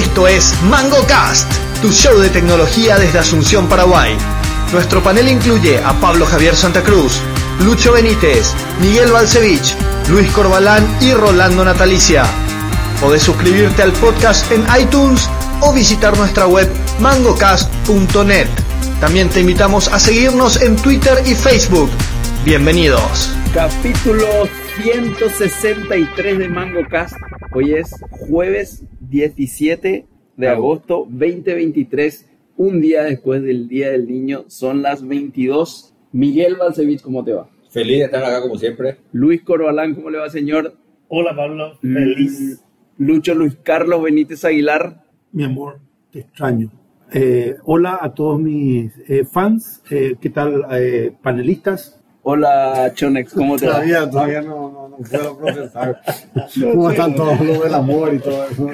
Esto es MangoCast, tu show de tecnología desde Asunción, Paraguay. Nuestro panel incluye a Pablo Javier Santa Cruz, Lucho Benítez, Miguel Balcevich, Luis Corbalán y Rolando Natalicia. Podés suscribirte al podcast en iTunes o visitar nuestra web mangocast.net. También te invitamos a seguirnos en Twitter y Facebook. Bienvenidos. Capítulo 163 de MangoCast. Hoy es jueves 17 de agosto 2023, un día después del Día del Niño, son las 22. Miguel Balcevich, ¿cómo te va? Feliz de estar acá como siempre. Luis Corbalán, ¿cómo le va, señor? Hola Pablo, feliz. Lucho Luis Carlos Benítez Aguilar. Mi amor, te extraño. Eh, hola a todos mis eh, fans, eh, ¿qué tal eh, panelistas? Hola Chonex, ¿cómo te va? Todavía, todavía no, no, no puedo procesar cómo están todos lo del amor y todo eso.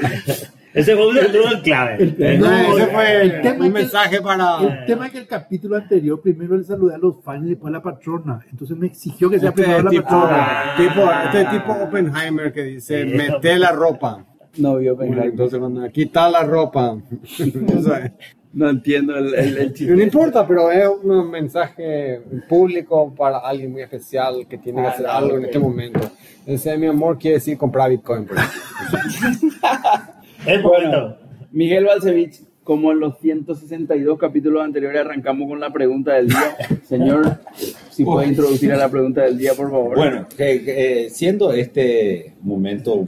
Ese fue un saludo clave. El, Eh, no, ese fue el tema un que- mensaje para... El tema es que el capítulo anterior primero le saludé a los fans y después a la patrona. Entonces me exigió que sea Este primero la tipo, patrona. tipo, este tipo Oppenheimer que dice, mete la ropa. No vio Benjamín. entonces cuando quita la ropa. No entiendo el, el, el chiste. No importa, pero es un mensaje público para alguien muy especial que tiene que hacer algo en este momento. Ese mi amor quiere decir comprar Bitcoin. Es Bueno. Miguel Balcevich, como en los 162 capítulos anteriores, arrancamos con la pregunta del día. Señor, si puede introducir a la pregunta del día, por favor. Bueno, que- que, eh, siendo este momento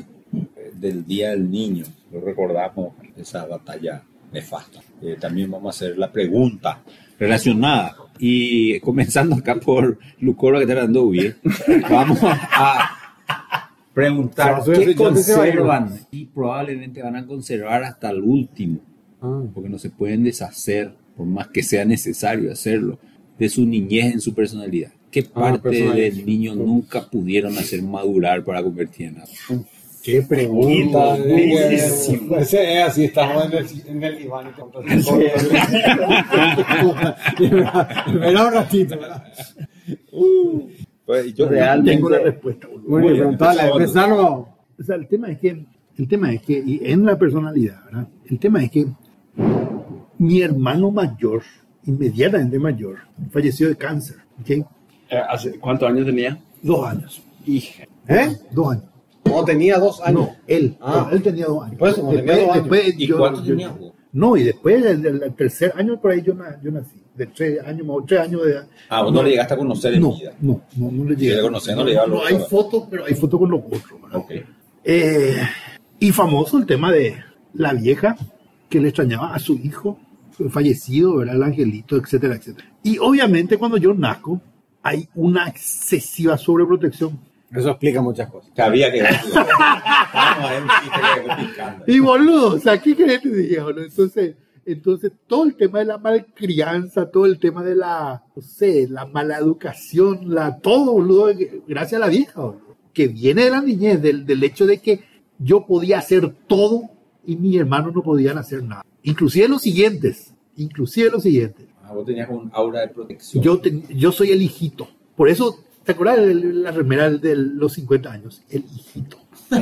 del Día del Niño, lo recordamos esa batalla nefasta. Eh, también vamos a hacer la pregunta relacionada. Y comenzando acá por Lucoro que está dando bien, vamos a preguntar qué conservan y probablemente van a conservar hasta el último Ah. porque no se pueden deshacer, por más que sea necesario hacerlo, de su niñez en su personalidad. ¿Qué parte personalidad. del niño nunca pudieron hacer madurar para convertir en algo? Qué pregunta. Ese es así, estamos en el, en el Iván y Espera un ratito, ¿verdad? Pues, yo, Realmente- Tengo la respuesta. bien, preguntale, empezaron. O sea, el tema es que, el tema es que, y en la personalidad, ¿verdad? El tema es que mi hermano mayor, inmediatamente mayor, falleció de cáncer, ¿ok? Eh, ¿hace- ¿Cuántos años tenía? Dos años, Hija. ¿Eh? dos años. No, tenía dos años. No, él, Ah. él tenía dos años. Por eso, como tenía dos años. después ¿Y yo- cuántos yo- tenías vos? No, y después del, del tercer año por ahí yo, na- yo nací, de tres años, más tres años de edad. Ah, vos no le llegaste a conocer en No, vida. no, no, no le Si llegué. le conocés, no le llevas No, los hay fotos, pero hay fotos con los otros. ¿verdad? Ok. Eh, y famoso el tema de la vieja que le extrañaba a su hijo fallecido, ¿verdad? el angelito, etcétera, etcétera. Y obviamente cuando yo nazco hay una excesiva sobreprotección. Eso explica muchas cosas. Que había que. Y boludo, o sea, ¿qué querés que te diga, boludo? Entonces, entonces, todo el tema de la malcrianza, todo el tema de la, no sé, la mala educación, la, todo, boludo, gracias a la vieja, boludo, que viene de la niñez, del, del hecho de que yo podía hacer todo y mis hermanos no podían hacer nada. Inclusive los siguientes, inclusive los siguientes. Ah, vos tenías un aura de protección. Yo, ten- yo soy el hijito. Por eso, ¿te acuerdas de la remera de los 50 años? El hijito.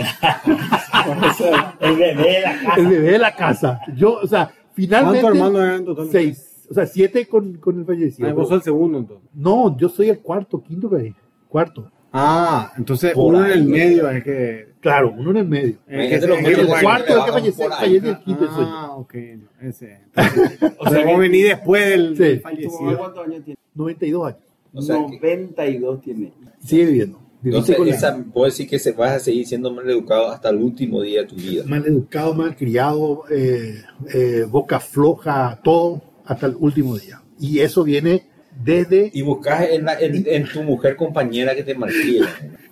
El bebé de la casa. el bebé de la casa. Yo, o sea, finalmente. ¿Cuántos hermanos eran en total? Seis. O sea, siete con, con el fallecido. Ah, vos sos el segundo entonces. No, yo soy el cuarto, quinto por ahí. Cuarto. Ah, entonces Por uno en el ahí. medio es que. Claro, uno en el medio. Hay gente los el- El cuarto es el que trabajan fallece, ahí. el quinto soy yo. Ah, ok. Ese. Entonces, o sea, vos venís después del, Sí. del ¿Tu mamá fallecido. cuántos años tiene? 92 años. O sea, que- 92 tiene. Sigue viviendo. Entonces, esa, puedo decir que se vas a seguir siendo mal educado hasta el último día de tu vida. mal educado, mal criado, eh, eh, boca floja, todo hasta el último día. Y eso viene desde... Y buscas en, la- en- en tu mujer compañera que te malcrie.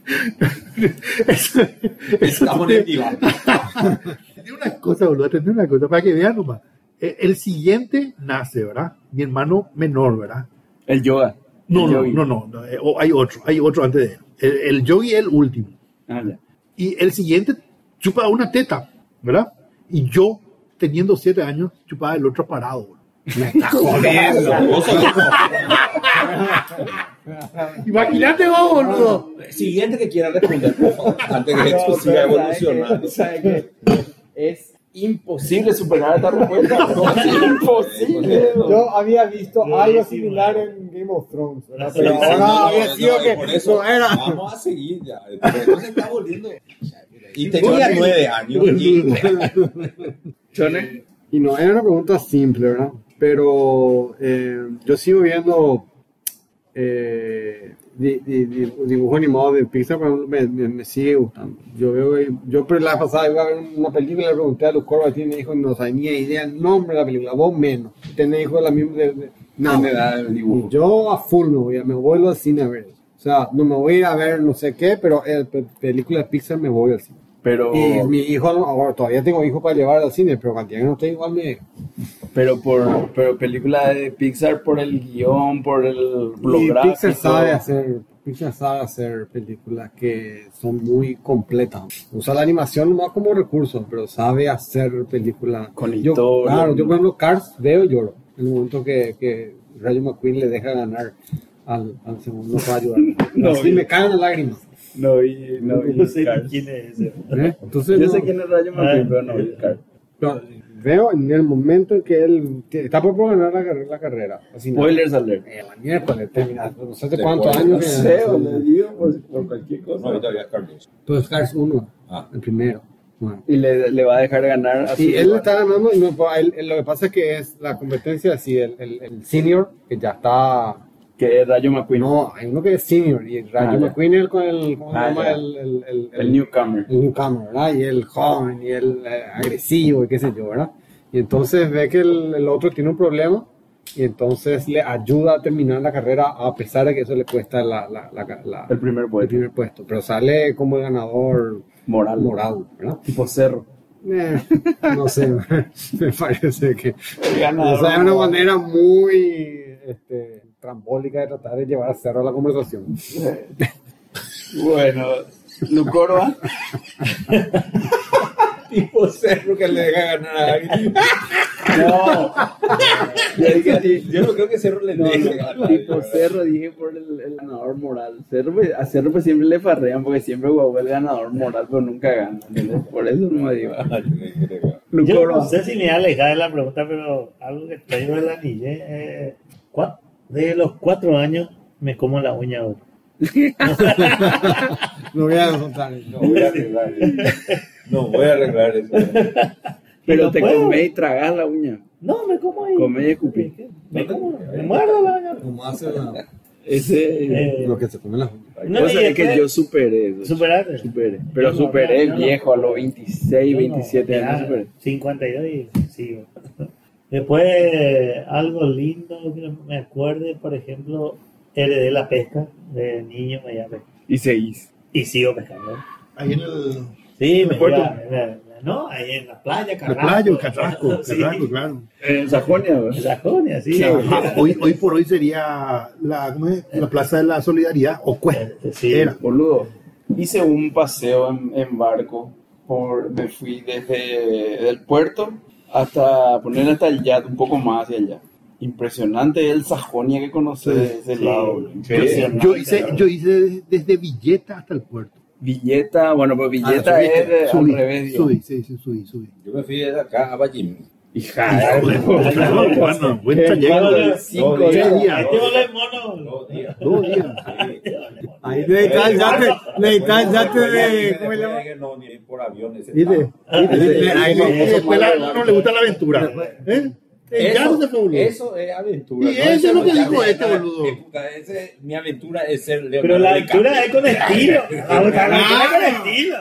eso, eso Estamos en el diván. Una cosa, boludo, tenía una cosa, para que vean nomás. Eh, El siguiente nace, ¿verdad? Mi hermano menor, ¿verdad? El yoga. No, no, no, no, no, eh, o hay otro, hay otro antes de él. El, el yogi es el último. Ah, ya. Y el siguiente chupa una teta, ¿verdad? Y yo, teniendo siete años, chupaba el otro parado. sos- Imagínate vos, boludo. Siguiente que quiera responder, por favor, antes que esto siga evolucionando. Es imposible superar esta respuesta. imposible. Yo había visto algo similar en Game of Thrones, pero sí, ahora No, había sido que por eso no era. Vamos a seguir ya. Se está volviendo. Y tenía nueve años. Y, Chone, Y no era una pregunta simple, ¿verdad? Pero eh, yo sigo viendo eh, di- di- di- dibujo animado de Pixar, pero me, me- me sigue gustando. Yo veo, yo pero la pasada iba a ver una película y le pregunté a Luz Corba y me dijo, no ni idea el nombre de la película, vos menos. Tenés hijos de la misma... de- de- no, ¿Dónde da el dibujo? yo a full me voy, a- me voy al cine a ver. O sea, no me voy a ir a ver no sé qué, pero el pe- película de Pixar me voy al cine. pero, Y mi hijo, ahora todavía tengo hijos para llevar al cine, pero cuando ya no tengo igual me... pero por pero película de Pixar por el guion, por el lo Y gráfico. Pixar sabe hacer, Pixar sabe hacer películas que son muy completas. Usa la animación nomás como recurso, pero sabe hacer películas Con yo, historia. Claro, yo por ejemplo Cars veo y lloro. En el momento que, que Rayo McQueen le deja ganar al, al segundo rayo. No, Así me caen las lágrimas. No, y, no, sé Cars. quién es ese. ¿eh? Entonces, Yo no- sé quién es Rayo McQueen, Ah. pero no vi Cars. no, veo en el momento en que él está por ganar la, la carrera. Así. Spoilers alert. Eh, la miércoles termina. No sé de cuántos años. No sé, o le digo por, por cualquier no, cosa. ahorita voy a Carlos. Entonces Cars 1, Ah. el primero. Bueno. Y le, le va a dejar ganar a su Y él rival. está ganando, y no, pues, él- él- lo que pasa es que es la competencia, así, el, el, el senior, que ya está, que es Rayo McQueen. no, hay uno que es senior, y Rayo Ah. McQueen es con el, ¿cómo se Ah. El, el, el, el newcomer. el newcomer, ¿verdad? Y el joven, y el eh, agresivo, y qué sé yo, ¿verdad? Y entonces ve que el, el otro tiene un problema, y entonces le ayuda a terminar la carrera, a pesar de que eso le cuesta la, la, la, la- El primer el puesto. primer puesto, pero sale como el ganador Moral. moral, ¿verdad? Tipo cerro. Eh, no sé, me parece que o sea, es una manera muy este, trambólica de tratar de llevar a cerro la conversación. Bueno, Lucoroa. Tipo cerro que le deja ganar a alguien. No. Yo dije así. Yo no creo que cerro le No, deje no, ganar. tipo Cerro, dije por el, el ganador moral. Cerro, pues, a Cerro pues siempre le farrean porque siempre Guau el ganador moral, pero nunca gana. ¿entendés? Por eso no me digo. Ah, yo no sé si me voy a alejar de la pregunta, pero algo que traigo de la niñez. eh, cua- de los cuatro años me como la uña ahora. No voy a contar. No voy a arreglar eso. No voy a arreglar eso. Pero no te puedo. comés y tragás la uña. No, me como ahí. Comés y escupís. Me como, me muerdo la uña. Como hace la- Ese. Eh, lo que se come la uña. no, cosa es que yo superé eso. Superate. Superé. Pero Yo no, superé no. viejo a los 26, Yo no, 27 ya, años. Superé. 52 y sigo. Después, algo lindo que me acuerde, por ejemplo, heredé la pesca de niño, me llamé. Y seguís. Y sigo pescando. Ahí en el, Sí, me puerto? iba, me- no, ahí en la playa, la Carrasco. playa, el Carrasco, Sí, Carrasco, claro. En Sajonia, ¿verdad? en Sajonia, sí. Hoy, hoy por hoy sería la, ¿cómo es? la Plaza de la Solidaridad, o Cue. Sí. Era. Boludo, hice un paseo en, en barco. Por, me fui desde el puerto hasta poner hasta el yat, un poco más hacia allá. Impresionante el Sajonia que conoces de ese sí. lado. Impresionante. Yo hice, yo hice desde, desde Villeta hasta el puerto. Villeta, bueno, pues Villeta Ah, es subiste, de- al subí, revés. subí, sí, sí, subí, subí. Yo me fui desde acá a Vallimí. Hija, Bueno, buen trayecto. Bueno, cinco Dos días. Dos días. Dos días. Ahí te, necesitas ya te de, ¿cómo se llama? No, ni por no- sí, después a uno no le gusta la aventura. ¿Eh? Eso, es aventura. Y eso es lo que dijo de- este, de- boludo. de ese- mi aventura es ser Leonardo Pero la aventura es con estilo. La aventura es con estilo.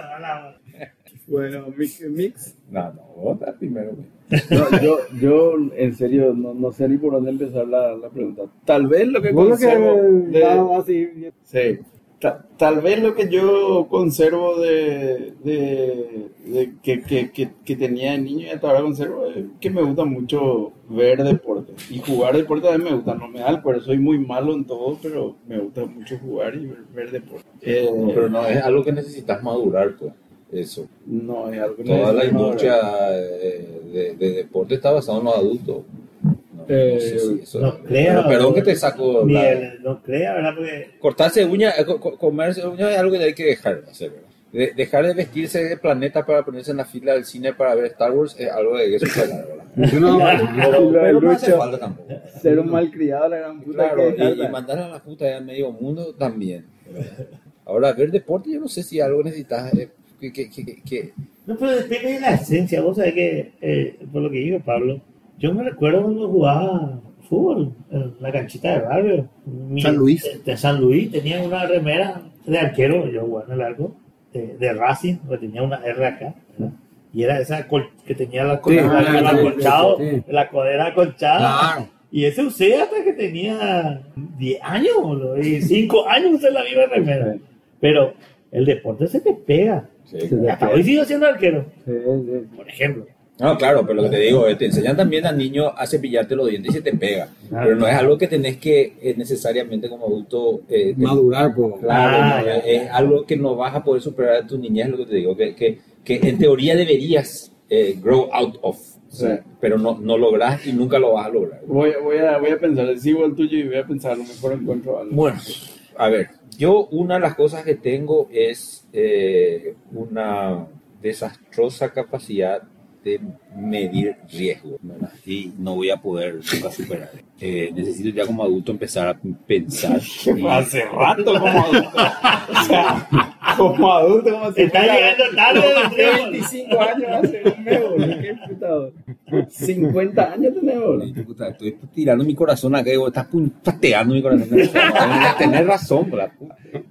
Bueno, mix, mix. No, no, vos estás primero. güey. No, yo, yo, en serio, no, no sé ni por dónde empezar la, la pregunta. Tal vez lo que conservo de- así, Sí. Ta- tal vez lo que yo conservo de, de, de que, que, que, que tenía de niño y hasta ahora conservo es que me gusta mucho ver deporte. Y jugar deporte también me gusta. No me da el cuero, soy muy malo en todo, pero me gusta mucho jugar y ver, ver deporte. Eh, Pero no, es algo que necesitas madurar, pues. Eso. no es algo que Toda la industria eh, de, de deporte está basada en los adultos. No, Eh, no sé si eso- no. Pero perdón que te saco. Ni la- el- no crea, ¿verdad? Porque Cortarse uñas, eh, co- co- comerse uñas es algo que hay que dejar de hacer. ¿verdad? de- dejar de vestirse de planeta para ponerse en la fila del cine para ver Star Wars es algo de que superar, ¿verdad? No- Pero, pero no hace falta tampoco. Ser un malcriado, la gran puta. Claro, que- y, y mandar a la puta en medio mundo también. ¿verdad? Ahora, ver deporte, yo no sé si algo necesitas. eh, que, que, que, No, pero depende de la esencia. Vos sabés que, eh, por lo que dijo Pablo, yo me recuerdo cuando jugaba fútbol en la canchita de barrio. Mi- San Luis. De, de San Luis tenía una remera de arquero, yo jugaba en el arco, de, de Racing, porque tenía una R acá. ¿verdad? Y era esa col- que tenía la, Sí, la, la- sí, acolchado, sí, sí. la codera acolchada. Claro. Y ese usé hasta que tenía 10 años, boludo, y 5 años usé la misma remera. Pero el deporte se te pega. Sí. Hasta hoy sigo siendo arquero, Sí, sí. por ejemplo. No, claro, pero lo que te digo, eh, te enseñan también al niño a cepillarte los dientes y se te pega. Pero no es algo que tenés que eh, necesariamente como adulto. eh, Madurar, pues. Claro, Ah, no, ya, es algo que no vas a poder superar en tu niñez, es lo que te digo, que, que, que en teoría deberías eh, grow out of, Sí. pero no, no lográs y nunca lo vas a lograr. Voy, voy, a, voy a pensar, sigo el tuyo y voy a pensar, a lo mejor encuentro algo. Bueno, a ver, yo una de las cosas que tengo es eh, una desastrosa capacidad de medir riesgo. Y no voy a poder superar. Eh, necesito ya como adulto empezar a pensar. y- Hace rato como adulto. o sea, como adulto, como si Está llegando tarde, como Andrés. 25 años hace un mes, boludo. Qué puta, boludo. 50 años tenemos, boludo. Estoy tirando mi corazón acá, digo, estás pateando mi corazón. Tener razón, puta.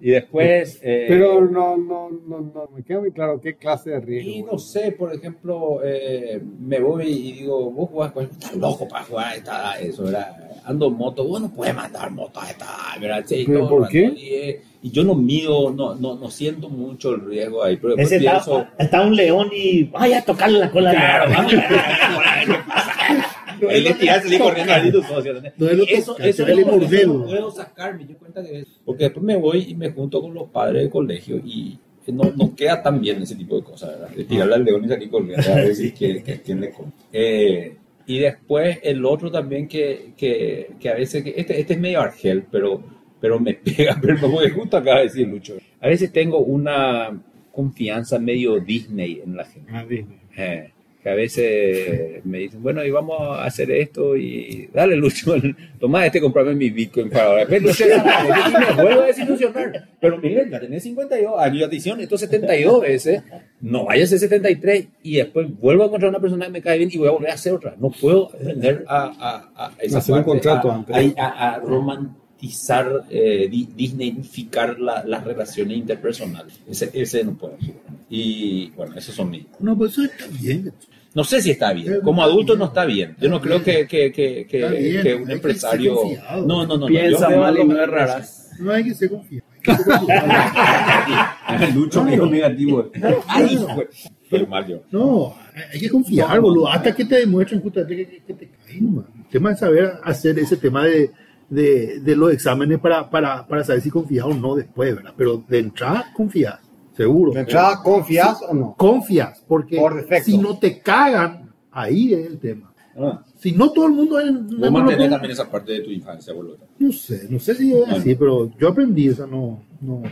Y después. eh, Pero no, no, no, no, me queda muy claro qué clase de riesgo. Y no sé, por ejemplo, eh, me voy y digo, vos jugás con estás loco para jugar a esta edad, eso, ¿verdad? Ando en moto, vos no puedes mandar moto a esta edad, ¿verdad? Sí, ¿Pero todo por el rato, qué? Y, y yo no mido, no, no, no siento mucho el riesgo ahí, pero Ese pienso, está, está un león y vaya a tocarle la cola. claro. Porque después me voy y me junto con los padres del colegio y no, no queda tan bien ese tipo de cosas, ¿verdad? De tirarle al león y salir corriendo a ver si quién, que- quién le come. Eh, y después el otro también que, que, que a veces, que este, este es medio argel, pero, pero me pega, pero que justo acaba de decir Lucho. A veces tengo una confianza medio Disney en la gente. Ah, Disney. Eh, que a veces me dicen, bueno, y vamos a hacer esto y dale, Lucho, toma este, comprame mi Bitcoin para ahora. Pero Lucho, me vuelvo a desilusionar. Pero miren, ya tenés 52 años, ya te hicieron esto 72 veces, no vayas a 73 y después vuelvo a encontrar una persona que me cae bien y voy a volver a hacer otra. No puedo aprender a, a, a esa Hacer un contrato a, antes. a- a- a romantizar, eh, di- disneyficar la- las relaciones interpersonales. Ese, ese no puedo. Y bueno, esos son mis... No, pues eso está bien. No sé si está bien. Como adulto no está bien. Yo no creo que, que, que, un empresario... ser. No, no, no. no. Piensa mal y no errarás. No hay que ser confiado. Lucho me dijo negativo. Ay, mal yo. No, hay que confiar, boludo. Hasta que te demuestren justamente que, que- que te caen, man. El tema es saber hacer ese tema de, de, de los exámenes para, para, para saber si confías o no después, ¿verdad? Pero de entrada confías, seguro. ¿De entrada confías o no? Confías, porque Por si no te cagan, ahí es el tema. Ah, Si no todo el mundo es... Vos no, mantenés no- también esa parte de tu infancia, boludo. no sé, no sé si es así, pero yo aprendí, o sea, no, no.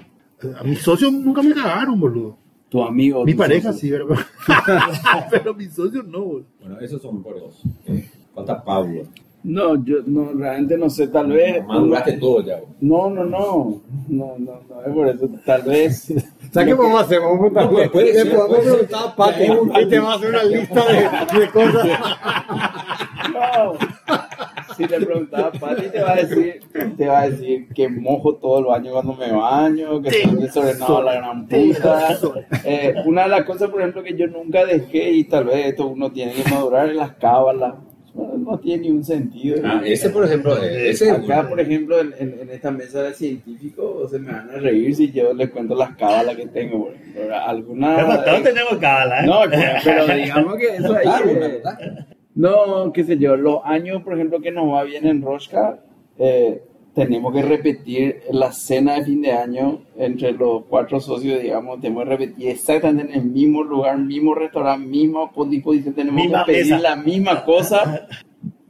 A mis socios nunca me cagaron, boludo. Tu amigo. Mi tu pareja socio. sí, ¿verdad? pero mis socios no, boludo. Bueno, esos son por dos. Eh, Falta Pablo. No, yo no, realmente no sé, tal vez. Maduraste todo ya. boludo. No, no, no. No, no, no, es por eso. Tal vez. ¿Sabes qué vamos a hacer? Vamos a. No, puede le podemos puede ser. preguntar a Pati y te va a hacer una lista de, de cosas. No. Si le preguntaba a Pati, te va a decir, te va a decir que mojo todo el baño cuando me baño, que estoy desordenado a la gran puta. Eh, una de las cosas, por ejemplo, que yo nunca dejé, y tal vez esto uno tiene que madurar, es las cábalas. No, no tiene ni un sentido. Ah, ese, por ejemplo, eh, ese es Acá, por ejemplo, en, en- en esta mesa de científicos, se me van a reír si yo les cuento las cábalas que tengo. Por ejemplo. Alguna, Pero todos tenemos cábala, ¿eh? no, pero digamos que eso ahí es- no, qué sé yo, los años, por ejemplo, que nos va bien en Roshka, eh, tenemos que repetir la cena de fin de año entre los cuatro socios, digamos, tenemos que repetir exactamente en el mismo lugar, mismo restaurante, misma disposición, tenemos Misma que pedir mesa. la misma cosa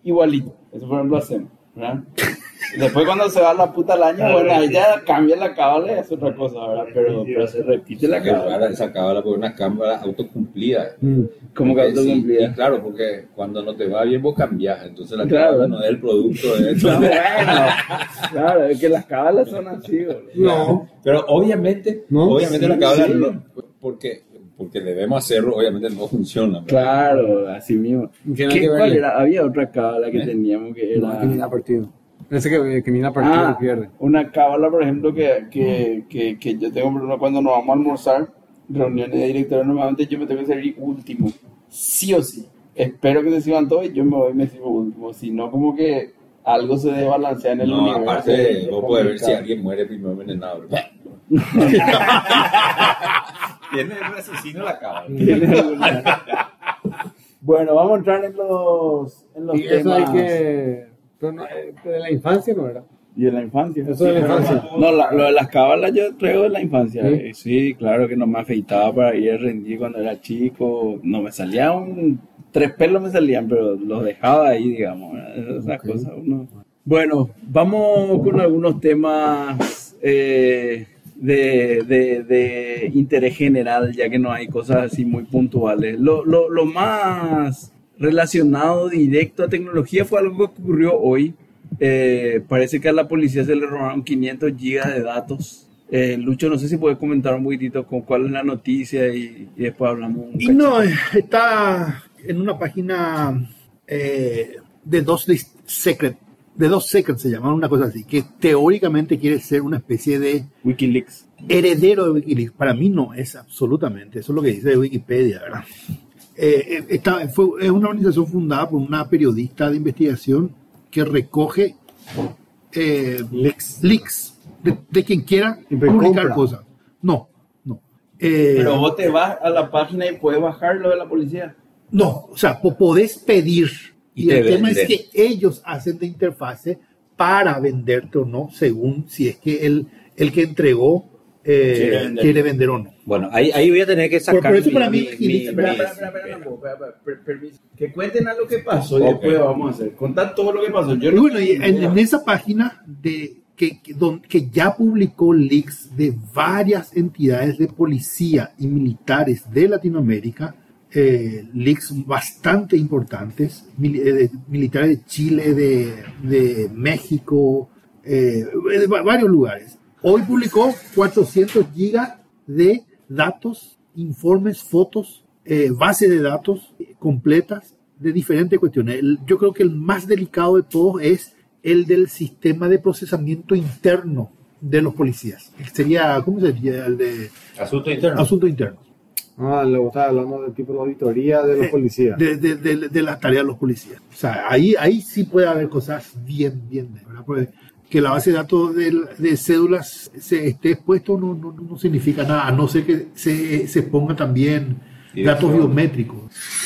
igualito. Eso, por ejemplo, hacemos, ¿verdad? Después cuando se va la puta al año, bueno, ahí ya cambia la cábala y es otra cosa, ¿verdad? Pero, pero se repite la cábala. esa cábala por una cámara autocumplida. Mm. Como que sí, autocumplida. y claro, porque cuando no te va bien vos cambias, entonces la Claro. cábala no es el producto de esto. No, bueno, claro, es que las cábalas son así, boludo. No. Pero obviamente, No, obviamente sí, la cábala sí. no- porque, porque debemos hacerlo, obviamente no funciona. ¿verdad? Claro, así mismo. ¿Qué, ¿Cuál era? Había otra cábala que ¿Eh? teníamos que No, era... mina partido. Ese que, que mina partido Ah, pierde. una cábala, por ejemplo, que, que, que, que yo tengo, por ejemplo, cuando nos vamos a almorzar, reuniones de directores, normalmente yo me tengo que servir último, sí o sí. Espero que se sirvan todos y yo me voy y me sirvo último, si no, como que algo se desbalancea en el No, universo. aparte, es vos podés ver si alguien muere primero envenenado. ¿verdad? Tiene el asesino la cábala. Bueno, vamos a entrar en los, en los Y eso hay temas que. Pero no, eh, de la infancia no era. y de la infancia. Eso de la infancia. No, la- lo de las cábalas yo traigo de la infancia. ¿Sí? eh, Sí, claro que no me afeitaba para ir a rendir cuando era chico. No me salía un... Tres pelos me salían, pero los dejaba ahí, digamos. ¿verdad? Esas Ok. cosas. uno- Bueno, vamos con algunos temas eh, de, de- de interés general, ya que no hay cosas así muy puntuales. Lo, lo- lo más relacionado directo a tecnología fue algo que ocurrió hoy. Eh, parece que a la policía se le robaron 500 gigas de datos. Eh, Lucho, no sé si puedes comentar un poquitito con cuál es la noticia y, y después hablamos un Y cachito. no, está en una página eh, de dos secret, de dos secret se llama una cosa así, que teóricamente quiere ser una especie de Wikileaks. heredero de Wikileaks. Para mí no es absolutamente, eso es lo que dice Wikipedia, ¿verdad? Eh, eh, esta fue, es una organización fundada por una periodista de investigación que recoge eh, leaks, de, de quien quiera publicar compra. cosas. No, no. Eh, Pero vos te vas a la página y puedes bajar lo de la policía. No, o sea, po- podés pedir. Y Y, te el tema es que ellos hacen de interfase para venderte o no, según si es que el, el que entregó eh, Quiere quiere, vender. o no. Bueno, ahí, ahí voy a tener que sacar. por eso mi- para mí. Que cuenten a lo que pasó y Ok. después vamos a hacer. Contar todo lo que pasó. Yo Y no bueno, y en, esa página de, que, que, don- que ya publicó leaks de varias entidades de policía y militares de Latinoamérica, eh, leaks bastante importantes, mil- eh, de- militares de Chile, de, de México, eh, de va- varios lugares. Hoy publicó 400 gigas de datos, informes, fotos, eh, base de datos completas de diferentes cuestiones. El- yo creo que el más delicado de todos es el del sistema de procesamiento interno de los policías. Sería, ¿cómo sería? El de Asunto interno. asunto interno. Ah, le estaba hablando del tipo de auditoría de los Eh, policías. De, de, de- de las tareas de los policías. O sea, ahí, ahí sí puede haber cosas bien, bien, ¿verdad? Porque que la base de datos del- de, cédulas se esté expuesto no, no, no significa nada, a no ser que se, se ponga también datos biométricos.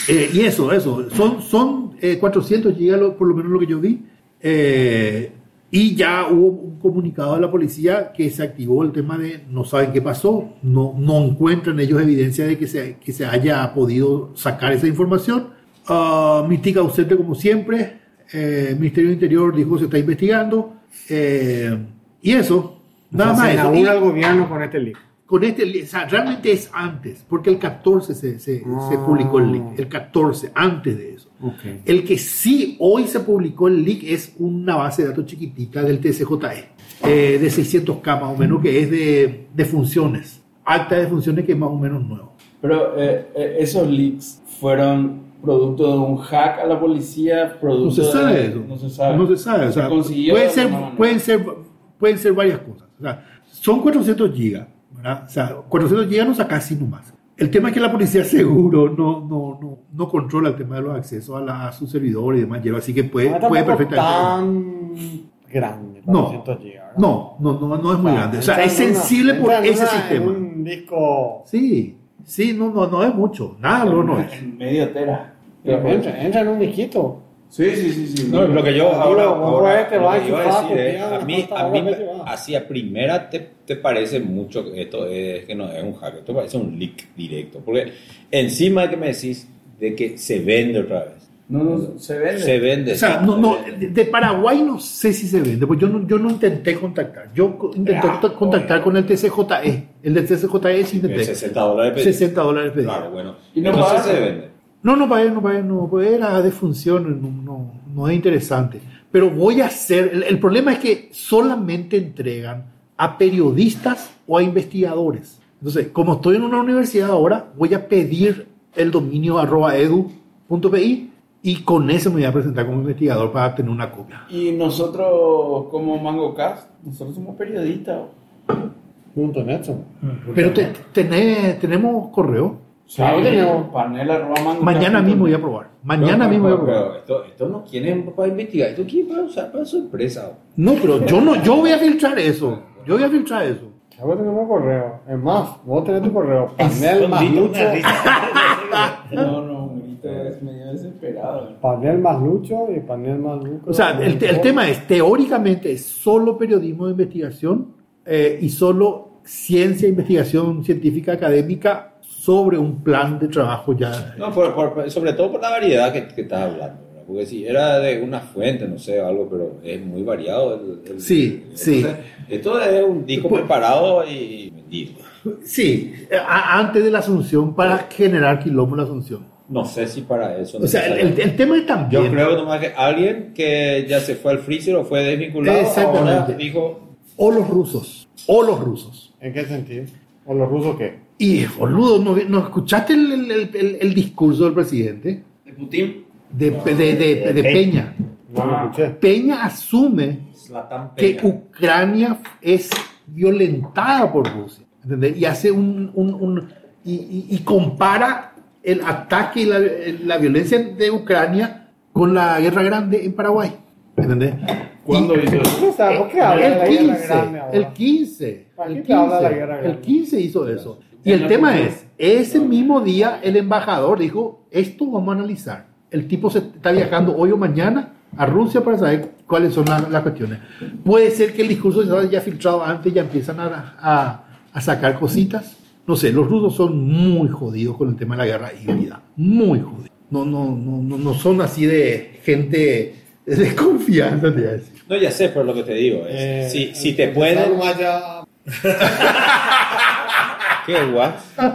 Eh, y eso, eso, son, son eh, 400 gigas, por lo menos lo que yo vi. Eh, y ya hubo un comunicado de la policía que se activó el tema de no saben qué pasó, no, no encuentran ellos evidencia de que se, que se haya podido sacar esa información. Mitica ausente como siempre, eh, el Ministerio del Interior dijo que se está investigando. Eh, y eso, nada O sea, más se inaugura el gobierno con este leak. con este, o sea, realmente es antes, porque el 14 se, se, se Ah. publicó el link, el 14, antes de eso. Ok. El que sí hoy se publicó el leak es una base de datos chiquitita del TCJE, eh, de 600K más o menos, que es de, de funciones, acta de funciones que es más o menos nuevo. Pero eh, eh, esos leaks fueron producto de un hack a la policía, producto No se de- sabe eso. No se sabe. No se sabe. O sea, puede de ser, pueden, ser, pueden ser varias cosas. O sea, son 400 gigas. ¿verdad? O sea, 400 gigas no saca así nomás. El tema es que la policía seguro no, no, no, no controla el tema de los accesos a, la- a sus servidores y demás. Así que puede, No, puede tampoco perfectamente. tan grande, No. 400 gigas, ¿verdad? No, no, no, no es muy Ah, grande. O sea, es una- sensible por ese una- sistema. un disco. Sí, sí, no, no, no es mucho. Nada, no, no es. En medio tera. Entra, entra en un disquito. Sí, sí, sí, sí. No, lo que yo ahora, ahora te lo que y iba a decir es, a mí, a mí ahora así a primera te, te parece mucho que esto es que no es un hack, esto parece un leak directo, porque encima de que me decís de que se vende otra vez, No, no, se vende. Se vende. O sea, no, no, de Paraguay no sé si se vende, pues yo no, yo no intenté contactar. Yo intenté Ah, contact- contactar con el TCJE. El del TCJE sí intenté. 60 dólares. pedí. 60 dólares pedí. Claro, bueno. Y no Entonces se vende. No, no pagué, no pagué, no, pues era de función, no, no, no es interesante. Pero voy a hacer, el, el problema es que solamente entregan a periodistas o a investigadores. Entonces, como estoy en una universidad ahora, voy a pedir el dominio arroba edu.pi y con ese me voy a presentar como investigador para tener una copia. Y nosotros, como MangoCast, nosotros somos periodistas. Punto net. Pero te- tenemos correo. Claro que tenemos. Panel arroba mangocast. Mañana mismo voy a probar. Mañana No, mismo voy a probar. pero esto, esto no quieren para investigar, esto quieren para usar para su empresa. No, pero yo no, yo voy a filtrar eso. Yo voy a filtrar eso. Ahora tenemos correo. Es más, vos tenés tu correo. Panel más Lucho. No, no, un grito es medio desesperado. Panel más Lucho y panel más Lucho. O sea, el, el tema es, teóricamente, es solo periodismo de investigación eh, y solo ciencia, investigación científica académica sobre un plan de trabajo ya. No, por- por- sobre todo por la variedad que, que estás hablando. ¿verdad? Porque si era de una fuente, no sé, algo, pero es muy variado. el- el- Sí, sí. entonces, Esto es un disco Pues- preparado y vendido. Sí, a- antes de la Asunción para generar quilombo en la Asunción. No sé si para eso. O sea, el, el- el tema es Yo también... creo nomás que alguien que ya se fue al freezer o fue desvinculado, Exactamente. ahora dijo, O los rusos, o los rusos. ¿En qué sentido? ¿O los rusos qué? Y, boludo, ¿no, no escuchaste el, el- el- el discurso del presidente? ¿De Putin? De, de- de- de Peña. No escuché. Peña asume Zlatan que Peña. Ucrania es violentada por Rusia. ¿entendés? Y hace un, un- un- y, y- y compara el ataque y la, la violencia de Ucrania con la guerra grande en Paraguay. ¿Entendés? ¿Cuándo hizo eso? O sea, ¿por qué habla de El guerra 15, grande ahora? el 15, ¿Para el qué te habla de la 15, guerra el grande? 15 hizo eso. Y el tema es, ese mismo día el embajador dijo, esto vamos a analizar. El tipo se está viajando hoy o mañana a Rusia para saber cuáles son las, las cuestiones. Puede ser que el discurso se haya filtrado antes y ya empiezan a, a- a sacar cositas. No sé, los rusos son muy jodidos con el tema de la guerra híbrida. Muy jodidos. No, no, no, no, no son así de gente de confianza, te voy a decir. No, ya sé, pero lo que te digo es, Eh, si, si te pueden, qué Firewall.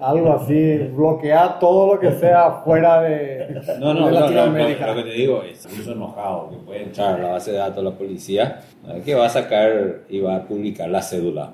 Algo así, bloquear todo lo que sea fuera de, No, no, de no, no, Latinoamérica. lo, lo que te digo es, incluso enojado, que puede entrar a la base de datos de la policía, que va a sacar y va a publicar la cédula.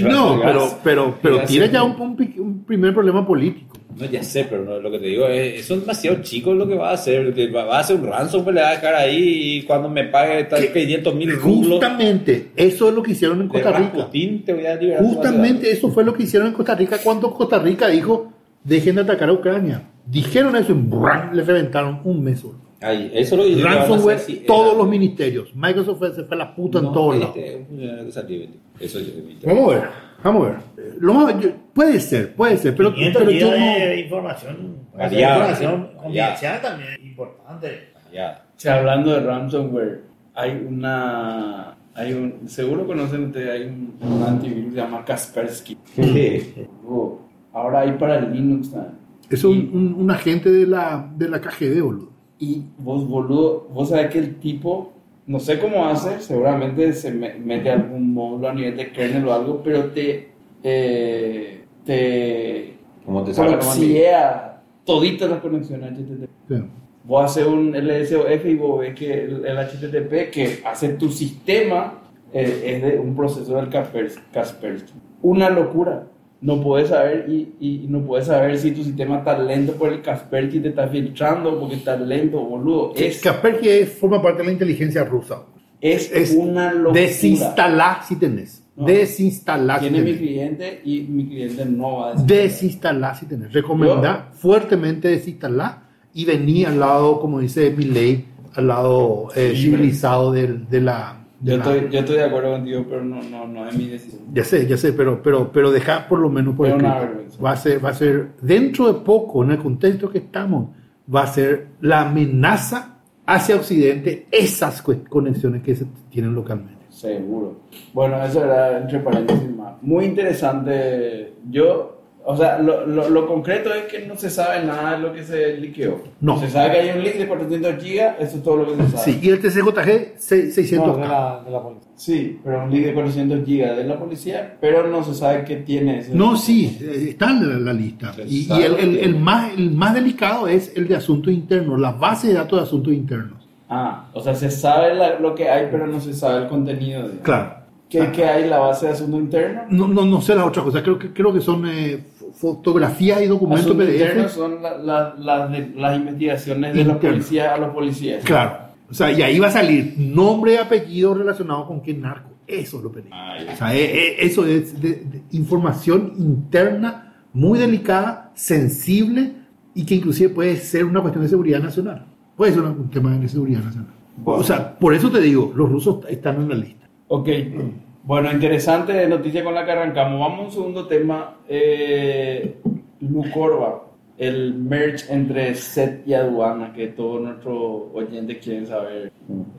No, pero, pero, pero Ya tira ya un, un pi- un primer problema político. No, ya sé, pero no, lo que te digo es, eso es demasiado chico lo que va a hacer. que Va, va a hacer un ransomware, le va a dejar ahí y cuando me pague tal 500 mil rublos Justamente, eso es lo que hicieron en Costa Rica. Rasputin, te voy a liberar. Justamente eso fue lo que hicieron en Costa Rica cuando Costa Rica dijo, dejen de atacar a Ucrania. Dijeron eso y ¡brum! le reventaron un mes solo. Eso es lo Ransomware, si todos era- los ministerios. Microsoft se fue a la puta en todos lados. este es un funcionario que salió, Eso yo he visto. Vamos a ver, vamos a ver. Lo más- yo- puede ser, puede ser, pero, 500 pero yo no... de información. Variada, información confidencial también, importante. Ya. Che, hablando de ransomware, hay una. Hay un, seguro conocen ustedes, hay un, un antivirus que se llama Kaspersky. Oh, ahora hay para el Linux también. Es un, un- un agente de la, de la KGB, boludo. Y vos, boludo, vos sabés que el tipo, no sé cómo hace, seguramente se me- mete algún módulo a nivel de kernel o algo, pero te. eh, te. ¿Cómo te saca proxiea toditas las conexiones HTTP. Sí. Vos haces un LSOF y vos ves que el, el HTTP que hace tu sistema eh, es de un proceso del Kaspers- Kaspersky. Una locura. No puedes saber y, y no puedes saber si tu sistema está lento por el Kaspersky te está filtrando porque está lento, boludo. Es, Kaspersky forma parte de la inteligencia rusa. es, es una locura. Desinstalar si tenés. No. Desinstalar si Tiene mi tenés. cliente y mi cliente no va a desinstalar. Desinstalar si tenés. Recomendar fuertemente desinstalar y venir al lado, como dice mi ley, al lado eh, civilizado del- de, la. Yo la- estoy, yo estoy de acuerdo contigo, pero no, no, no es mi decisión. Ya sé, ya sé, pero, pero, pero dejar por lo menos por escrito. Va a ser, va a ser, dentro de poco, en el contexto que estamos, va a ser la amenaza hacia Occidente esas conexiones que se tienen localmente. Seguro. Bueno, eso era entre paréntesis más. Muy interesante. Yo O sea, lo, lo, lo concreto es que no se sabe nada de lo que se liqueó. No. Se sabe que hay un leak de 400 gigas, eso es todo lo que se sabe. Sí, y el TCJG se- 600K. No, de la, de la policía. Sí, pero un leak de 400 gigas de la policía, pero no se sabe qué tiene ese. No, sí, eh, está en la, la lista. Y, y el, el- el más, el más delicado es el de asuntos internos, la base de datos de asuntos internos. Ah, o sea, se sabe la- lo que hay, pero no se sabe el contenido. De... Claro. ¿Qué, qué hay en la base de asuntos internos? No, no, no sé las otras cosas, creo que, creo que son eh, fotografías y documentos PDF. son la- la- las de- las investigaciones de los policías a los policías. Claro. O sea, y ahí va a salir nombre y apellido relacionado con qué narco. Eso es lo peligroso. Ah. O sea, eh, eh, eso es de- de información interna muy delicada, sensible y que inclusive puede ser una cuestión de seguridad nacional. Puede ser un tema de seguridad nacional. O sea, por eso te digo, los rusos están en la lista. Ok, bueno, interesante noticia con la que arrancamos. Vamos a un segundo tema. Eh, Lucorba, el merge entre SET y aduana, que todos nuestros oyentes quieren saber.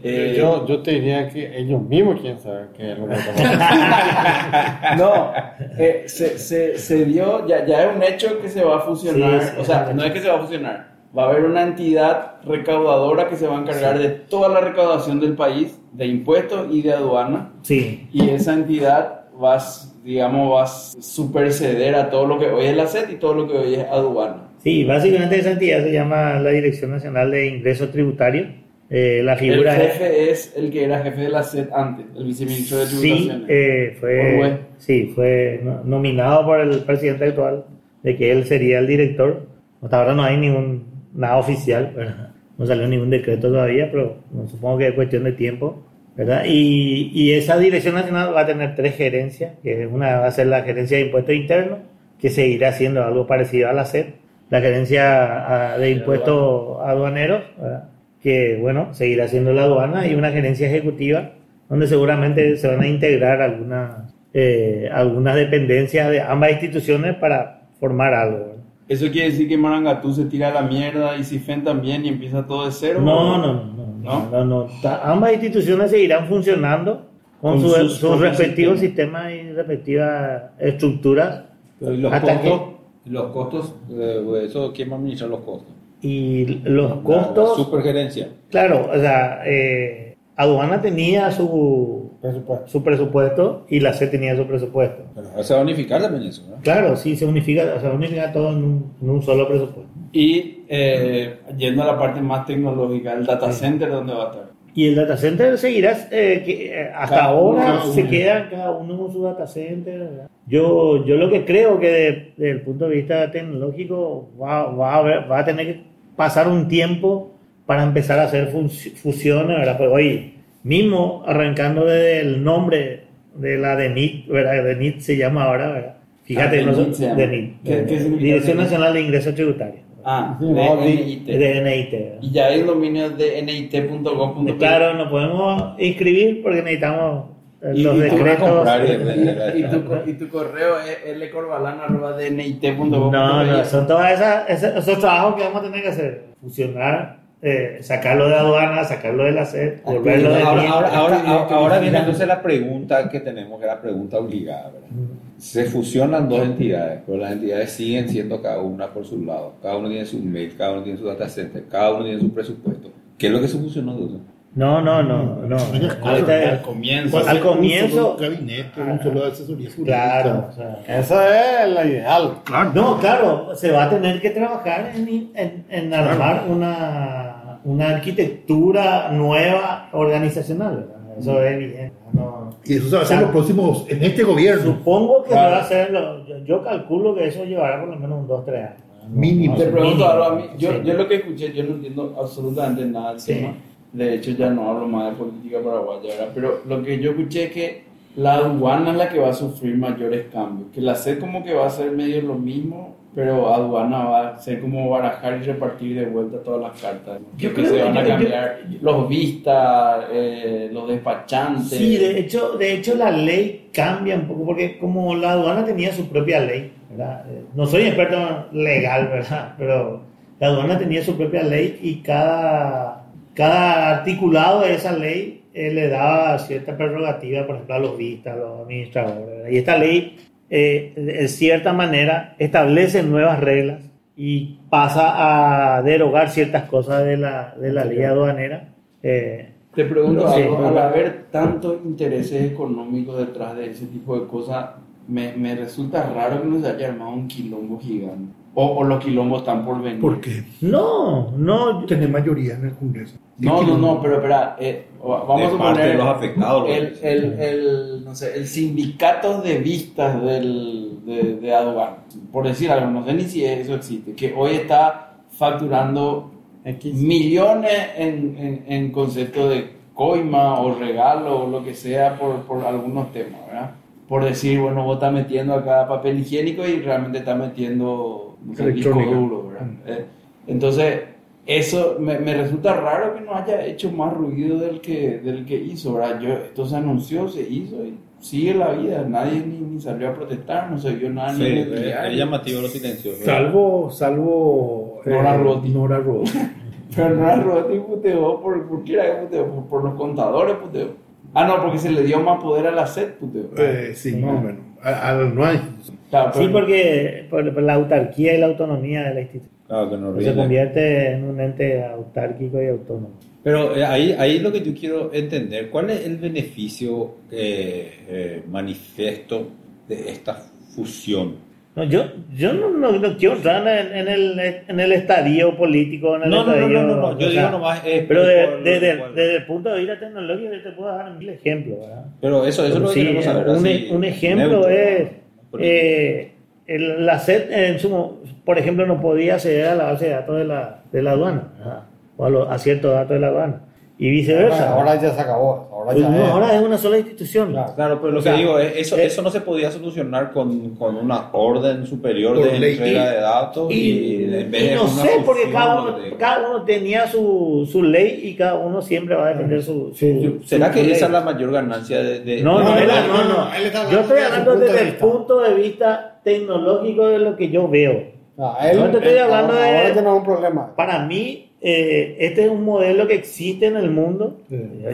Eh, yo, yo te diría que ellos mismos quieren saber qué es lo que No, eh, se, se, se dio, ya, ya es un hecho que se va a fusionar, Sí, sí, o sea, no es que se va a fusionar, va a haber una entidad recaudadora que se va a encargar de toda la recaudación del país, de impuestos y de aduana, Sí, y esa entidad va, a, digamos, va a superceder a todo lo que hoy es la SET y todo lo que hoy es aduana. sí, básicamente esa entidad se llama la Dirección Nacional de Ingresos Tributarios. Eh, la El figura es... jefe es el que era jefe de la SET antes, el viceministro de Sí, Tributaciones. eh, Orwell. fue, sí, fue no- nominado por el presidente actual de que él sería el director. Hasta ahora no hay ningún nada oficial, ¿verdad? No salió ningún decreto todavía, pero supongo que es cuestión de tiempo. ¿verdad? Y, y esa dirección nacional va a tener tres gerencias, que una va a ser la gerencia de impuestos internos, que seguirá haciendo algo parecido a la SED, la gerencia ah, de impuestos aduaneros, ¿verdad? que bueno, seguirá siendo la aduana, y una gerencia ejecutiva donde seguramente se van a integrar algunas, eh, algunas dependencias de ambas instituciones para formar algo. ¿verdad? Eso quiere decir que Marangatú se tira a la mierda y Sifen también y empieza todo de cero. No, no, no, no, ¿No? no, no. Ambas instituciones seguirán funcionando con, Con su- sus sus, respectivos sistemas. y respectivas estructuras. Pero, ¿y los Hasta costos? Los costos, eh, eso, ¿quién va a administrar los costos? Y los La- costos, La supergerencia. claro, o sea, eh, aduana tenía su presupuesto. su presupuesto y la C tenía su presupuesto. Pero ahora se va a unificar también eso, ¿no? Claro, sí, se unifica, se unifica todo en un, en un solo presupuesto. Y eh, yendo a la parte más tecnológica, el data center, ¿dónde va a estar? Y el data center seguirá, eh, que, eh, hasta Cada ahora se uno. queda cada uno con su data center. ¿verdad? Yo, yo lo que creo que de- desde el punto de vista tecnológico va, va, a, haber- va a tener que pasar un tiempo para empezar a hacer fusiones, ¿verdad? Pues hoy mismo, arrancando desde el nombre de la DENIT, ¿verdad? DENIT se llama ahora, ¿verdad? Fíjate, Ah, no se llama. DENIT, ¿Qué- qué significa Dirección DENIT? Nacional de Ingresos Tributarios. Ah, No, DNIT. de NIT. Y ya hay el dominio de nit.gov.p. Claro, nos podemos inscribir porque necesitamos los decretos. y- tu, y tu correo es lcorbalan.dnit.gov.p. No, no, son todas esas, esas- esos trabajos que vamos a tener que hacer. Fusionar, eh, sacarlo de aduana, sacarlo de la SED, volverlo de Ahora, ahora, ahora, ahora, ahora viene entonces la pregunta que tenemos, que es la pregunta obligada. ¿verdad? Se fusionan dos entidades, pero las entidades siguen siendo cada una por su lado. Cada uno tiene su mail, cada uno tiene su data center, cada uno tiene su presupuesto. ¿Qué es lo que se fusionó entonces? No, no, no, no. Ahorita- Al comienzo. Al comienzo, Un solo gabinete, un solo asesoría jurídica. claro. o sea, Eso es la ideal. Claro. No, claro, se va a tener que trabajar en, en- en armar una, una arquitectura nueva organizacional. ¿verdad? Eso es evidente. No, Y eso se va a hacer en los próximos, en este gobierno. Supongo que Claro. va a ser, lo- yo, yo calculo que eso llevará por lo menos un 2, 3 años. Mínimo. Te pregunto algo a mí. Yo, Sí. yo lo que escuché, yo no entiendo absolutamente nada del Sí. tema. De hecho, ya no hablo más de política paraguaya, ¿verdad? Pero lo que yo escuché es que la aduana es la que va a sufrir mayores cambios. Que la SED como que va a ser medio lo mismo, pero aduana va a ser como barajar y repartir de vuelta todas las cartas. Yo que creo se que- van a yo- cambiar los vistas, eh, los despachantes. Sí, de hecho, de hecho la ley cambia un poco porque como la aduana tenía su propia ley, ¿verdad? Eh, No soy experto legal, ¿verdad? Pero la aduana tenía su propia ley y cada, cada articulado de esa ley eh, le daba cierta prerrogativa, por ejemplo, a los vistas, a los administradores. ¿verdad? Y esta ley eh, de cierta manera establece nuevas reglas y pasa a derogar ciertas cosas de la, de la ley aduanera. Eh, Te pregunto Sí. algo, al haber tantos intereses económicos detrás de ese tipo de cosas, me, me resulta raro que no se haya armado un quilombo gigante. O, o los quilombos están por venir. ¿Por qué? no, no, Tener mayoría en el Congreso. No, no, no, pero espera, eh, vamos De a parte poner de los afectados, el, dicen. el, el, no sé, el sindicato de vistas del, de, de aduana, por decir algo, no sé ni si eso existe, que hoy está facturando millones en, en, en concepto de coima o regalo o lo que sea por, por algunos temas, ¿verdad? Por decir, bueno, vos estás metiendo acá papel higiénico y realmente estás metiendo no sé, disco duro, ¿verdad? Eh, entonces, eso me, me resulta raro que no haya hecho más ruido del que, del que hizo, ¿verdad? Yo, esto se anunció, se hizo y sigue la vida. Nadie ni, ni salió a protestar, no se vio nada Sí, ni es, es llamativo los silencios. Salvo, salvo. Nora eh, Roti. Nora Roti. Pero no era Rodri puteó por, por qué era que puteó, por, por los contadores puteó. Ah, no, porque se le dio más poder a la SED puteó. Eh, sí, más o menos. A, nueva institución. Claro, sí, porque por, por la autarquía y la autonomía de la institución Claro que no se convierte en un ente autárquico y autónomo. Pero eh, ahí, ahí lo que yo quiero entender, ¿cuál es el beneficio eh, eh, manifiesto de esta fusión? No, yo, yo no, no, no quiero entrar en, en el, en el estadio político, en el No, no, no, estadio, no, no, no, yo o digo sea, nomás... eh, Pero de- desde, por- desde el punto de vista tecnológico yo te puedo dar mil ejemplos, ¿verdad? Pero eso, eso es lo que Sí, queremos saber. un, así, un ejemplo neutro, es, ¿no? eh, el- la SED, en por ejemplo, no podía acceder a la base de datos de la, de la aduana, o a, los- a ciertos datos de la aduana, y viceversa. Ahora, ahora ya se acabó. Ahora ya No, es- ahora es una sola institución. Claro. Claro, pero lo O sea, que digo es, eso, eh, eso no se podía solucionar con, con una orden superior de ley. entrega Y- de datos y, Y, en vez y de no sé, porque cada uno, cada uno tenía su, su ley y cada uno siempre va a defender su, su- ¿Será su que ley. esa es la mayor ganancia de...? de- No, no, de- él- no, no, no, él Yo estoy hablando desde su el punto de de vista tecnológico de lo que yo veo. Ah, él- No te estoy él- hablando ahora, de- ahora ya no es un problema. Para mí, eh, este es un modelo que existe en el mundo.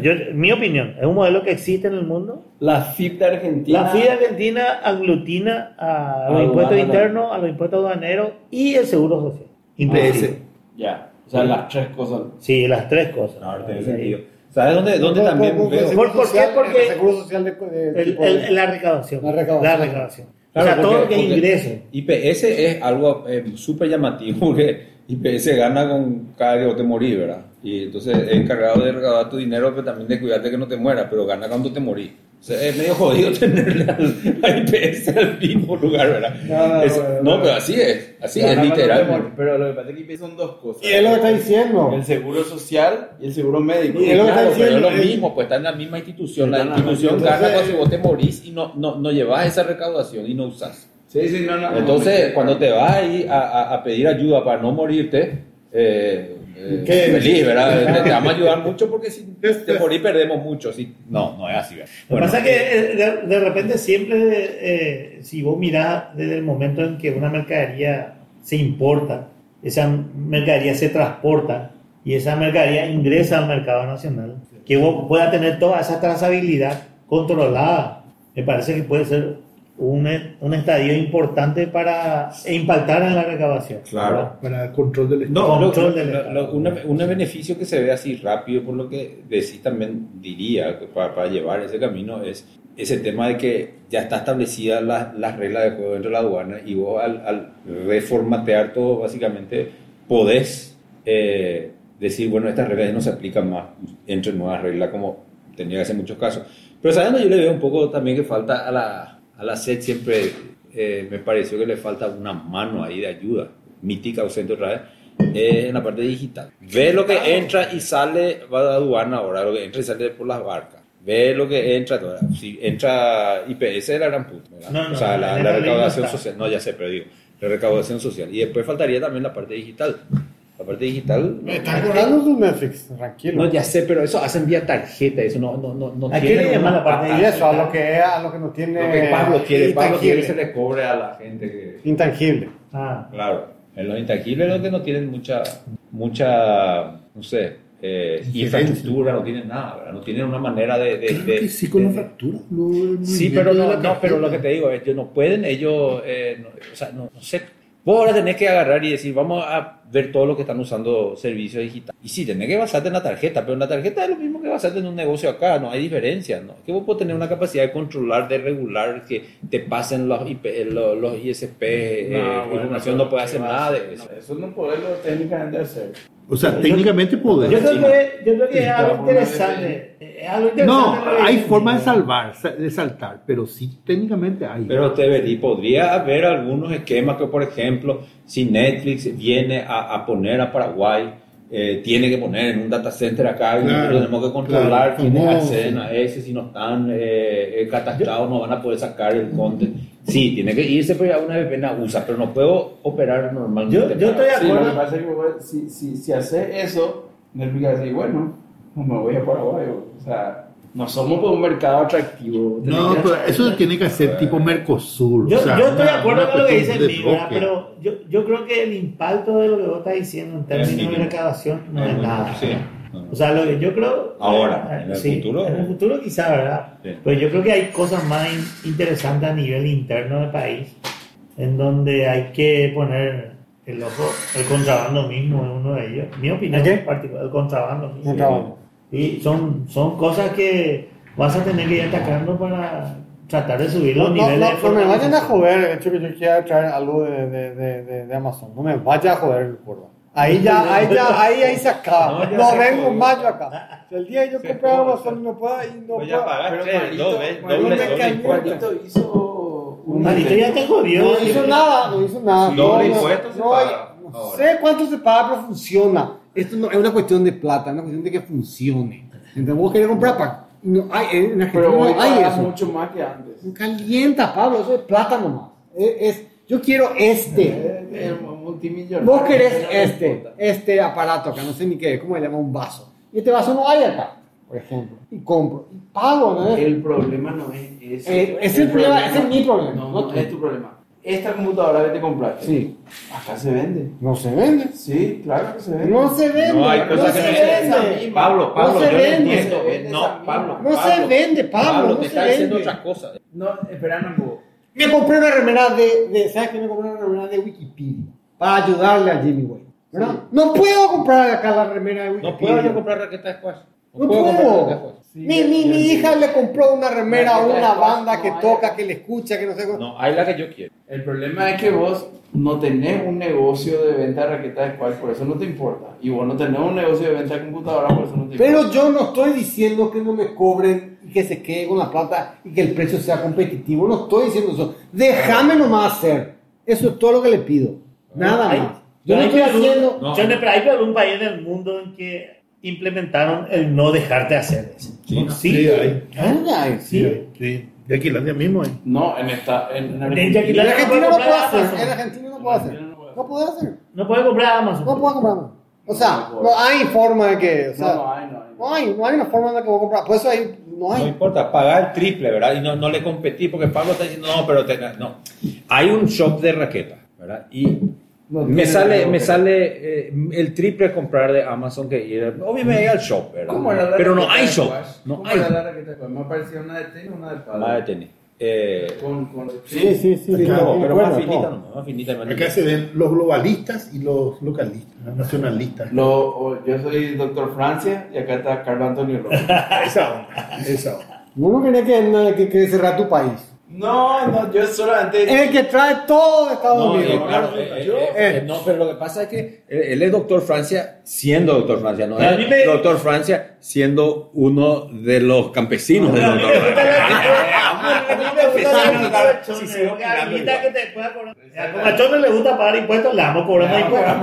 Yo, mi opinión, es un modelo que existe en el mundo. La FIP de Argentina. La FIDE Argentina aglutina a los Aduana, impuestos ¿no? internos, a los impuestos aduaneros y el seguro social. IPS. Ya, o sea, las tres cosas. Sí, las tres cosas. No, tiene sentido. ¿Sabes dónde, dónde Por- también por- veo? ¿Por- por qué? Porque- el seguro social de, de- El- tipo el- de- la recaudación. La recaudación. La recaudación. Claro, o sea, todo porque- lo que ingreso. IPS es algo eh, súper llamativo porque IPS gana con cada que vos te morís, ¿verdad? Y entonces es encargado de recaudar tu dinero, pero también de cuidarte que no te mueras, pero gana cuando te morís. O sea, es medio jodido tenerle al, a IPS al mismo lugar, ¿verdad? No, no, Es- no, pero así es, así Gana es literal. Pero lo que pasa es que IPS son dos cosas. Y es lo que está diciendo. El seguro social y el seguro médico. Y es lo que Claro, está pero es lo diciendo, mismo, pues está en la misma institución. La la institución gana cuando vos te morís y no, no, no llevas esa recaudación y no usas. Sí, sí, no, no. Entonces, cuando te vas ahí a, a- a pedir ayuda para no morirte, eh, eh, ¿Qué? feliz, ¿verdad? Te, te vamos a ayudar mucho porque si te morís perdemos mucho. Sí. No, no es así. ¿verdad? Lo que pasa es que eh, de, de repente siempre, eh, si vos mirás desde el momento en que una mercadería se importa, esa mercadería se transporta y esa mercadería ingresa al mercado nacional, que vos pueda tener toda esa trazabilidad controlada, me parece que puede ser un, un estadio importante para impactar en la recaudación. Claro. Para el control del Estado. No, Control lo- del lo- Estado. lo- una- un beneficio que se ve así rápido, por lo que decís también diría, que para, para llevar ese camino, es ese tema de que ya está establecida la- las reglas de juego dentro de la aduana y vos al, al reformatear todo, básicamente, podés eh, decir, bueno, estas reglas ya no se aplican más, entre nuevas reglas, como tendría que ser en muchos casos. Pero sabiendo, yo le veo un poco también que falta a la, a la SED siempre, eh, me pareció que le falta una mano ahí de ayuda, mítica ausente otra vez, eh, en la parte digital. Ve lo que entra y sale, va a la aduana ahora, lo que entra y sale por las barcas. Ve lo que entra, si entra IPS de la gran puta, ¿verdad? No, no, o sea, la, la recaudación social, no, ya sé, pero digo, la recaudación social. Y después faltaría también la parte digital. La parte digital... Me están cobrando su Netflix, tranquilo. No, ya sé, pero eso hacen vía tarjeta, eso no, no, no, no ¿A qué tiene le llaman una la parte y eso, a lo que, es, a lo que no tiene. Lo que Pablo quiere, Pablo quiere que se le cobre a la gente que... Intangible. Ah, Claro, en los intangibles es lo que no tienen mucha, mucha, no sé, eh, Injerencia. infraestructura, no tienen nada, ¿verdad? no tienen una manera de... de- Creo de- que sí con de- del Sí, pero no, no, pero lo que te digo, ellos no pueden, ellos, eh, no, o sea, no, no sé. Vos ahora tenés que agarrar y decir, vamos a ver todo lo que están usando servicios digitales. Y sí, tenés que basarte en la tarjeta, pero en la tarjeta es lo mismo que basarte en un negocio acá, no hay diferencia, ¿no? Que vos podés tener una capacidad de controlar, de regular, que te pasen los, IP, los, los ISP, eh, información, no puede hacer nada de eso. Eso no poderlo técnicamente hacer. O sea, técnicamente poder. Yo creo que, yo creo que es algo interesante. Interesante. No, hay forma de salvar, sa- de saltar, pero sí, técnicamente hay. Pero te verí, podría haber algunos esquemas que, por ejemplo, si Netflix viene a, a poner a Paraguay, eh, tiene que poner en un data center acá y Claro, nosotros tenemos que controlar claro, quiénes famoso. acceden a ese, si no están eh, eh, catastrados no van a poder sacar el content. Sí, tiene que irse pero a una VPN usa, pero no puedo operar normalmente. Yo- yo estoy de Sí, lo acuerdo. que pasa es que vos, si, si, si haces eso, Netflix va a decir, bueno, pues me voy a Paraguay. O sea, no somos por un mercado atractivo. No, pero eso tiene que ser tipo Mercosur. Yo, o sea, yo estoy de acuerdo con lo que dice bloque. pero yo, yo creo que el impacto de lo que vos estás diciendo en términos de recaudación no Es nada. sí. O sea, lo que yo creo. Ahora, eh, en el sí, futuro- En el futuro, quizá, ¿verdad? Sí. Pero yo creo que hay cosas más in- interesantes a nivel interno del país, en donde hay que poner el ojo, el contrabando mismo es uno de ellos. Mi opinión ¿El qué? particular, el contrabando mismo. Contrabando. Y son, son cosas que vas a tener que ir atacando para tratar de subir los No, no, niveles no, de no me vayan a joder el hecho que yo quiera traer algo de, de, de, de, de Amazon. No me vaya a joder el curva. Ahí ya, ahí ya, ahí, ahí se acaba. No, No, se vengo jodió. mayo acá. Si el día que yo Se compré. Amazon y no pueda y no pagar Pero Marito- hizo un Marito ya te jodió. No hizo nada, no hizo nada. No, no, impuesto se no, paga no sé cuánto se paga, pero funciona. Esto no es una cuestión de plata, es una cuestión de que funcione. Entonces vos querés comprar para. No hay, en Argentina Pero hoy no hay eso. mucho más que antes. Calienta, Pablo, eso es plata nomás. Es, es- yo quiero este. Eh, eh, multimillonario. Vos querés este, este aparato acá, no sé ni qué, es, ¿cómo se llama? Un vaso. Y este vaso no hay acá, por ejemplo. Y compro. Y pago, ¿no? El problema no es ese. Eh, es el problema, ese es mi problema, No, no no es tu problema. Esta computadora que te compraste. Sí. Acá se vende. No se vende. Sí, claro que se vende. No se vende. No hay no cosas que se no se vende. Pablo, Pablo, No se yo vende. entiendo. No. Pablo. No se Pablo, vende, Pablo, no te está diciendo otra cosa. No, espera poco. Me compré una remera de, de ¿sabes qué? Me compré una remera de Wikipedia para ayudarle a Jimmy Way. ¿verdad? No puedo comprar acá la remera de Wikipedia. No puedo yo comprar raqueta de squash. No puedo comprar raqueta de puedo. squash. Sí, mi mi, mi hija le compró una remera a una banda que toca, que le escucha, que no sé cómo. No, hay la que yo quiero. El problema es que vos no tenés un negocio de venta de raquetas de squash, por eso no te importa. Y vos no tenés un negocio de venta de computadora, por eso no te importa. Pero yo no estoy diciendo que no me cobren y que se quede con la plata y que el precio sea competitivo. No estoy diciendo eso. Déjame nomás hacer. Eso es todo lo que le pido. Nada más. Yo no estoy haciendo. No. Yo pero hay algún país en el mundo en que implementaron el no dejarte hacer eso. China. Sí, Sí, hay. Anda, Sí. Sí, sí. De Aquilandia mismo hay. No, en esta. En, en En Argentina. En Argentina no puede hacer. Amazon. En Argentina no puedo hacer. No puedo hacer. No puede comprar Amazon. No puedo comprar. O sea, no hay forma de que. O sea, No, no hay, no hay. no hay, no hay una forma de que voy a comprar. Por eso hay, no No hay. importa, pagar el triple, ¿verdad? Y no, no le competí porque Pablo está diciendo, no, pero te- no. Hay un shop de raquetas, ¿verdad? Y No me sale, me sale eh, el triple comprar de Amazon que ir. Obviamente ir al shop, ¿verdad? ¿Cómo era la pero no hay shop. No ¿Cómo hay. era la raqueta de squash? Me parecía una de tenis una de. La de tenis. Eh, Con, con... Sí, sí, sí. No, pero bueno, más finita, no. no, más finita. más Acá se ven los globalistas y los localistas, nacionalistas. Lo, yo soy doctor Francia y acá está Carlos Antonio Rojas. Esa onda, esa onda. Uno quería que, que, que cerrar tu país. No, no, yo solamente. Es el que trae todo de Estados No, Unidos. eh, claro, eh, yo- eh, eh, no, pero lo que pasa es que él, él es doctor Francia siendo doctor Francia, no es me- doctor Francia siendo uno de los campesinos del doctor Como a Chone le gusta pagar impuestos, le vamos a cobrar más impuestos.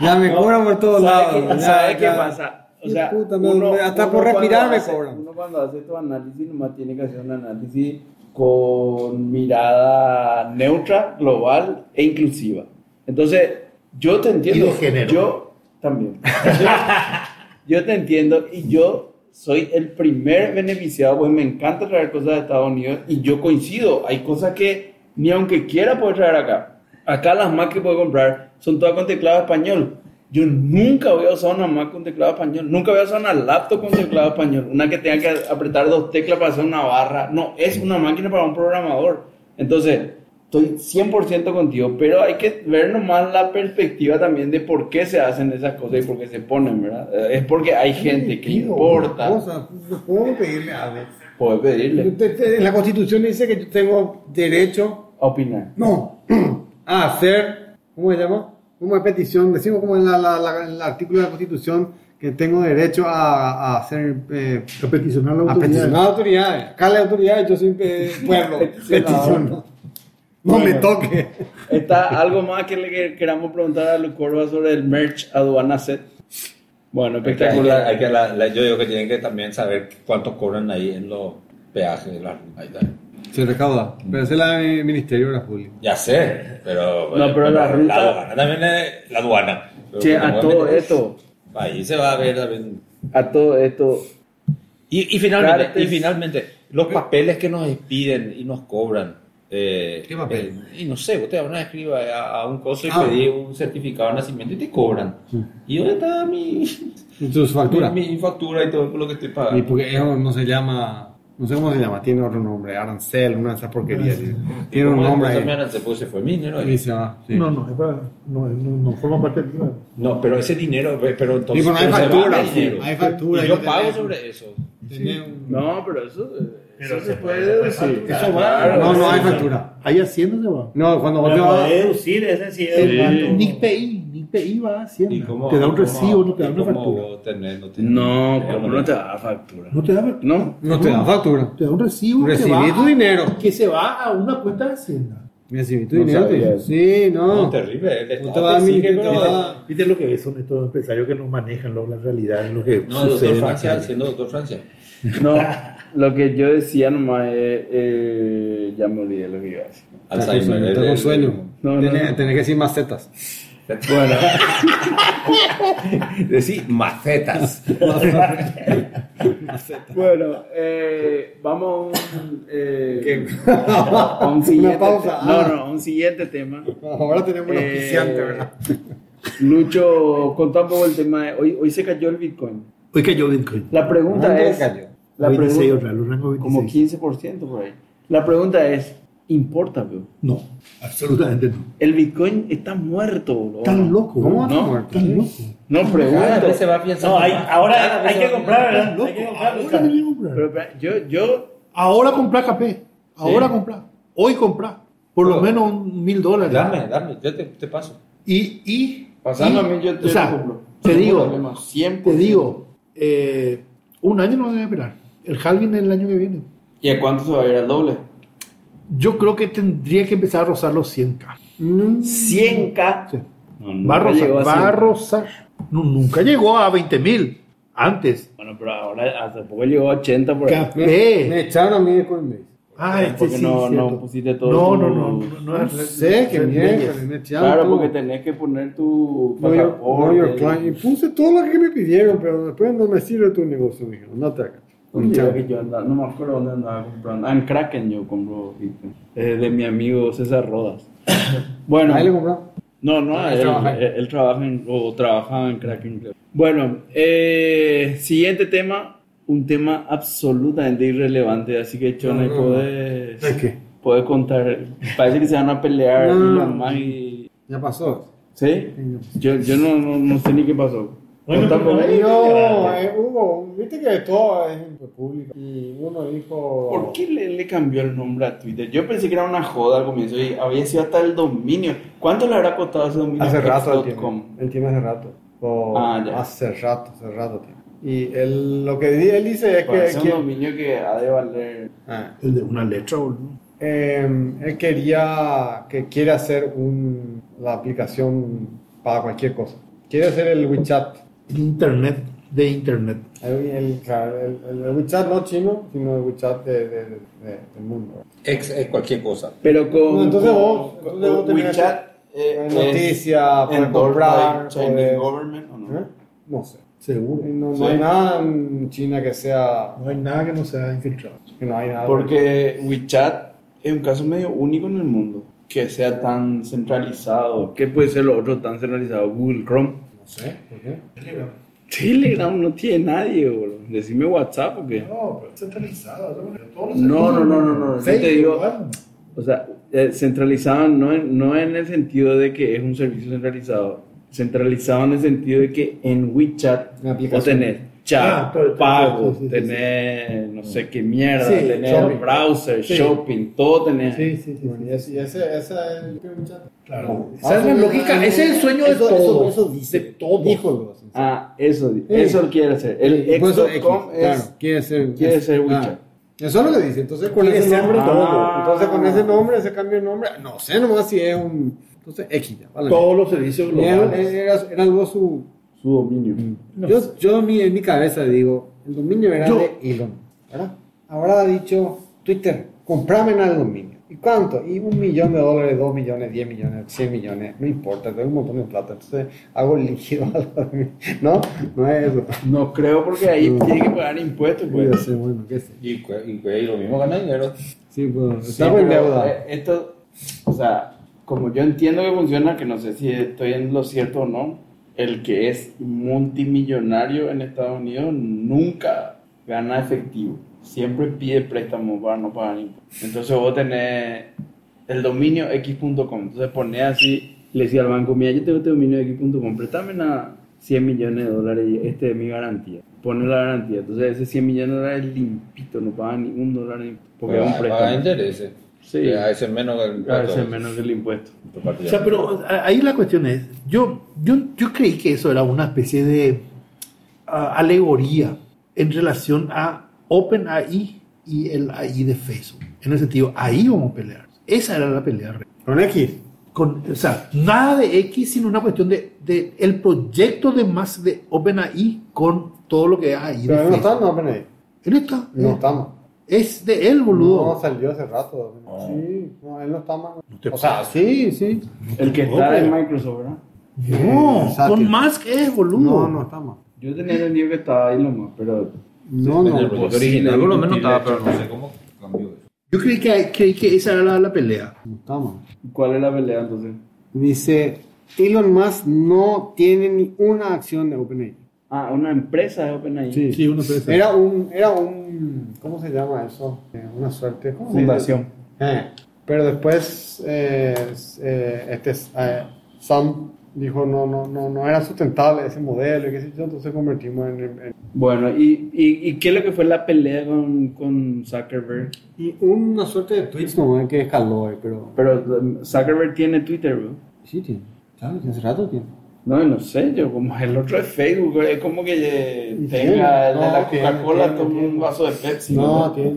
Ya me cobran por todos lados. ¿Sabe qué, pasa? O sea, puta, me- uno- hasta uno por respirar cuando me cobran. Uno cuando hace tu análisis nomás tiene que hacer un análisis con mirada neutra, global e inclusiva. Entonces, yo te entiendo. Y de género. Yo también. yo te entiendo y yo soy el primer beneficiado, pues me encanta traer cosas de Estados Unidos y yo coincido. Hay cosas que ni aunque quiera puedo traer acá. Acá las más que puedo comprar son todas con teclado español. Yo nunca voy a usar una Mac con teclado español, nunca voy a usar una laptop con teclado español, una que tenga que apretar dos teclas para hacer una barra. No, es una máquina para un programador. Entonces, estoy 100% contigo, pero hay que ver nomás la perspectiva también de por qué se hacen esas cosas y por qué se ponen, ¿verdad? Eh, Es porque hay gente que importa. cosa, no puedo pedirle algo. Puedes pedirle la Constitución dice que yo tengo derecho a opinar. No, a hacer, ¿cómo se llama? Como de petición, decimos como en, la, la- la- en el artículo de la Constitución que tengo derecho a, a hacer, eh, A peticionar a la a autoridad. peticionar a autoridades. Acá la autoridad, yo soy eh, pueblo, peticiono. No me toque. ¿Está algo más que le que- queramos preguntar a Lucorba sobre el merch aduana set? Bueno, Hay que- espectacular. hay que la- la- yo digo que tienen que también saber cuánto cobran ahí en los peajes de la ruta. Se recauda, pero ese es el Ministerio de la Pública. Ya sé, pero. No, pero la ruta- La aduana también es la aduana. Che, a todo esto, Ahí se va a ver también. a todo esto, Y, y finalmente, Cartes. y finalmente, los papeles que nos piden y nos cobran. Eh, ¿Qué papel? eh, y no sé, usted van a escribir a, a un coso y Ah. pedí un certificado de nacimiento y te cobran. ¿Y dónde está mi, ¿Y tus facturas? mi, mi factura y todo lo que estoy Y pagando? porque eso no se llama, no sé cómo se llama, tiene otro nombre, arancel, una de esas porquerías. ¿sí? Tiene un ¿Cómo nombre ahí. también se, se fue mi dinero ahí. Y se va, sí. No, no, no, no, no forma parte del IVA. No, pero ese dinero, pero entonces. Sí, pero hay pero se va factura, sí, dinero. hay factura, Y yo no pago tenés- sobre eso. No, pero eso, eh, Pero eso se se puede- decir. facturar. Claro, No, no hay sí. factura. Ahí Hacienda se va. No, cuando vos te vas. deducir ese sí es Sí. Ni PI, ni PI va a Hacienda. ¿Y cómo- te da un cómo- recibo, no te da una factura. tenés- no tenés- No, tenés- ¿cómo no te da factura? No te da factura. No. No te da factura. Te da un recibo. que Recibí va tu dinero. Que se va a una cuenta de Hacienda. Recibí tu No dinero. te-. Sí, no. No, terrible. El No te va a te va- ¿Viste lo que son estos empresarios que no manejan lo- la realidad lo que No, doctor sucede en la Francia, siendo doctor Francia. No, lo que yo decía nomás es, eh, ya me olvidé lo que iba a decir. Alzheimer. El- con sueño. No, no, Tenés no. tenés que decir macetas. Bueno, Decir macetas. bueno, eh, vamos a un, eh, ¿Qué? a un siguiente pausa, te- No, ah. no, a un siguiente tema. Ahora tenemos un Eh, auspiciante, ¿verdad? Lucho, contá un poco el tema de hoy. Hoy se cayó el Bitcoin. Hoy cayó Bitcoin. La pregunta ¿Dónde es. cayó? La 26 pregunta, otra vez, los rangos 26. como 15% por ahí. La pregunta es: ¿importa, bro? No, absolutamente no. El Bitcoin está muerto, bro. Están loco. ¿Cómo No, no, muerto? Están loco. No, pregunto. se va No, hay, ahora hay, hay que comprar, ¿verdad? Loco. Hay que comprar. Ahora tenés que comprar. Pero, espera, yo, yo, Ahora comprar KP. Ahora Sí. comprar. Hoy comprar. Por lo Pero- menos un mil dólares. Dame, dame, yo te, te paso. Y, y, pasando y- a mí, yo te o sea, lo compro. te digo, problema, 100%. te digo, eh, un año no debe esperar. El halving el año que viene. ¿Y a cuánto se va a ir al doble? Yo creo que tendría que empezar a rozar los 100k. 100k. Sí. No, Va a nunca rozar. llegó a Va a 100K. rozar. No, nunca llegó a 20 mil. Antes. Bueno, pero ahora hace poco llegó a 80 por ahí. Me, me echaron a mí de Coinbase. Ah, este Porque sí, no- cierto. no pusiste todo No, tu- no, no, no, no, sé, qué mierda. leyes. Me echaron Claro, todo. porque tenés que poner tu pasaporte. Y puse todo lo que me pidieron, pero después no me sirve tu negocio, dijeron. No te hagas. Un día que yo andaba, no me acuerdo dónde andaba comprando. Ah, en Kraken yo compro. Eh, de mi amigo César Rodas. bueno, Ahí le compraron. no, no, Ah, él él, trabaja él- él trabaja en, o trabajaba en Kraken. Bueno, eh, siguiente tema. Un tema absolutamente irrelevante. Así que, Chona, No, no, no. puedes, puedes contar. Parece que se van a pelear No, y. Ya pasó. ¿Sí? Yo, yo no, no, no sé ni qué pasó. Bueno, pero ahí. ahí- No, eh, hubo, viste que todo es en república. Y uno dijo. ¿Por qué le, le cambió el nombre a Twitter? Yo pensé que era una joda al comienzo y había sido hasta el dominio. ¿Cuánto le habrá costado ese dominio? Hace rato X.com? tiene. Él tiene hace rato. O Ah, ya. Hace rato, hace rato tiene. Y él, lo que él dice es que. un que- dominio que ha de valer. Ah. El de una letra, boludo. Eh, él quería que quiere hacer un, la aplicación para cualquier cosa. Quiere hacer el WeChat. Internet de Internet. El, el- claro, el- el WeChat no chino, sino el WeChat de, de- de- de- del mundo. Ex, es cualquier cosa. Pero con, No, entonces con- vos- con- entonces vos tenés WeChat eh, Eh, Noticia, endorsed comprar. Chinese puedes- government o no? ¿Eh? No sé. Seguro. No, no Sí. hay nada en China que sea. No hay nada que no sea infiltrado. Que no hay nada. Porque WeChat es un caso medio único en el mundo. Que sea tan centralizado. ¿Qué puede ser lo otro tan centralizado? Google Chrome. No sé, ¿por qué? Telegram no tiene nadie, boludo. Decime WhatsApp porque. No, pero es centralizado. todos los No, no, no, no, no. Yo te digo, o sea, eh, centralizado no en, no en el sentido de que es un servicio centralizado. Centralizado en el sentido de que en WeChat vos aplicación. tenés chat, Ah, todo, todo, pago, sí, sí, sí, tenés no sé qué mierda, shopping. browser, Sí. shopping, todo tenés. Sí, sí, sí. Bueno, y ese, y ese, esa es el Claro. Ah, Esa es la lógica, ah, ese es el sueño de eso, todo. Eso, eso dice. De todo. Díjolo. Ah, eso, eso lo quiere hacer. El Y por eso X, X.com es claro, quiere ser, quiere es- ser ah, eso es lo que dice. Entonces, con ese nombre, todo. todo. Entonces, con ese nombre, se cambia el nombre. No sé nomás si es un. Entonces, X ya. Vale. Todos los servicios era, globales. era, era algo su. Su dominio. Yo, yo en mi, en mi cabeza digo, el dominio era Yo- de Elon, ¿verdad? Ahora ha dicho Twitter, comprame en el dominio. ¿Y cuánto? Y un millón de dólares, dos millones, diez millones, cien millones, no importa, tengo un montón de plata, entonces hago líquido de mí. No, no es eso. No creo porque ahí Mm. tiene que pagar impuestos, pues. hacer, bueno, qué sé. Y, lo mismo gana dinero. Sí, pues, Sí, estamos en deuda. eh, Esto, o sea, como yo entiendo que funciona, que no sé si estoy en lo cierto o no, el que es multimillonario en Estados Unidos nunca gana efectivo. Siempre pide préstamos para no pagar impuestos. Entonces vos tenés el dominio x.com. Entonces ponés así, le decía al banco, mira, yo tengo este dominio x.com, préstame a 100 millones de dólares y este es mi garantía. Pone la garantía. Entonces ese 100 millones de dólares es limpito, no paga ni un dólar porque es un préstamo. paga intereses. Sí. A veces menos que el A veces menos el impuesto. O sea, pero a- ahí la cuestión es, yo, yo, yo creí que eso era una especie de ah, alegoría en relación a OpenAI y el AI de Facebook. En el sentido, ahí vamos a pelear. Esa era la pelea real. Con X. Con, o sea, nada de X, sino una cuestión de, de el proyecto de más de OpenAI con todo lo que hay de Pero no Facebook. estamos, apenas ahí. Él está. No eh, estamos. Es de él, boludo. No, salió hace rato. No. Sí, no, él no está más. te O sea, sí, sí. El que está en Microsoft, ¿verdad? No, Satya. con Musk es, boludo. No, no está más. Yo tenía entendido que estaba ahí nomás, pero No, En el no. proyecto posible, original por lo menos estaba, pero no sé cómo cambió eso. Yo creí que, creí que esa era la, la pelea. No está más. ¿cuál es la pelea entonces? Dice, Elon Musk no tiene ni una acción de OpenAI. Ah, una empresa de OpenAI. Sí, uno puede ser. Era un, era un, ¿cómo se llama eso? Eh, una suerte. ¿cómo se Fundación. Eh, pero después, eh, eh, este, eh, Sam dijo, no, no, no, no era sustentable ese modelo y qué sé yo, entonces convertimos en, en- Bueno, ¿y, y, y qué es lo que fue la pelea con, con Zuckerberg? y una suerte de tweets nomás que escaló, pero Pero um, Zuckerberg tiene Twitter, bro. sí tiene, claro, hace rato tiene. No, no sé, yo como el otro es Facebook, es como que eh, tenga el la no, tiene, Coca-Cola, tiene. un vaso de Pepsi. No, tiene,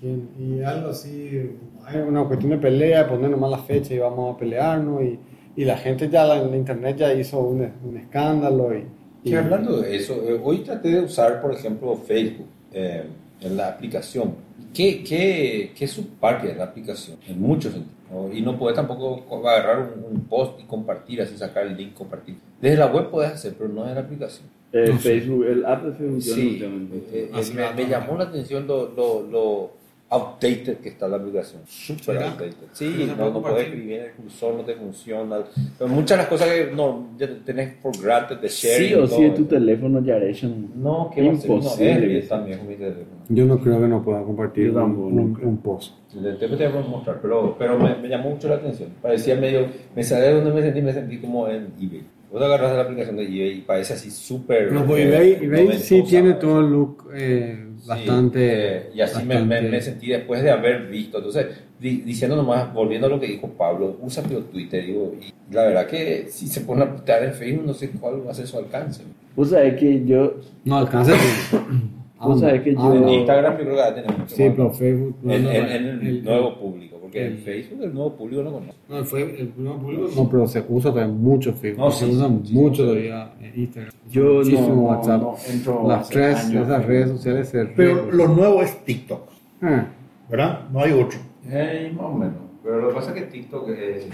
tiene, tiene. Y algo así, hay una cuestión de pelea, poner nomás la fecha y vamos a pelearnos. Y, y la gente ya, la, la internet ya hizo un, un escándalo. Y, y- hablando de eso, eh, hoy traté de usar, por ejemplo, Facebook eh, en la aplicación. ¿Qué, qué, qué es su parte de la aplicación? En muchos sentidos. ¿no? Y no puedes tampoco co- agarrar un, un post y compartir, así sacar el link, compartir. Desde la web puedes hacer, pero no desde la aplicación. Eh, Facebook, el app de Facebook. Sí, no eh, eh, me, me llamó la atención lo, lo, lo outdated que está la aplicación. Super ¿Será? outdated. No Sí, no, puede no puedes escribir en el cursor, no te funciona. Pero muchas de las cosas que no, ya tenés por granted de sharing. Sí o sí tu teléfono Generation. No, que imposible. Imposible. No, es también con mi teléfono. Yo no creo que no pueda compartir un, un- un post. Después te voy a mostrar, pero, pero me, me llamó mucho la atención. Parecía medio. Me sabía de dónde me sentí, me sentí como en eBay. Vos agarras la aplicación de eBay y parece así súper. No, pues eBay, eBay sí tiene todo el look eh, Sí, bastante. eh, y así me, me, bastante- me sentí después de haber visto. Entonces, di- diciendo nomás, volviendo a lo que dijo Pablo, usa tu Twitter. Digo, y la verdad que si se pone a postear en Facebook, no sé cuál va a ser su alcance. Vos sabés que yo, No alcanza. Vos sabés que yo- En No. Instagram, yo creo que va a tener mucho Sí, más. pero Facebook. no, En, no, en- en el, el- nuevo público, porque en el- Facebook el nuevo público no conoce. No, fue el nuevo público. No, pero se usa también mucho Facebook. No, se sí, usa sí, mucho sí. todavía en Instagram. yo Muchísimo no, WhatsApp. no entro Las tres, años. esas redes sociales se Pero lo nuevo es TikTok, Ah, ¿verdad? No hay otro. Eh, más o menos. Pero lo que pasa es que TikTok es.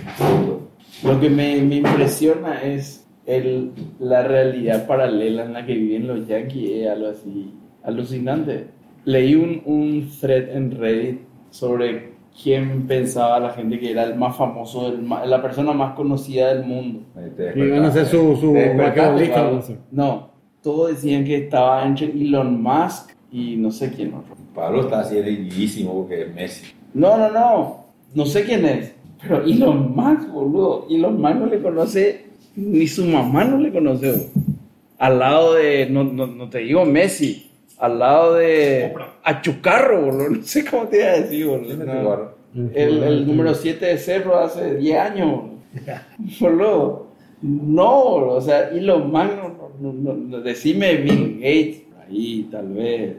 Lo que me, me impresiona es el, la realidad paralela en la que viven los yankees, es algo así alucinante. Leí un, un thread en Reddit sobre quién pensaba la gente que era el más famoso, el la persona más conocida del mundo. Y van a hacer su, su. No, todos decían que estaba entre Elon Musk y no sé quién otro. Pablo está así heridísimo porque es Messi. No, no, no, no sé quién es, pero Elon Musk, boludo. Elon Musk no le conoce, ni su mamá no le conoce. boludo. Al lado de, no, no, no te digo Messi, al lado de Achucarro, boludo. No sé cómo te iba a decir, boludo. ¿Quién es No. El, el número 7 de Cerro hace 10 años. Boludo. No, o sea, Elon Musk, no, no, no, no, decime Bill Gates, ahí, tal vez.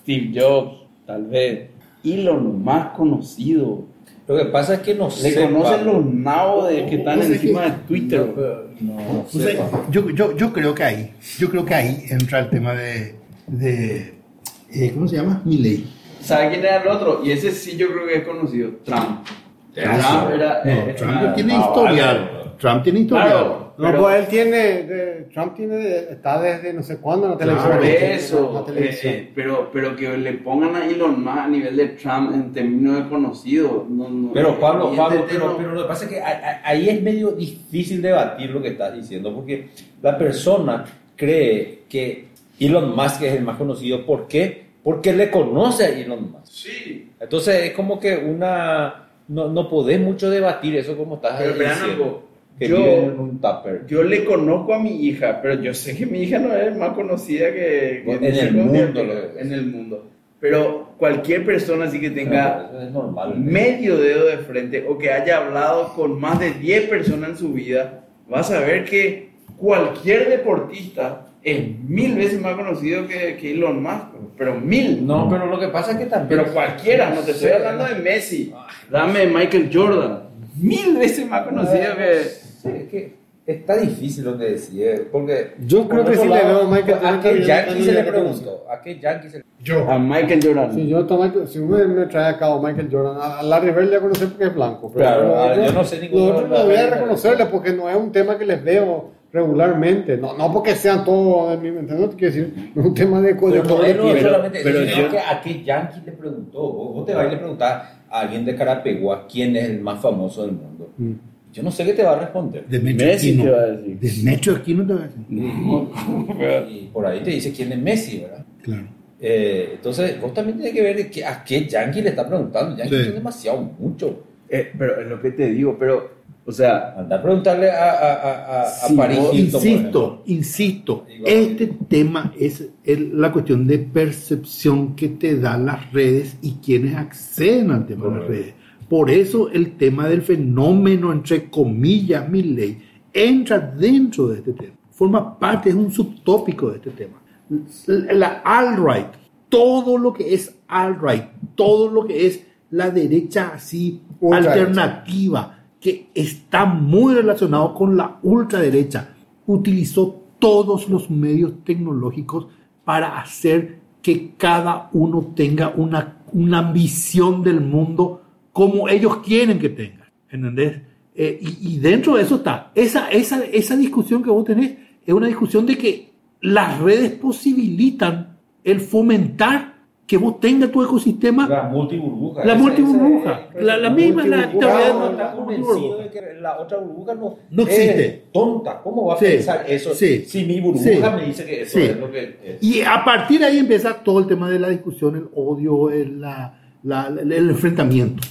Steve Jobs, tal vez. Elon más conocido. Lo que pasa es que no Le sé. conocen los nabos de que están encima que- de Twitter. No, no, no sé, yo, yo, yo creo que ahí, yo creo que ahí entra el tema de, de eh, ¿cómo se llama? Milley. ¿Sabe quién era el otro? Y ese sí yo creo que es conocido. Trump. Trump era. No, eh, Trump era- tiene historial. vale. Trump tiene historial. Claro, No, pero- pues él tiene, de- Trump tiene, está desde no sé cuándo en la televisión. Por eso, la televisión. eh, eh, pero, pero que le pongan a Elon Musk a nivel de Trump en términos de conocido. No, no, Pero Pablo, Pablo, este pero, pero lo que pasa es que ahí es medio difícil debatir lo que estás diciendo, porque la persona cree que Elon Musk es el más conocido. ¿Por qué? Porque le conoce a Elon Musk. Sí, Entonces es como que una... No, no podés mucho debatir eso como estás pero diciendo. Que Yo, en un tupper. yo le conozco a mi hija, pero yo sé que mi hija no es más conocida que, que En el mundo, lo- en el mundo. Pero cualquier persona así que tenga es normal. medio dedo de frente o que haya hablado con más de 10 personas en su vida, vas a ver que cualquier deportista es mil veces más conocido que, que Elon Musk, pero mil. No, pero lo que pasa es que también... Pero cualquiera, no te estoy hablando de Messi, dame Michael Jordan, mil veces más conocido que... Sí, es que está difícil lo que decía, porque... Yo creo que sí le veo a Michael ¿A Jordan qué también, Yankee se le preguntó? ¿A qué Yankee se le Yo. A Michael Jordan. Si yo tomo, si uno me trae a cabo Michael Jordan, a a Larry Bird le conocer porque es blanco. Pero Claro, lo ah, yo no sé ninguno los no voy a reconocerle porque no es un tema que les veo regularmente. No, no porque sean todos de mi mente, no te quiero decir, es un tema de, de Pero él no piel. solamente pero yo- que a qué Yankee le preguntó. Vos, vos te vas y le preguntás a alguien de Carapegua quién es el más famoso del mundo. Mm. Yo no sé qué te va a responder. De Metro Messi Aquino. te va a decir. De Metro Aquino te va a decir. Y por ahí te dice quién es Messi, ¿verdad? Claro. Eh, entonces, vos también tienes que ver qué- a qué Yankee le está preguntando. Yankee Sí. son demasiado mucho. Eh, pero es lo que te digo, pero, o sea, Anda a preguntarle a, a, a, a- Sí, por Insisto, insisto, este tema es el- la cuestión de percepción que te dan las redes y quienes acceden al tema de las redes. Por eso el tema del fenómeno, entre comillas, mi ley, entra dentro de este tema. Forma parte, es un subtópico de este tema. La alt-right, todo lo que es alt-right, todo lo que es la derecha así alternativa, que está muy relacionado con la ultraderecha, utilizó todos los medios tecnológicos para hacer que cada uno tenga una, una visión del mundo como ellos quieren que tenga. ¿Entendés? Eh, y, y dentro de eso está, esa, esa, esa discusión que vos tenés es una discusión de que las redes posibilitan el fomentar que vos tengas tu ecosistema La multiburbuja. La multiburbuja. La- la misma, la está convencido de que la otra burbuja no, No es existe. tonta. ¿Cómo va a Sí, pensar eso? sí, Si mi burbuja sí, me dice que eso sí. es lo que es. Y a partir de ahí empieza todo el tema de la discusión, el odio, el, la- la- el enfrentamiento.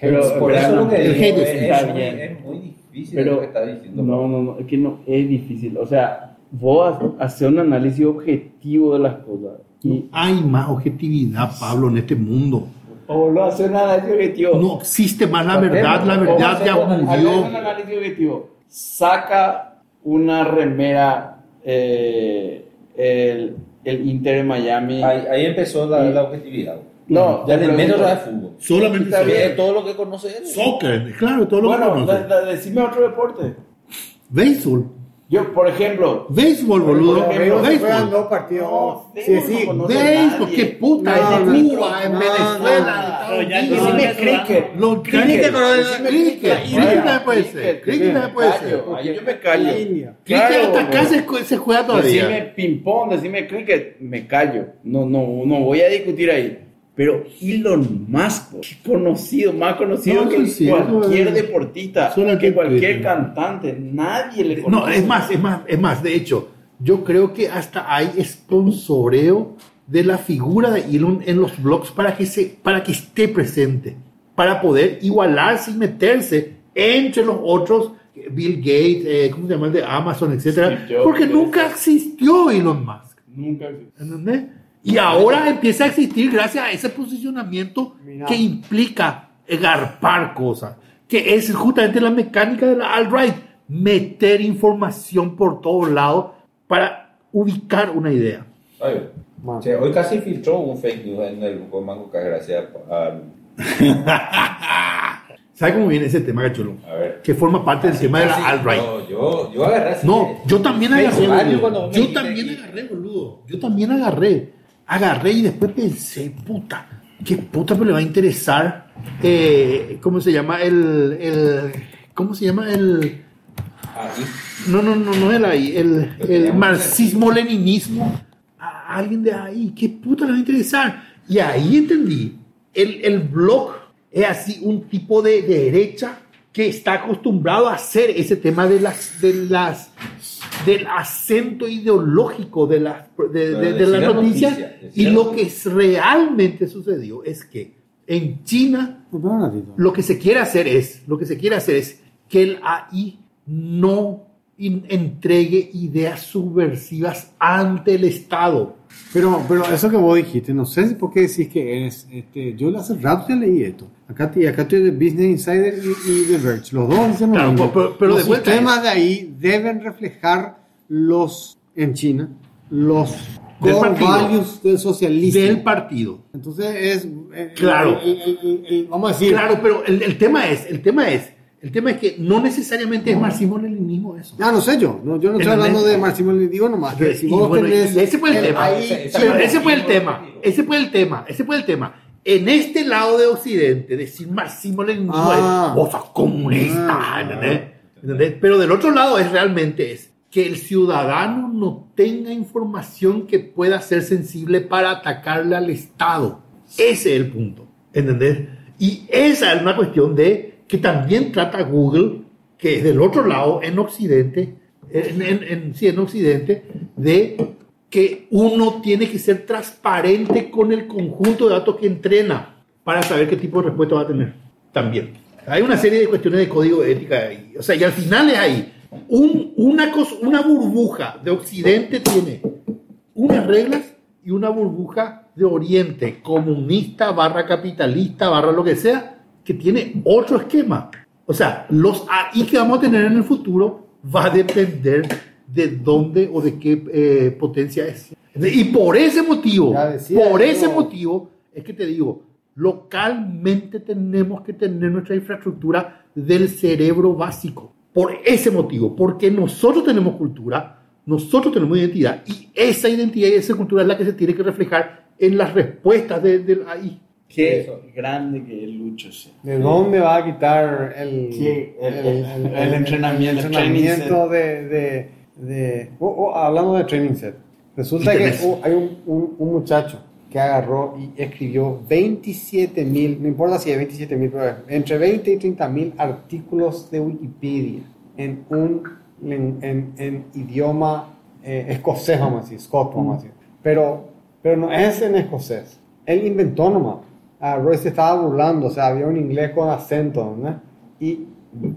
Pero, por eso pero, lo que el digo, es, es- es está muy, bien. es muy difícil Pero- lo que está diciendo. no, no, no, es que no, es difícil. O sea, vos haces un análisis objetivo de las cosas. Y, Hay más objetividad, Pablo, en este mundo. o lo hace un análisis objetivo. No existe más la verdad, la verdad ya. Hagamos un murió. análisis objetivo. Saca una remera, eh, el, el Inter de Miami. Ahí, ahí empezó la, la objetividad. No, ya el pregunto. de fútbol. Solamente Está soccer. todo lo que conoce él. Soccer, claro, todo lo que Bueno, conoce. da- da- decime otro deporte. Béisbol, Yo, por ejemplo, béisbol, boludo. Por ejemplo, Pero Béisbol. No, sí, béisbol sí. no conoce Béisbol, qué puta, No, en no, Cuba, en no, Venezuela, no, en ya no, no, cricket. Los cricket, Cricket, cricket, cricket, cricket también puede ser, cricket, también puede ser. yo me callo. Cricket hasta acá se, juega Decime todavía. ping-pong, decime cricket, me callo. No, no, no voy a discutir ahí. Pero Elon Musk, conocido, más conocido No, que sí, sí, cualquier es- deportista, solo que cualquier cantante, nadie le No, conoce. es más, es más, es más. De hecho, yo creo que hasta hay sponsoreo de la figura de Elon en los blogs para que, se, para que esté presente, para poder igualarse y meterse entre los otros, Bill Gates, eh, ¿cómo se llama? El de Amazon, etcétera, Jobs, porque sí. nunca existió Elon Musk. Nunca. ¿Entendés? Y ahora empieza a existir gracias a ese posicionamiento Mira. que implica garpar cosas, que es justamente la mecánica de la alt-right, meter información por todos lados para ubicar una idea. Ay, che, hoy casi filtró un fake news en el grupo de Mango K, gracias a... ¿Sabe cómo viene ese tema, Gachulo? A ver. Que forma parte del tema de la alt-right. No, yo, yo agarré así. No, yo también agarré, boludo. Yo también que- agarré, boludo. Yo también agarré. Agarré y después pensé, puta, qué puta me le va a interesar, eh, ¿cómo se llama? El, el, ¿cómo se llama? El, no, no, no, no era ahí, el, el marxismo-leninismo. A alguien de ahí, qué puta le va a interesar. Y ahí entendí, el, el blog es así un tipo de derecha que está acostumbrado a hacer ese tema de las, de las, del acento ideológico de las, de, la noticias. noticia, Y lo que realmente sucedió es que en China lo que se quiere hacer es, lo que se quiere hacer es que el AI no entregue ideas subversivas ante el Estado. Pero, pero eso que vos dijiste, no sé por qué decís que eres. Este, yo hace rato ya leí esto. Acá, te- acá estoy de Business Insider y, y The Verge. Los dos dicen Claro, pero- pero los sistemas de ahí deben reflejar los, en China, los Del core partido. values del socialismo. Del partido. Entonces es. eh, Claro. el- el- vamos a decir. Claro, pero el tema es, el tema es, el tema es que no necesariamente es marxismo-leninismo eso. Ah, no sé yo. No, yo no estoy hablando de marxismo digo nomás. Que si vos bueno, tenés. ese fue el tema. ahí- ese- Pero ese- ese fue el tema. Ese fue el tema. Ese fue el tema. En este lado de Occidente, decir marxismo-leninismo Ah. es vos sos comunista, Ah. ¿entendés? ¿Entendés? Pero del otro lado es realmente es que el ciudadano no tenga información que pueda ser sensible para atacarle al Estado. Ese es el punto, ¿entendés? Y esa es una cuestión de que también trata Google, que es del otro lado, en Occidente, en, en- Occidente, de que uno tiene que ser transparente con el conjunto de datos que entrena para saber qué tipo de respuesta va a tener. También. Hay una serie de cuestiones de código de ética ahí. O sea, y al final es ahí. Un- una, una burbuja de Occidente tiene unas reglas y una burbuja de Oriente, comunista, barra capitalista, barra lo que sea, que tiene otro esquema. O sea, los AI que vamos a tener en el futuro va a depender de dónde o de qué eh, potencia es. Y por ese motivo, decía por ese motivo, es que te digo, localmente tenemos que tener nuestra infraestructura del cerebro básico. Por ese motivo, porque nosotros tenemos cultura, nosotros tenemos identidad, y esa identidad y esa cultura es la que se tiene que reflejar en las respuestas de- del AI. Qué Eso. grande que es Lucho. sí. ¿De dónde va a quitar el, Sí, el- el- el entrenamiento, el el entrenamiento de, de, de- oh, oh, hablando de training set. Resulta que oh, hay un, un- un muchacho que agarró y escribió 27 mil, no importa si hay 27 mil, pero entre 20 y 30 mil artículos de Wikipedia en un en, en- en idioma eh, escocés, vamos a decir, Scott, vamos a decir. Pero, pero no es en escocés. Él inventó nomás. A Royce estaba burlando, o sea, había un inglés con acento, ¿no? Y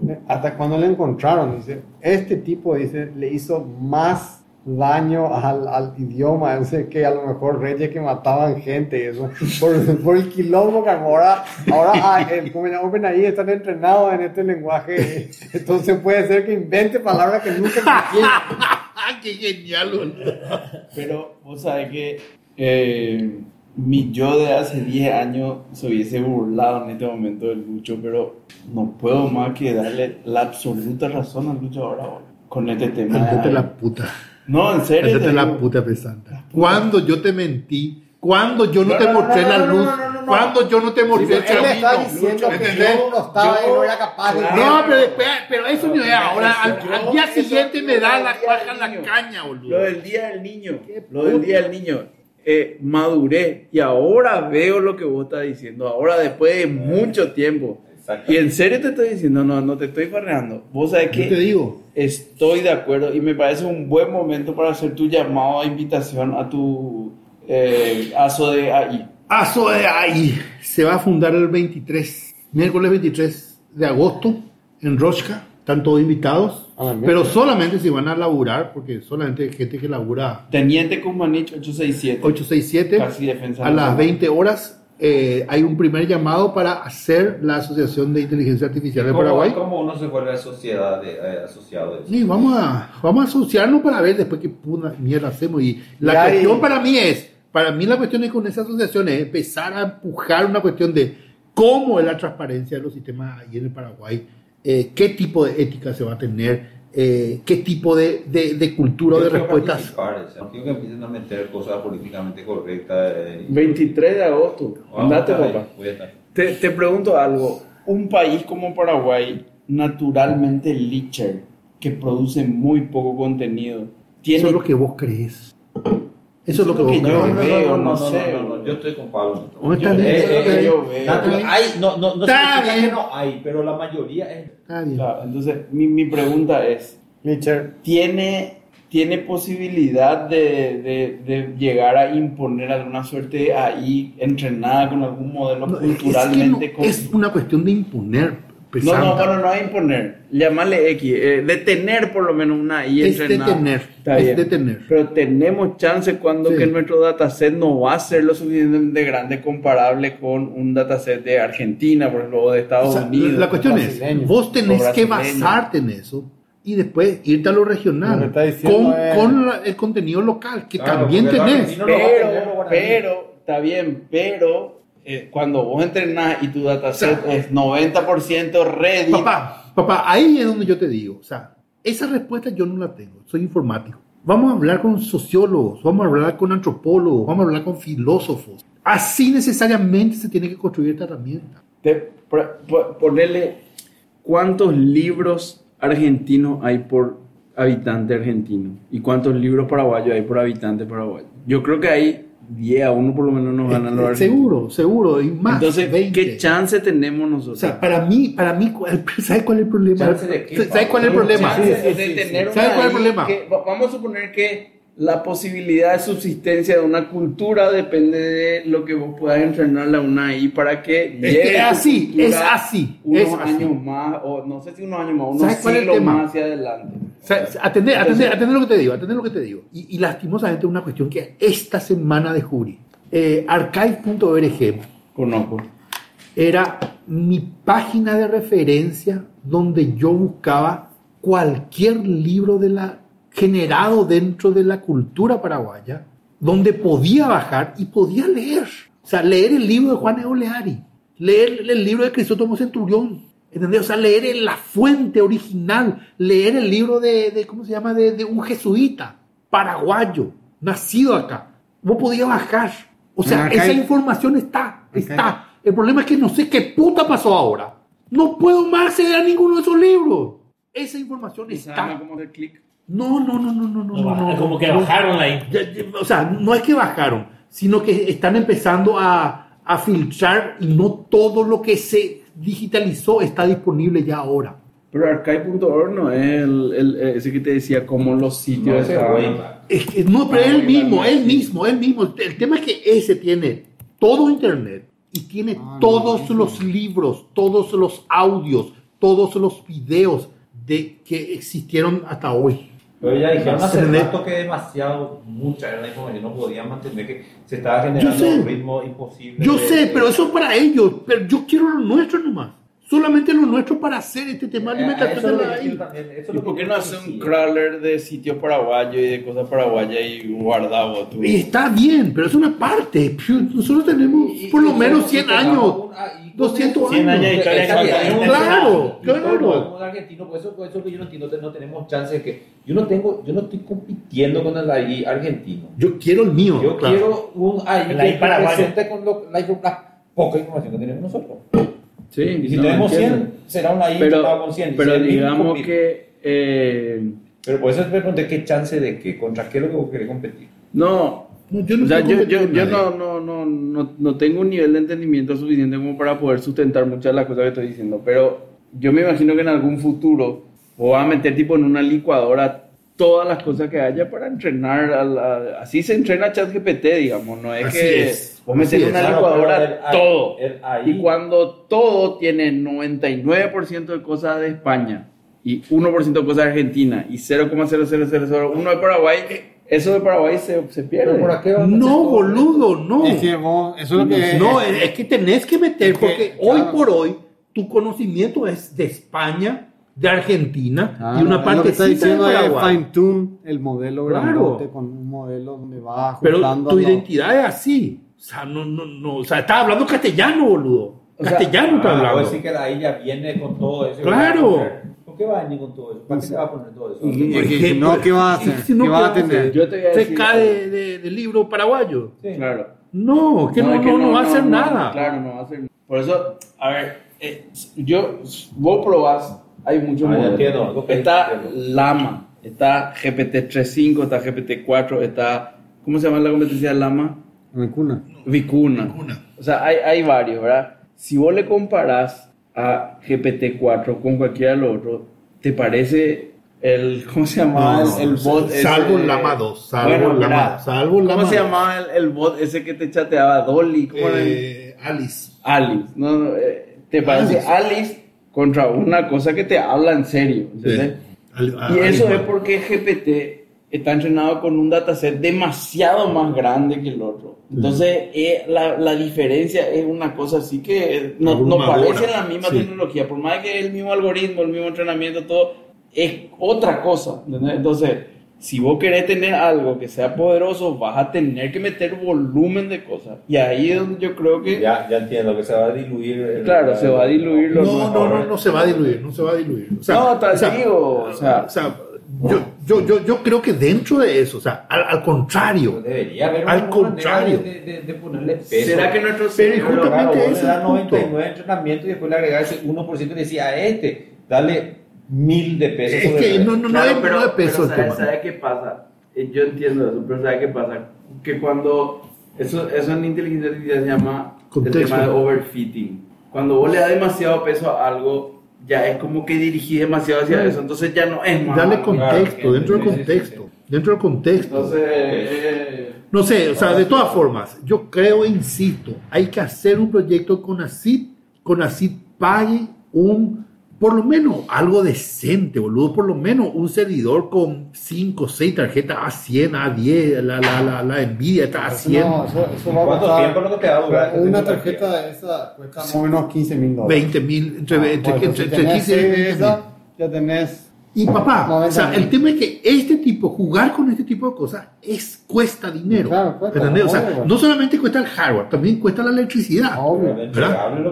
eh, hasta cuando le encontraron, dice, este tipo, dice, le hizo más daño al, al idioma, dice, que a lo mejor reyes que mataban gente, y eso, por, por el quilombo que ahora, ahora ah, el, como el OpenAI están entrenados en este lenguaje, entonces puede ser que invente palabras que nunca. ¡Qué genial! Pero vos sabés que eh, mi yo de hace 10 años se hubiese burlado en este momento del Lucho, pero no puedo más que darle la absoluta razón al Lucho ahora boludo, con este tema. AI. la puta. No, en serio. Cállate te la puta pesanta. Cuando yo te mentí, cuando yo no, No, te no, no, mostré no, la no, luz, no, no, no, no. cuando yo no te mostré el Él le está camino. diciendo que ¿entendés? yo no estaba y yo- no era capaz de... No, pero después, pero eso no es ahora. Al, al día siguiente me da la baja día la caña, boludo. Lo del día del niño. Lo del día del niño. Eh, maduré y ahora veo lo que vos estás diciendo, ahora después de mucho tiempo. Y en serio te estoy diciendo, no, no te estoy farreando. Vos sabés Yo te que digo, estoy de acuerdo y me parece un buen momento para hacer tu llamado a invitación a tu eh, ASO de AI. ASO de ahí se va a fundar el 23, miércoles 23 de agosto en Rochka. Están todos invitados, Ah, pero solamente si van a laburar, porque solamente hay gente que labura Teniente Kuzmanich 867. 867 Casi defensa a las nacional. 20 horas. eh, hay un primer llamado para hacer la Asociación de Inteligencia Artificial de ¿Cómo, Paraguay. cómo uno se vuelve sociedad de, eh, asociado de eso? Sí, vamos a, vamos a asociarnos para ver después qué puta mierda hacemos. Y la Ya, cuestión y- para mí es, para mí la cuestión es con esa asociación es empezar a empujar una cuestión de cómo es la transparencia de los sistemas ahí en el Paraguay, eh, qué tipo de ética se va a tener, eh, qué tipo de, de- de cultura o de respuestas. que empiecen a meter cosas políticamente correctas. eh, y- 23 de agosto. Vamos, Andate, papá. voy a estar. Te, te pregunto algo. Un país como Paraguay, naturalmente licher, que produce muy poco contenido, tiene Eso es lo que vos crees. Eso es lo que yo veo, no sé, yo estoy con Pablo. ¿Dónde está bien? es hay, no, no, no no hay, pero la mayoría es. Está bien. Entonces, mi, mi pregunta es, ¿tiene, tiene posibilidad de, de- de llegar a imponer alguna suerte AI entrenada con algún modelo es- es que culturalmente? no- con- es una cuestión de imponer. No, no, pesanta. bueno, no es imponer. Llamarle X. eh, detener por lo menos una I Es entrenada. detener, Está es bien. detener. Pero tenemos chance cuando Sí. que nuestro dataset no va a ser lo suficientemente grande comparable con un dataset de Argentina, por ejemplo, o de O Estados sea, Unidos. la cuestión es, vos tenés O que basarte en eso y después irte a lo Lo regional diciendo con, es- con la- el contenido local que Claro, también tenés. no pero, pero, está bien, pero eh, cuando vos entrenás y tu dataset O sea, es 90% ready, Papá, papá, ahí es donde yo te digo, o sea, esa respuesta yo no la tengo, soy informático. Vamos a hablar con sociólogos, vamos a hablar con antropólogos, vamos a hablar con filósofos. Así necesariamente se tiene que construir esta herramienta. por- ponerle cuántos libros argentinos hay por habitante argentino y cuántos libros paraguayos hay por habitante paraguayo. Yo creo que hay 10 a 1 por lo menos nos ganan los Eh, argentinos. seguro, seguro, y más. Entonces, 20. ¿qué chance tenemos O nosotros? sea, para mí, para mí, ¿cuál- ¿sabes cuál es el problema? ¿Chance de qué, ¿Sabes cuál es el problema? Chance Sí, sí, de sí, tener sí. ¿Sabes una cuál es el problema? que- vamos a suponer que la posibilidad de subsistencia de una cultura depende de lo que vos puedas entrenarla a una ahí para que Es que es así, es así, unos es así. años más o no sé si unos años más unos ¿Sabes cuál es el siglos tema? más hacia adelante O sea, atender, atender, atender lo que te digo, atender lo que te digo. Y, y lastimosamente una cuestión que esta semana descubrí. Eh, archive.org conozco era mi página de referencia donde yo buscaba cualquier libro de la, generado dentro de la cultura paraguaya, donde podía bajar y podía leer. O sea, leer el libro de Juan Eoleari, leer el libro de Cristótomo Centurión, ¿entendés? O sea, leer en la fuente original, leer el libro de, de ¿cómo se llama?, de, de un jesuita paraguayo, nacido acá. Vos podías bajar. O sea, esa hay- información está, está. El problema es que no sé qué puta pasó ahora. No puedo más acceder a ninguno de esos libros. Esa información ¿Y saben está. cómo hacer clic? No, no, no, no, no, no. no, no, como que no. bajaron ahí. Ya, ya, O sea, no es que bajaron, sino que están empezando a, a filtrar y no todo lo que se digitalizó está disponible ya ahora. Pero archive.org no es el, el- ese que te decía como los sitios No, es que- no, pero Ah, él mismo, él mismo, él mismo. El tema es que ese tiene todo Internet y tiene Ah, todos los libros, todos los audios, todos los videos de que existieron hasta hoy. Pero ya dijeron hace rato que demasiado, mucha era la información, no podían mantener que se estaba generando un ritmo imposible. Yo sé, pero eso es para ellos. Pero yo quiero lo nuestro nomás. Solamente lo nuestro para hacer este tema de Eh, alimentación eso es de ahí. ¿Y por qué no hace un crawler de sitios paraguayos y de cosas paraguayas y guardado tú? Y está bien, pero es una parte. Nosotros tenemos Y- y- por lo y menos nosotros 100 tengamos años. un- ah, y con 200 eso- 100 años Claro, claro. los argentinos, por eso, por eso que yo no entiendo, no tenemos chance de que yo no tengo, yo no estoy compitiendo con el AI argentino. Yo quiero el mío. Yo claro. quiero un AI El que paraguayo. con lo- la, la poca información que tenemos nosotros. Sí, Y si no, tenemos entiendo. 100, será un AI pero, con 100. y pero si el mismo digamos compite. que eh, Pero por eso te pregunté qué chance de qué, contra qué es lo que vos querés competir. no, No, yo no O sea, yo, yo, yo no, no, no, no, no tengo un nivel de entendimiento suficiente como para poder sustentar muchas de las cosas que estoy diciendo, pero yo me imagino que en algún futuro voy a meter tipo en una licuadora todas las cosas que haya para entrenar, a la- así se entrena ChatGPT, digamos, no es Así que es, vos metes en es. una Claro, licuadora todo, el- y cuando todo tiene 99% de cosas de España y 1% de cosas de Argentina y 0,00001 de Paraguay, eso de Paraguay se, se pierde. ¿Pero por qué No, boludo, no. Es que vos, eso es lo que No, es, es que tenés que meter, Es que, porque claro. hoy por hoy tu conocimiento es de España, de Argentina Ah, y una lo que parte está de diciendo Paraguay. fine tune el modelo Claro. con un modelo donde va Pero ajustando tu identidad es así. O sea, no, no, no. O sea, estás hablando castellano, boludo. O Castellano estás Ah, hablando. vos decís que ahí ya viene con todo eso. Claro. ¿Por qué va a venir con todo eso? ¿Para qué se va a poner todo eso? Y- Porque y- si no, ¿qué va a hacer? si no, ¿Qué va a ¿qué tener? Yo te voy a Se decir de, de- del libro paraguayo. Sí. Claro. No, que no, es no, no va a hacer no, nada. Claro, no va a hacer Por eso, a ver, eh, yo, vos probás, hay muchos Ah, modelos. Está entiendo. Lama, está GPT-3.5, está GPT-4, está, ¿cómo se llama la competencia de Lama? Vicuna. Vicuna. Vicuna. O sea, hay, hay varios, ¿verdad? Si vos le comparás a GPT-4 con cualquiera de los otros, ¿te parece el, ¿cómo se llamaba? No, el, el bot salvo ese? Lama 2, salvo Bueno, Lama mira, 2, salvo Lama ¿Cómo se 2. llamaba el, el bot ese que te chateaba? Dolly, ¿cómo era el- Eh, Alice. Alice, ¿no? no, eh, ¿Te parece Alice. contra una cosa que te habla en serio? ¿entendés? Al- a- Y eso Alice, es porque GPT está entrenado con un dataset demasiado más grande que el otro. Entonces, eh, la, la diferencia es una cosa así que no, no parece la misma Sí. tecnología. Por más que el mismo algoritmo, el mismo entrenamiento, todo, es otra cosa. ¿entendés? Entonces, si vos querés tener algo que sea poderoso, vas a tener que meter volumen de cosas. Y ahí es donde yo creo que... Ya, ya entiendo que se va a diluir. el- Claro, se va a diluir lo No, no, no, no se va a diluir, no se va a diluir. O sea, No, te o sea, digo, o sea- o sea, yo, yo, yo, yo creo que dentro de eso, o sea, al, al contrario, Debería haber Al contrario. de, de, de ponerle peso. ¿Será que nuestro Pero justamente ese le das es el punto. 99 entrenamiento y después le agregas ese 1% y decía a este, dale mil de pesos. es que no, no, Claro, no, es, no es peso el ¿sabe. ¿sabe qué pasa? Eh, Yo entiendo eso, pero ¿sabe qué pasa? Que cuando eso, eso en inteligencia artificial se llama Contexto. el tema de overfitting. Cuando vos le das demasiado peso a algo, ya es como que dirigís demasiado hacia eso, entonces ya no es más. Dale contexto, claro, dentro del sí, sí, sí, contexto, dentro del contexto. Entonces, eh, No sé, o sea, de todas formas, yo creo, e insisto, hay que hacer un proyecto con ACID, con ACID pague un, por lo menos algo decente, boludo, por lo menos un servidor con 5, 6 tarjetas A100, A10, la, la, la, la Nvidia está a 100, No, eso, eso va a ¿Cuánto tiempo lo que te va a durar esta Una tarjeta de esa cuesta más o menos 15 mil dólares. 20 mil, entre, Ah, entre, bueno, entre, si entre tenés 15 y seis 20 de mil. ya tenés Y papá, No, o sea, el tema es que este tipo, jugar con este tipo de cosas, es, cuesta dinero. Claro, cuesta, ¿entendés? O sea, no solamente cuesta el hardware, también cuesta la electricidad. Obvio.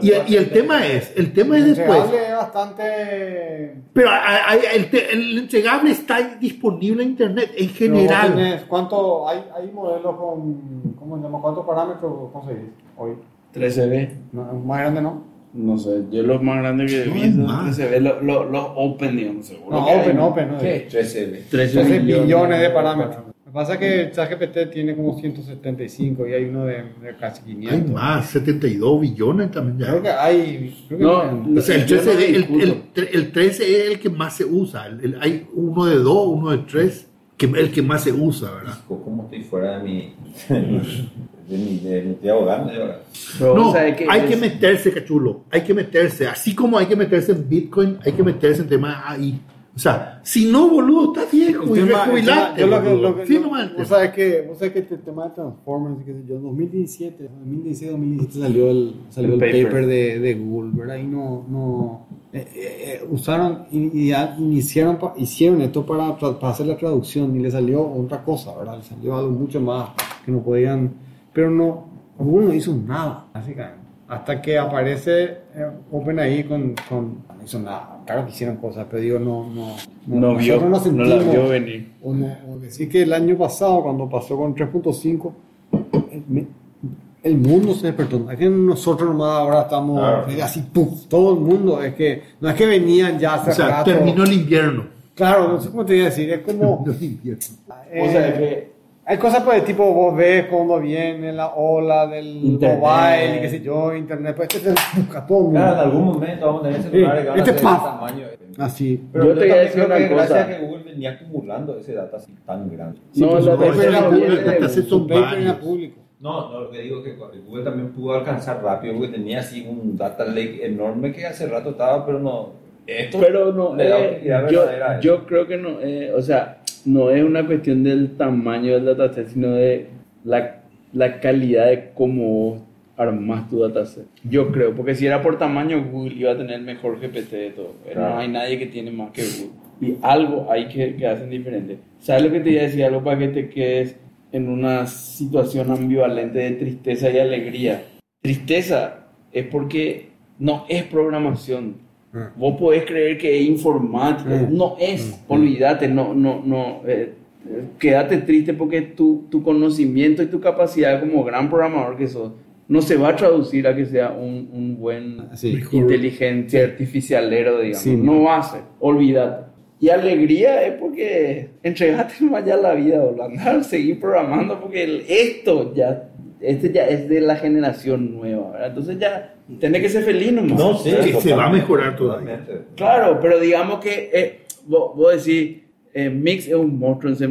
Y, el- y el hacer. tema es, el tema es El después. entregable es bastante. Pero hay- hay- el, te- el entregable está disponible en internet en general. tenés- ¿Cuánto hay, hay modelos con. ¿Cómo se llama? ¿Cuántos parámetros conseguís hoy? 13B. No, más grande no. No sé, yo los más grandes que No vi hay son más. 13B, los los- los Open, digamos, seguro. No, que hay. Open, Open, no. ¿Qué? 13B. 13 13 billones. billones de parámetros. Lo que pasa es que ChatGPT tiene como 175 y hay uno de, de casi 500. Hay más, 72 billones también ya. Creo que hay. Creo que No, tienen- O sea, el, Yo no 13, el, discuto. el- el 13 es el que más se usa. El- el- hay uno de 2, uno de 3, que el que más se usa, ¿verdad? ¿Cómo estoy fuera de mi. de mi. de mi tío abogando, ¿verdad? Pero, No, o sea, hay es- que meterse, cachulo. Hay que meterse. Así como hay que meterse en Bitcoin, hay que meterse en temas AI. O sea, si no, boludo, estás viejo y que- que- Sí, vos tema. sabes que, vos sabes que el tema de Transformers, qué sé yo, 2017, 2016, 2017 salió el, salió El el, paper. paper, de, de Google, ¿verdad? Y no, no, eh, eh, eh, usaron, y, y ya iniciaron, hicieron esto para, para hacer la traducción y le salió otra cosa, ¿verdad? Le salió algo mucho más que no podían, pero no, Google no hizo nada, básicamente. Hasta que aparece eh, OpenAI con, con, no hizo nada. Claro que hicieron cosas, pero digo, no, no, no vio, nosotros no la sentimos- vio venir. o, no, o decir que el año pasado, cuando pasó con 3.5, el, mundo se despertó. Es que nosotros nomás ahora estamos Claro. así, ¡puf! todo el mundo. Es que no es que venían ya hace O sea, rato. terminó el invierno. Claro, no sé cómo te voy a decir. Es como. Terminó el invierno. eh, O sea, que Hay cosas pues tipo vos ves cuando viene la ola del Internet. mobile y qué sé yo, internet, pues este te busca todo el mundo. Claro, en algún momento vamos a tener celulares que van a Este ser tamaño. Así. Pero Yo te voy a decir una que gracias cosa. a que Google venía acumulando ese data así tan grande. no, pues, no, te hace Su son paper era público. No, no, lo que digo es que Google también pudo alcanzar rápido porque tenía así un data lake enorme que hace rato estaba, pero no. Esto Pero no, eh, yo, yo creo que no, eh, o sea, no es una cuestión del tamaño del dataset, sino de la, la calidad de cómo vos armás tu dataset. Yo creo, porque si era por tamaño, Google iba a tener el mejor GPT de todo. Claro. No hay nadie que tiene más que Google. Y algo hay que, que hacen diferente. ¿Sabes lo que te iba a decir? Algo para que te quedes en una situación ambivalente de tristeza y alegría. Tristeza es porque no es programación. Vos podés creer que es informática. Mm. No es. Olvídate, no, no, no. eh, eh, quédate triste porque tu, tu conocimiento y tu capacidad como gran programador que sos no se va a traducir a que sea un, un buen Sí. inteligencia artificialero, digamos. Sí, no va a ser. Olvídate. Y alegría es porque entregaste más ya la vida, boludo. Andar, seguir programando porque el- esto ya, este ya es de la generación nueva, ¿verdad? Entonces ya tenés que ser feliz nomás. No. Que se va a mejorar todavía. Totalmente. Claro, pero digamos que eh, vos, vos decís, eh, Mix es un monstruo en C++.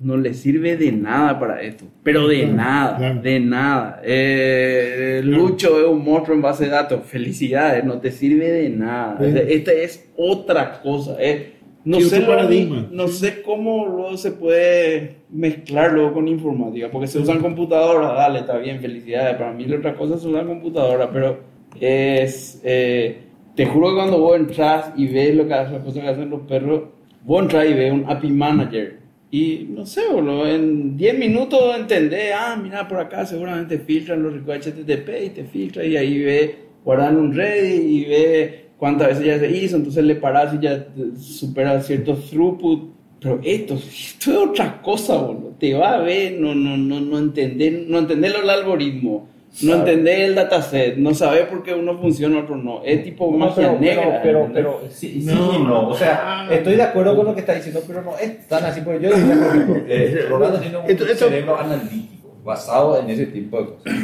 No le sirve de nada para esto. Pero de Claro, nada, claro. de nada. Eh, Lucho es un monstruo en base de datos. Felicidades, no te sirve de nada. Sí. Esta es otra cosa. eh. No, sé, paradigma. no sé cómo luego se puede mezclar luego con informática. Porque se usan computadoras, dale, está bien, felicidades. Para mí la otra cosa se usan computadoras, pero es... eh, te juro que cuando vos entras y ves lo que las cosas que hacen los perros, vos entras y ves un API Manager. Y no sé, boludo, en 10 minutos entendés, ah, mira, por acá seguramente filtran los requests HTTP y te filtra y ahí ve, guardan un ready y ve cuántas veces ya se hizo, entonces le paras y ya te supera cierto throughput. Pero esto, esto es otra cosa, boludo. Te va a ver, no, no, no, no entender, no entender el algoritmo, no Sabe. entender el dataset, no saber por qué uno funciona, otro no. Es tipo No, magia pero, negra. pero, pero, pero sí, sí No. y no. O sea, estoy de acuerdo con lo que está diciendo, pero no es tan así. Porque yo diría, eh, Rolando tiene un Esto- esto- cerebro analítico basado en ese tipo de cosas.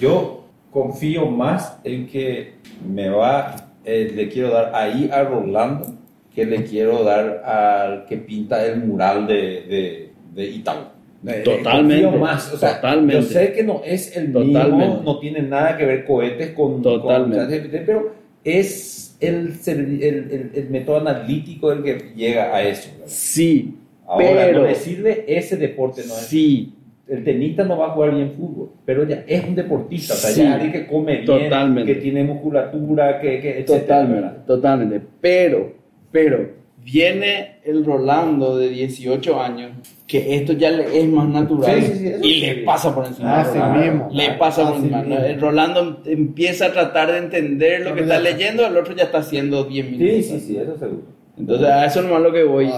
Yo confío más en que me va, eh, le quiero dar ahí a Rolando que le quiero dar al que pinta el mural de, de, de Itaú. Eh, Totalmente, confío más. O sea, totalmente. Yo sé que no es el Totalmente. mismo, no tiene nada que ver cohetes con, Totalmente. con pero es el, el, el- el método analítico el que llega a eso. ¿verdad? Sí, Ahora, pero no le sirve ese deporte, no sí, el tenista no va a jugar bien fútbol, pero ya es un deportista, o sea, Sí, ya es alguien que come bien, totalmente. que tiene musculatura, que, que etcétera, totalmente, totalmente. Pero, pero, viene el Rolando de 18 años, que esto ya le es más natural Sí, sí, y sí. le pasa por encima. Así Rolando. mismo. Le pasa por Así encima. mismo. El Rolando empieza a tratar de entender lo que está leyendo, el otro ya está haciendo 10 minutos. Sí, sí, sí, eso seguro. Entonces, a eso nomás lo que voy.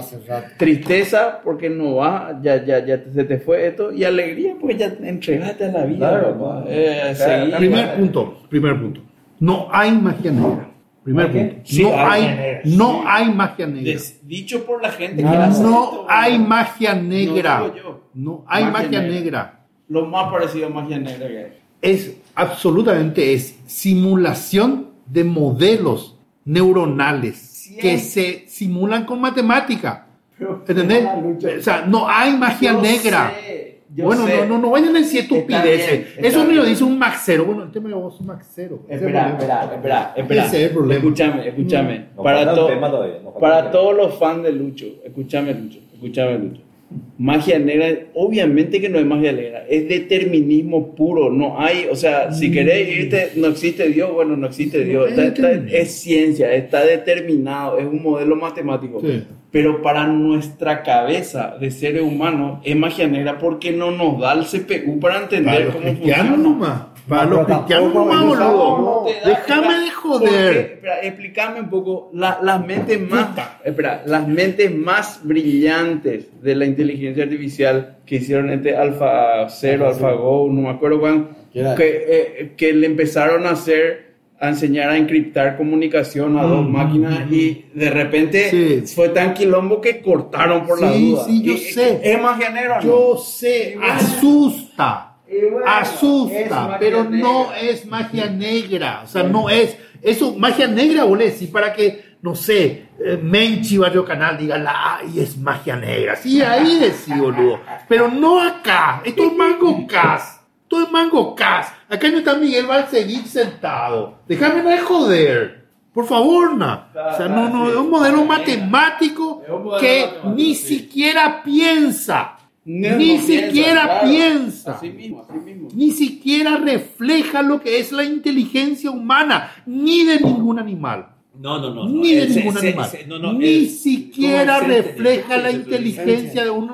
Tristeza porque no va, ya, ya, ya te- se te fue esto. Y alegría porque ya entregaste a la vida. Claro. Eh. Primer punto, primer punto. No hay magia negra. Primer ¿No hay qué? punto. Sí, no hay hay, magia negra. no hay magia negra. Des- dicho por la gente No, que hace No hay ¿no? magia negra. No digo yo. No hay Magia magia negra. negra. Lo más parecido a magia negra que hay. Es absolutamente es simulación de modelos neuronales Que se simulan con matemática. ¿Entendés? O sea, no hay magia Yo negra. sé, bueno, sé. no, no, no vayan a decir estupideces. Eso me lo dice un maxero. Bueno, el tema de vos es un maxero. Espera, espera, espera, espera. Ese es el problema. Escúchame, escúchame. Nos para to- para todos los fans de Lucho, escúchame Lucho, escúchame Lucho. Magia negra, obviamente que no es magia negra, es determinismo puro, no hay, o sea, si querés irte, no existe Dios, bueno, no existe Dios, es Está- está- determinado. es ciencia, está determinado, es un modelo matemático. Sí. Pero para nuestra cabeza de seres humanos es magia negra porque no nos da el CPU para entender Para cómo funciona. nomás. Para No, los cristianos boludo. No da- Déjame de joder. espera, explícame un poco la- las mentes más espera, las mentes más brillantes de la inteligencia artificial que hicieron este Alpha 0, Alpha Go, no me acuerdo cuándo, que, eh, que le empezaron a hacer a enseñar a encriptar comunicación a dos Mm, máquinas mm, y de repente Sí. fue tan quilombo que cortaron por la Sí, duda. sí, yo Y- sé. Es magia negra. ¿no? Yo sé, asusta, bueno, asusta, pero no es magia negra, o sea, no es, eso, magia negra, boludo, sí, para que, no sé, eh, Menchi Barrio Canal diga, la ay, es magia negra, sí, ahí decía, boludo, pero no acá, esto es Mango Cas, esto es Mango Cas, acá no está Miguel Balcevich sentado, déjame de joder. Por favor, na. O sea, no, no, es un modelo matemático que ni siquiera piensa. No, Ni no siquiera claro. piensa. Así mismo, así mismo. Ni siquiera refleja lo que es la inteligencia humana, ni de ningún animal. No, no, no. Ni de ningún animal. ese- no, no, ni siquiera ¿cómo es refleja la inteligencia? de un,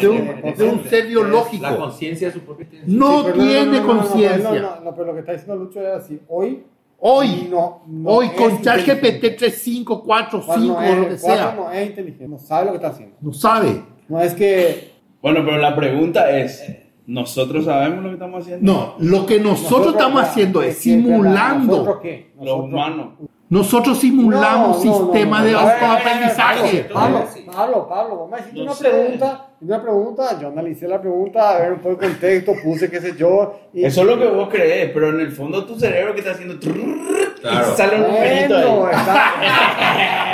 de un, de un ser La biológico. conciencia de su propia inteligencia. No tiene no, no, no, no, conciencia. No, no, no, pero lo que está diciendo Lucho es así. Hoy. Hoy, no, no hoy con ChatGPT inteligente. 3, 5, 4, Cuatro 5 no es- o lo que sea, No es inteligente, no sabe lo que está haciendo. no sabe. No es que. Bueno, pero la pregunta es, ¿nosotros sabemos lo que estamos haciendo? No, lo que nosotros, estamos haciendo es simulando. ¿Nosotros qué? Los Nosotros- humanos. Nosotros simulamos No, no, no, sistema no, de autoaprendizaje. Pablo, Pablo, Pablo, vamos a decirte No una sé. pregunta, una pregunta, yo analicé la pregunta, a ver un poco el contexto, puse qué sé yo. Y, Eso es lo que vos crees, pero en el fondo tu cerebro que está haciendo... trrrr, Claro. Y sale un Bueno, ahí. está-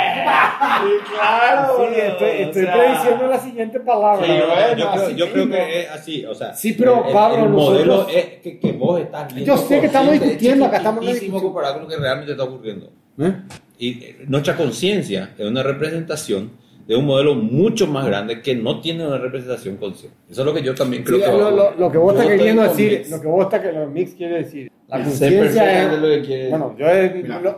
Sí, claro. Sí, boludo, estoy, o estoy sea, prediciendo la siguiente palabra. Sí, yo, yo creo, yo creo que es así, o sea, Sí, pero, el, Pablo, el modelo nosotros- es que, que vos estás Yo sé que estamos discutiendo, es acá estamos discusión. comparado con lo que realmente está ocurriendo. ¿Eh? Y eh, nuestra conciencia es una representación de un modelo mucho más grande que no tiene una representación consciente. Eso es lo que yo también creo Sí, que lo, lo- lo que vos estás estoy queriendo decir, Mix. lo que vos estás que lo Mix quiere decir. La conciencia es. lo que quiere Bueno, yo lo-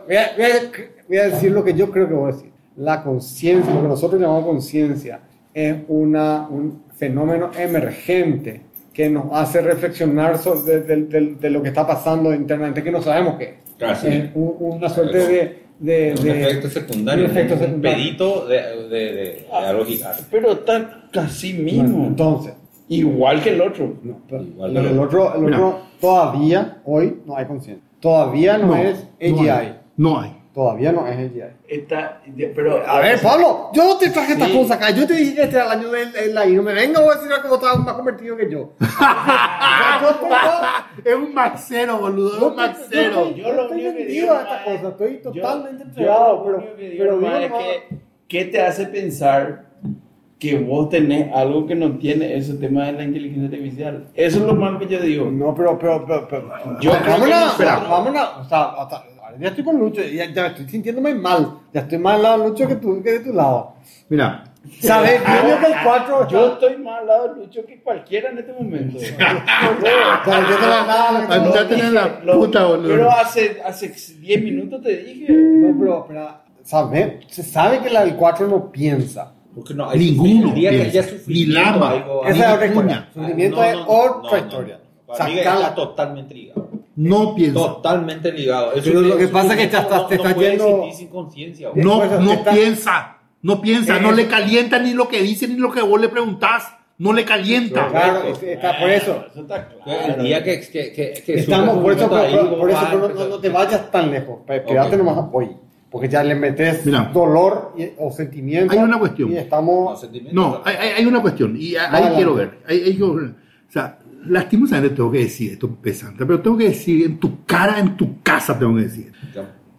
voy, a, voy a- voy a decir lo que yo creo que voy a decir. La conciencia, lo que nosotros llamamos conciencia, es una, un fenómeno emergente que nos hace reflexionar sobre de, de- de- de lo que está pasando internamente, que no sabemos qué es. Sí. Es un- una suerte de, de, Es un efecto secundario, un efecto un secundario. pedito de, de, de, de algo gigante. Pero está casi Bueno, mismo. entonces, Igual que el otro. No, pero, Igual que el lo- otro, el otro todavía, hoy, no hay conciencia. Todavía no, es no AGI. hay. No hay. Todavía no es AGI. Está, pero, A ver, Pablo, yo no te traje esta Sí. cosa acá. Yo te dije que este era el año del, del ahí. No me venga a decir que vos estabas más convertido que yo. Es un maxero, boludo. Es un maxero. yo Yo lo estoy vendido a esta cosa. Estoy totalmente entregado. Pero, pero que, ¿qué te hace pensar que vos tenés algo que no tiene ese tema de la inteligencia artificial? Eso es lo mal que yo digo. No, pero, pero, pero, pero- Yo creo que vámonos, vámonos, o sea, hasta- ya estoy con Lucho, ya, ya estoy sintiéndome mal, ya estoy más al lado de Lucho que tú, que de tu lado. Mira, ¿Sabes? Viendo que el 4 Yo estoy más al lado de Lucho que cualquiera en este momento. andate en la Lo- puta, boludo. Pero hace, hace 10 minutos te dije. No, pero, pero ¿sabe? se sabe que la del 4 no piensa. Porque no, Ninguno el día que piensa. haya Ni lama. algo- Esa es otra historia. cuña. Sufrimiento No, es otra no, no. historia. Para mí totalmente ligado. No piensa. Totalmente ligado. Eso Pero lo que pasa es que te no- estás- no- te no estás puede yendo- sin conciencia. No, Pues, no está- piensa. No piensa. Eh, No eso- le calienta ni lo que dice ni lo que vos le preguntás. No le calienta. Claro, es- está por eso. Eso está claro. El día que, que, que, que Estamos por eso, por, sufrimiento por- por ahí, eso no, no- no te vayas tan lejos. pe- Quédate Ok. nomás hoy. Porque ya le metes Mira. dolor y- o sentimiento. Hay una cuestión. Y No, estamos. sentimiento, No, hay, hay- una cuestión. Y a- ahí quiero ver. Ahí- ahí quiero ver. O sea, lastimosamente tengo que decir esto es pesante, pero tengo que decir en tu cara, en tu casa, tengo que decir.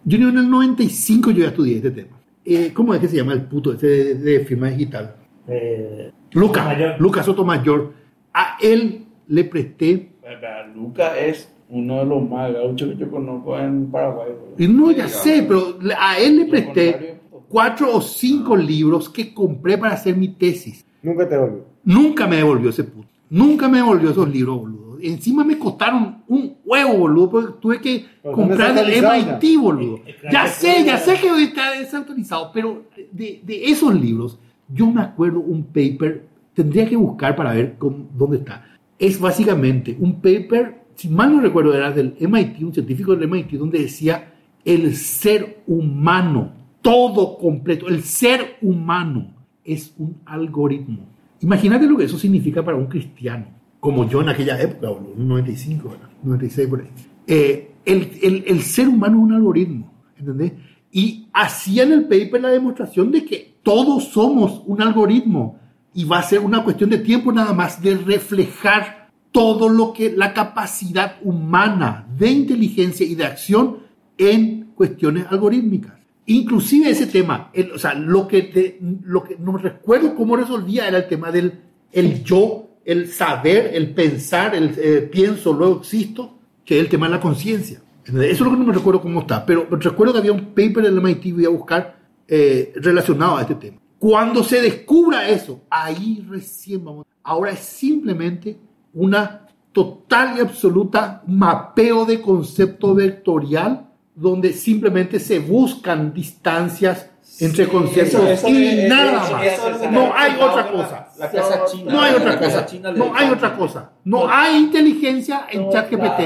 Yo en el 95 yo ya estudié este tema. Eh, ¿Cómo es que se llama el puto este de, de firma digital? Eh, Lucas, Sotomayor. Lucas Sotomayor. A él le presté, Pero Luca es uno de los más gauchos que yo conozco en Paraguay. y no, ya sé, pero a él le presté cuatro o cinco libros que compré para hacer mi tesis. Nunca te volvió. Nunca me devolvió ese puto. Nunca me devolvió esos libros, boludo. Encima me costaron un huevo, boludo, porque tuve que Pero comprar están del MIT, boludo. Eh, eh, Ya claro, sé, ya sé que hoy está desautorizado, pero de, de esos libros, yo me acuerdo un paper, tendría que buscar para ver cómo- dónde está. Es básicamente un paper, si mal no recuerdo, era del MIT, un científico del MIT, donde decía el ser humano, todo completo, el ser humano es un algoritmo. Imagínate lo que eso significa para un cristiano, como yo en aquella época, boludo, en 95, ¿verdad? 96 por ahí. Eh, el, el- ser humano es un algoritmo, ¿entendés? Y hacía en el paper la demostración de que todos somos un algoritmo y va a ser una cuestión de tiempo nada más de reflejar todo lo que la capacidad humana de inteligencia y de acción en cuestiones algorítmicas. Inclusive ese tema, el- o sea, lo que, te- lo que no recuerdo cómo resolvía era el tema del el yo, el saber, el pensar, el eh, pienso, luego existo, que es el tema de la conciencia. Eso es lo que no me recuerdo cómo está, pero recuerdo que había un paper del MIT, voy a buscar, eh, relacionado a este tema. Cuando se descubra eso, ahí recién vamos. Ahora es simplemente una total y absoluta mapeo de concepto vectorial donde simplemente se buscan distancias entre eso- eso y es- nada más. eso no hay otra cosa. La casa china. No hay otra cosa. No hay otra cosa. No hay inteligencia en No, ChatGPT.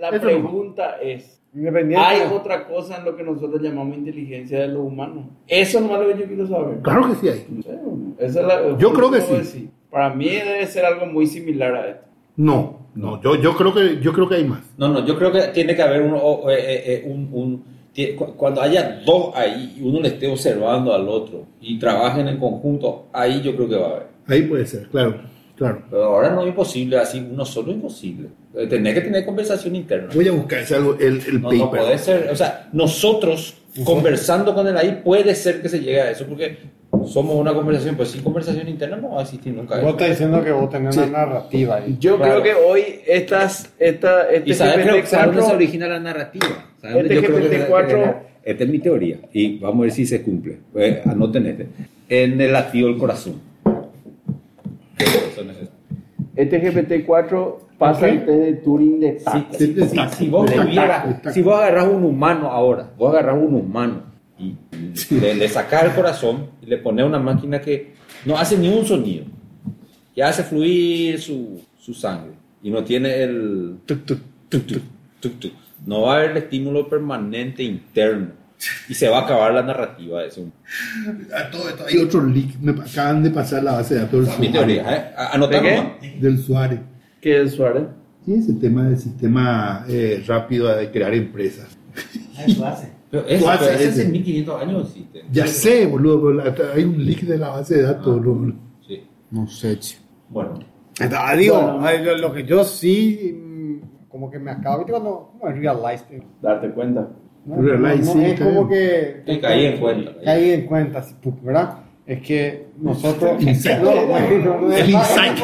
La, la Eso no. pregunta es. ¿hay otra cosa en lo que nosotros llamamos inteligencia de lo humano? Eso no es lo que yo quiero saber. Claro que sí hay. No sé, esa es la- Yo creo que sí. decir. Para mí debe ser algo muy similar a esto. No, no, yo, yo creo que yo creo que hay más. No, no, yo creo que tiene que haber un, eh, eh, eh, un- un- cuando haya dos ahí y uno le esté observando al otro y trabajen en conjunto, ahí yo creo que va a haber. Ahí puede ser, claro, claro. Pero ahora no es imposible, así uno solo es imposible. Tenés que tener conversación interna. Voy a buscar ese algo, el, el No, no paper. puede ser, o sea, nosotros conversando con él ahí puede ser que se llegue a eso, porque somos una conversación, pues sin conversación interna no va a existir nunca. Vos estás diciendo que vos tenés una narrativa ahí. Yo Claro. creo que hoy estas, esta, este ¿Y sabes creo- sabes dónde se GPT-4 origina la narrativa? ¿Sabes Este dónde yo creo que- GPT-4 que- Esta es mi teoría y vamos a ver si se cumple. Pues, anoten este. En el latido del corazón. ¿Qué corazón es este? este GPT-4 pasa el test de Turing de Si, tacto. si- si- si vos tuvieras- si vos agarras un humano ahora, vos agarras un humano y le, le sacas el corazón y le pones una máquina que no hace ni un sonido, que hace fluir su, su sangre y no tiene el tuk, tuk, tuk. no va a haber el estímulo permanente interno y se va a acabar la narrativa de eso. A todo esto, hay otro leak. Me acaban de pasar la base de datos del Mi Suárez. teoría, ¿eh? Del Suárez. ¿Qué es Suárez? Sí, ese tema del sistema eh, rápido de crear empresas. Eso hace. Pero eso, haces pero ese ese. hace 1500 años existe. Ya sé, boludo, pero hay un leak de la base de datos. boludo. Sí. No sé, che. Bueno, Ah, digo, Bueno. lo, lo que yo sí, mm, como que me acabo, ¿viste cuando, como eh, Darte cuenta. ¿no? Realize, No, sí, es está como bien. que... Que caí en cuenta. Caí en cuenta, ¿verdad? Es que nosotros... Insight. No, bueno, no, El no, insight.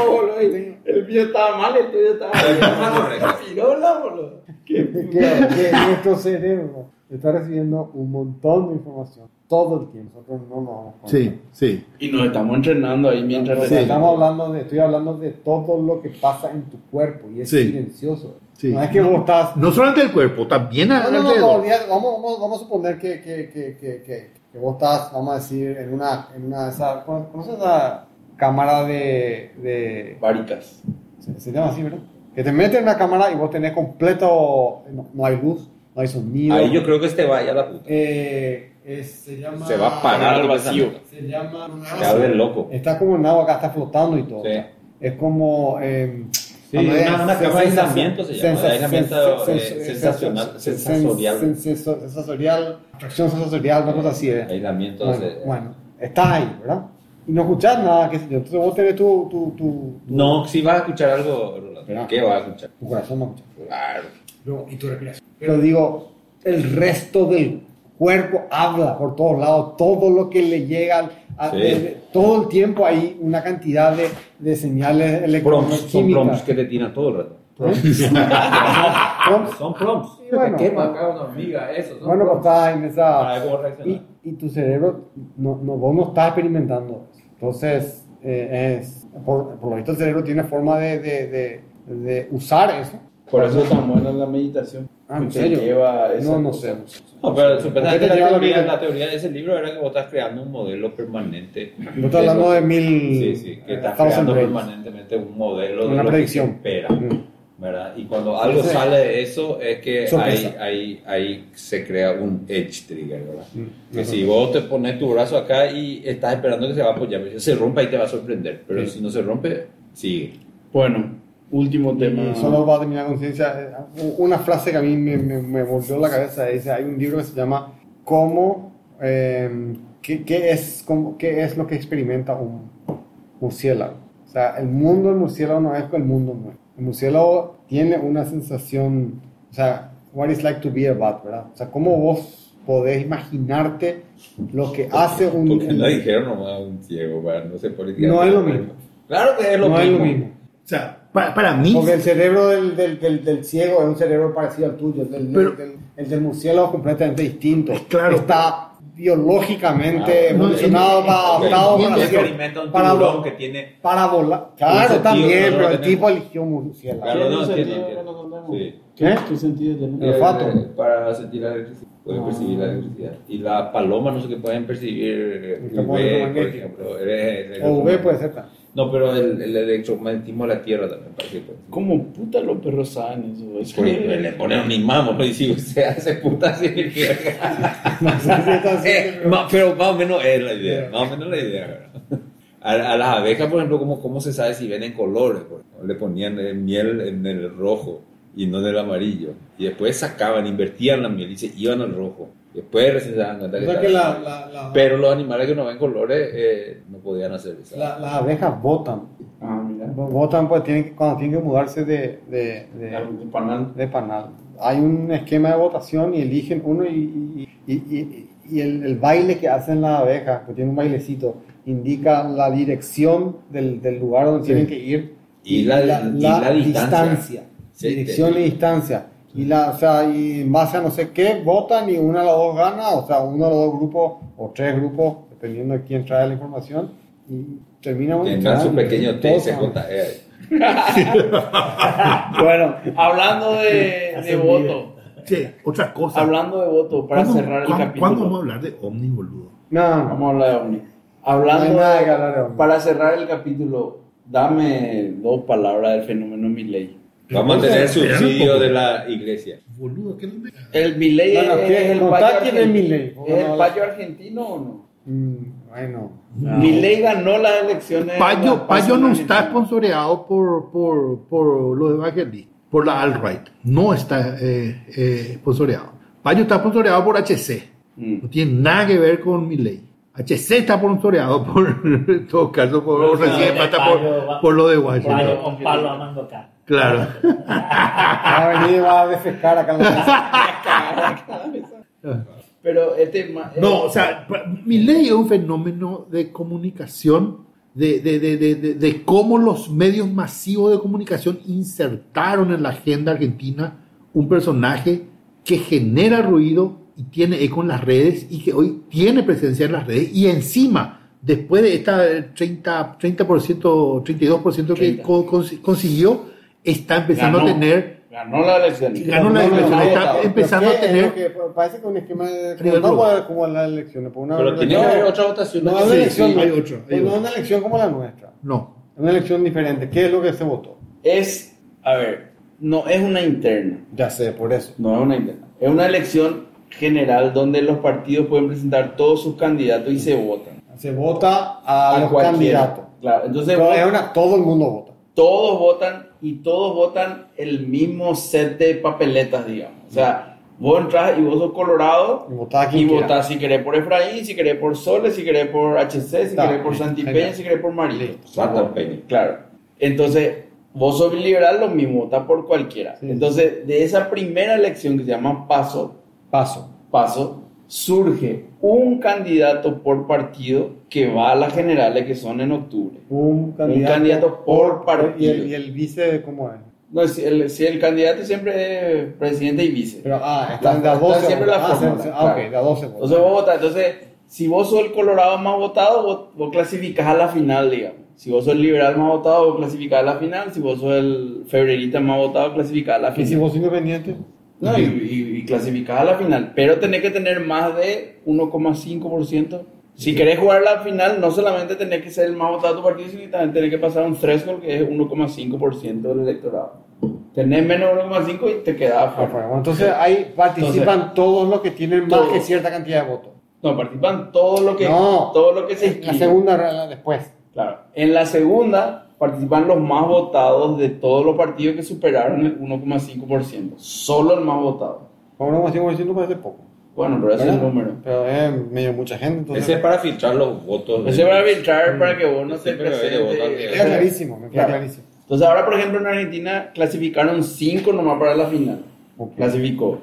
El mío estaba mal, el tuyo estaba mal. Pirola, boludo. que, que- que nuestro cerebro está recibiendo un montón de información todo el tiempo. Nosotros no nos damos cuenta. Sí, sí. Y nos estamos entrenando ahí mientras Sí. estamos hablando de, estoy hablando de todo lo que pasa en tu cuerpo y es Sí. silencioso. Sí. No es que vos estás... No solamente el cuerpo, también No, no, no, vamos, vamos, vamos a suponer que, que, que, que, que, que vos estás, vamos a decir, en una, en una de esas, ¿conoces esa cámara de, de Varicas. se, se llama así, ¿verdad? Que te meten en la cámara y vos tenés completo, no, no hay luz, hay sonido. ahí yo creo que este vaya a la puta. Eh, es- se llama... Se va a parar al el vacío. Se llama... Se abre loco. Está como en agua acá, está flotando y todo. Sí. Es como... Eh, Sí, una, una cama de aislamiento se llama, sensa- aislamiento sen- sen- sensacional, sen- sensorial. sen- senso- Sensorial, atracción sensorial, una cosa así. ¿eh? Aislamiento. Bueno, estás ahí, ¿verdad? Y no escuchás nada, qué sé yo. Entonces vos tenés tu, tu, tu, No, si vas a escuchar algo. ¿qué vas a escuchar? tu corazón no escucha. Claro. No, y tu respiración. Pero digo, el resto del cuerpo habla por todos lados, todo lo que le llega, a- Sí. de- de- todo el tiempo hay una cantidad de, de señales Prompts, son prompts que te tiran todo el rato. Prompts. Son prompts. Bueno, ¿Qué bueno. acá una hormiga? Eso. Son Bueno, pues prompts. está en esa... Reacciona. Y, y tu cerebro, no, no, vos no estás experimentando. Entonces, eh, es, por, por lo visto, el cerebro tiene forma de, de, de, de usar eso. Por eso es tan buena la meditación. Ah, ¿en serio? lleva esa No, no sé. no sé. No, pero ¿Por supuestamente la la teoría, vida? la teoría de ese libro era que vos estás creando un modelo permanente. Yo estoy hablando de mil... Sí, sí, que estás estamos en creando permanentemente un modelo de Una lo predicción. que se espera. Mm. ¿verdad? Y cuando algo Sí. sale de eso es que ahí, ahí, ahí se crea un edge trigger, ¿verdad? Mm. Que Ajá. si vos te pones tu brazo acá y estás esperando que se va a apoyar, se rompe y te va a sorprender, pero Sí. si no se rompe, sigue. Bueno, Último tema. Y solo para terminar con ciencia, eh, una frase que a mí me, me, me volvió la cabeza, dice, hay un libro que se llama ¿Cómo, eh, qué, qué es, cómo, qué es lo que experimenta un murciélago? O sea, el mundo del murciélago no es el mundo nuestro. El murciélago tiene una sensación, o sea, what is like to be a bat, ¿verdad? O sea, ¿cómo vos podés imaginarte lo que hace un... Porque no dijeron nomás a un ciego, para no se política. No es lo mismo. Claro que es lo no mismo. es lo mismo. O sea, para, para mí, Porque el cerebro del, del, del, del ciego es un cerebro parecido al tuyo, el del, Pero- del- el del murciélago es completamente distinto. Claro. Está biológicamente evolucionado, no, para, adaptado entiendo, para, que tiene. volar. Claro, también, pero el tipo eligió un murciélago. Para sentir la electricidad. Pueden percibir la electricidad. Y las palomas no sé qué pueden percibir El UV, por electromagnético. ejemplo. El- O V puede ser. también. No, pero el, el electromagnetismo de la Tierra también parece. ¿Cómo puta los perros saben eso? Le ponen un imán, ¿no? Y si se hace puta así, Eh, pero- más o menos es la idea, más o menos la idea. A, a las abejas, por ejemplo, ¿cómo, ¿cómo se sabe si ven en colores? Le ponían miel en el rojo y no en el amarillo. Y después sacaban, invertían la miel y se iban al rojo. Después recién se daban cuenta O sea que la- la- la- Pero los animales que no ven colores eh, no podían hacer eso. la- las abejas votan. Ah, mira. Votan pues, tienen que, cuando tienen que mudarse de, de, de- de panal. de panal. Hay un esquema de votación y eligen uno y, y, y- y- y el, el baile que hacen las abejas, que tiene un bailecito, indica la dirección del, del lugar donde tienen que ir Y la- y la distancia. Sí, dirección y distancia. Y, la, o sea, y en base a no sé qué, votan y uno de los dos gana, o sea, uno de los dos grupos o tres grupos, dependiendo de quién trae la información, y termina bueno, Tendrán su pequeño Todos ganan. TSJ. Bueno, hablando de, de voto, che, otra cosa. hablando de voto, para ¿Cuándo- cerrar el capítulo. ¿Cuándo vamos a hablar de Omni, boludo? No, no, Vamos a hablar de Omni. no Hablando hay nada que de- de hombre. para cerrar el capítulo, dame dos palabras del fenómeno Milley. Vamos a tener Espera un subsidio de la iglesia. Boludo, ¿qué no me... El Milley No, no, es, ¿qué? el payo quién es. Milei. ¿Es No, el payo argentino o no? Mm, bueno. Milei ganó las elecciones. Payo, Payo no está sponsoreado por, por, por los evangelistas, por la alt-right. No está eh, eh, sponsoreado. Payo está sponsoreado por HC. Mm. No tiene nada que ver con mi ley. HC está sponsoreado por, en todo caso, por No, recién de pata Payo por, va- por lo de Payo Washington. con palo a mangocar. Claro. Va a venir y va a defecar acá en la mesa. Pero este. ma- No, o sea, mi ley es un fenómeno de comunicación, de, de, de, de, de- de cómo los medios masivos de comunicación insertaron en la agenda argentina un personaje que genera ruido y tiene eco en las redes y que hoy tiene presencia en las redes y encima, después de esta 30%, 30% 32% que 30. co- cons- consiguió, está empezando Ganó. a tener... Ganó la elección. Ganó la elección, no, está no, empezando a ¿qué es tener... que- parece que un esquema de. No como las elecciones. por una- Pero tiene que no, haber otra votación. No es Sí, elección. hay no. otro, hay No es una elección como la nuestra. No, Es una elección diferente. ¿Qué es lo que se votó? Es. A ver, no es una interna. Ya sé, por eso. No es una interna. Es una elección general donde los partidos pueden presentar todos sus candidatos y se votan. Se vota a, los cualquiera. candidatos. Claro, entonces es una- todo el mundo vota. todos votan y todos votan el mismo set de papeletas, digamos. O sea, vos entras y vos sos colorado Y votás y si querés por Efraín, si querés por Soles, si querés por HC, si querés por bien, Santipeña, genial. si querés por Marito. Santa Peña. Claro. Entonces, vos sos liberal, lo mismo, votás por cualquiera. Sí. Entonces, de esa primera elección que se llama paso, Paso. paso, surge un candidato por partido que va a las generales que son en octubre. Un candidato, candidato por partido. Y el, y el vice, ¿cómo es? No, si el, si el candidato siempre es presidente y vice. Pero, ah, están de La- a 12 siempre votos. la Ah, fórmula, ah, claro. ok, de a 12 votos. Entonces vos votás. Entonces, si vos sos el colorado más votado, vos, vos clasificás a la final, digamos. Si vos sos el liberal más votado, vos clasificás a la final. Si vos sos el febrerista más votado, clasificás a la ¿Y si final. vos sos independiente? No, y, y, y clasificás a la final. Pero tenés que tener más de 1,5%. Si querés jugar la final, no solamente tenés que ser el más votado de tu partido, sino también tenés que pasar un threshold que es 1,5% del electorado. Tenés menos de 1,5 y te quedás afuera. Entonces ahí participan todos los que tienen más Todos. que cierta cantidad de votos. No, participan todo lo que, No. todo lo que se La segunda después. Claro. En la segunda participan los más votados de todos los partidos que superaron el 1,5%. Solo el más votado. Ahora más 5% parece poco. Bueno, pero ese es el número. Pero es medio mucha gente, entonces. Ese es para filtrar los votos. Ese va a arbitrar para que vos no se presente. Queda clarísimo, me queda Claro. clarísimo. Entonces ahora, por ejemplo, en Argentina clasificaron 5 nomás para la final. Clasificó.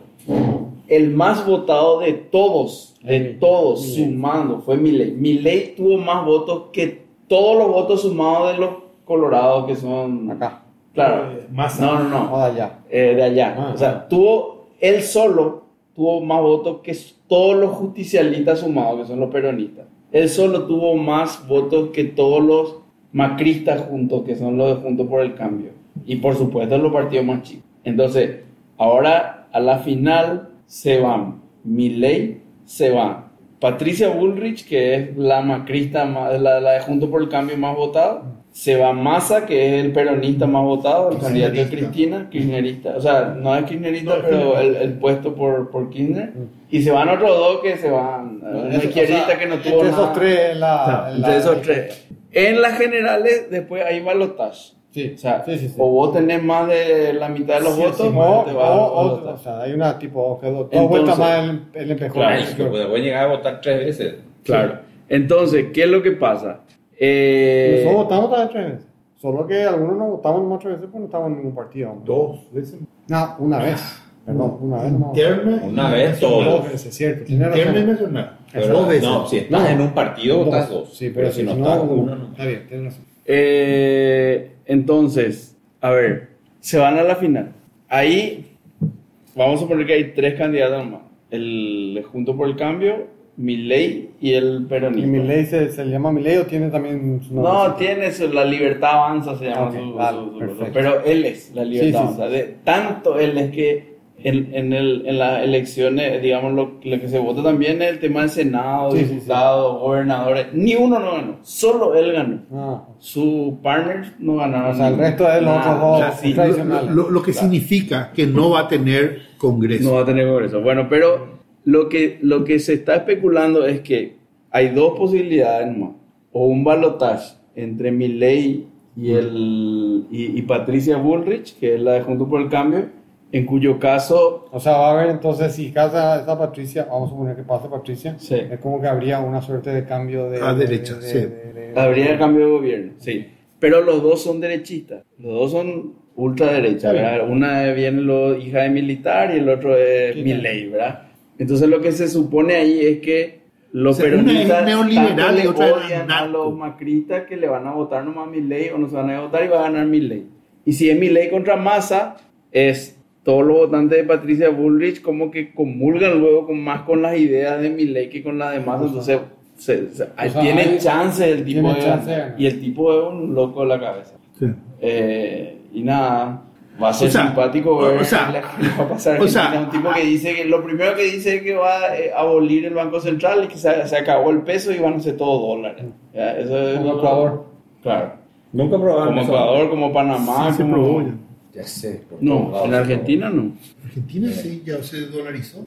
El más votado de todos, de todos, sumando, fue Milei. Milei tuvo más votos que todos los votos sumados de los colorados que son... Acá. Claro. Eh, más No, no, no. O de allá. eh, de allá. Ah, o sea, tuvo, él solo tuvo más votos que todos los justicialistas sumados, que son los peronistas. Él solo tuvo más votos que todos los macristas juntos, que son los de Juntos por el Cambio. Y por supuesto los partidos más chicos. Entonces, ahora a la final se van Milei, se van Patricia Bullrich, que es la macrista, la, la de Juntos por el Cambio más votada. Se va Massa, que es el peronista más votado, el candidato de Kirchnerista. Cristina, kirchnerista. O sea, no es kirchnerista, No, pero el, el puesto por, por Kirchner. Y se van otros dos que se van. Una Eso, izquierdista o sea, que no tuvo entre nada. esos tres en la. Claro, en la- entre esos tres. En las generales, después hay balotaje. Sí, O sea, sí, sí, sí. o vos tenés más de la mitad de los Sí, votos, sí, O, o te vas o- al o- sea, hay una tipo que dos vueltas más el, el empejón. Claro, Es que puede llegar a votar tres veces. Claro. Entonces, ¿qué es lo que pasa? Eh, Nosotros votamos también tres veces. Solo que algunos no votamos más tres veces porque no estábamos en ningún partido. Dos veces. No, una vez. Perdón, una vez no. Interna Una vez nacional. todo. Dos veces, cierto. Tiene Interna y razón. nacional. Pero dos veces. No, si estás en un partido, votas dos. Sí, pero, si no estás, uno no. Está bien, tienes razón. Eh, entonces, a ver, se van a la final. Ahí vamos a suponer que hay tres candidatos más. El Junto por el Cambio, Milei y el ¿Y peronismo. Milei se, se le llama Milei o tiene también su nombre? No, tiene su- la libertad avanza, se llama su- vale. Pero él es la libertad Sí, sí, avanza. De, tanto él es que en, en, el, en las elecciones, digamos, lo, lo que se vota también es el tema del Senado, Sí, sí, sí. diputados, gobernadores. Ni uno no ganó, solo él ganó. Ah, Su partner no ganaron. O sea, el resto de los otros dos O sea, sí, tra- tradicionales. Lo, lo que Claro. significa que no va a tener congreso. no va a tener congreso. Bueno, pero lo que, lo que se está especulando es que hay dos posibilidades nomás. O un balotaje entre Milley y, el, y, y Patricia Bullrich, que es la de Juntos por el Cambio, en cuyo caso O sea, va a haber entonces, si casa esa Patricia, vamos a suponer que pasa Patricia, Sí. es como que habría una suerte de cambio de... A derecha, de- sí. de- de- de- habría el cambio de gobierno. Sí. Pero los dos son derechistas. Los dos son ultraderecha. ¿verdad? Una viene lo, hija de militar y el otro es Sí, Milley, ¿verdad? Entonces lo que se supone ahí es que los O sea, peronistas neoliberal le odian a los macristas que le van a votar nomás a Milley o no se van a votar y va a ganar Milley. Y si es Milley contra Massa, es todos los votantes de Patricia Bullrich como que comulgan luego con más con las ideas de Milley que con las de Massa, entonces se- se- ahí sea, tiene hay- chance el tipo tiene de chance de y el tipo es un loco de la cabeza. Sí. Eh, y nada, va a ser O sea, simpático ver o sea, la que le va a pasar. o sea, un tipo que dice que lo primero que dice es que va a eh, abolir el Banco Central y que se, se acabó el peso y van a ser todos dólares. Ya, eso es Como Ecuador. Claro. Nunca probaron Como. Ecuador, como Panamá. Sí, se como- probó ya. Ya sé. por No, en Argentina no. Argentina sí, ya se dolarizó.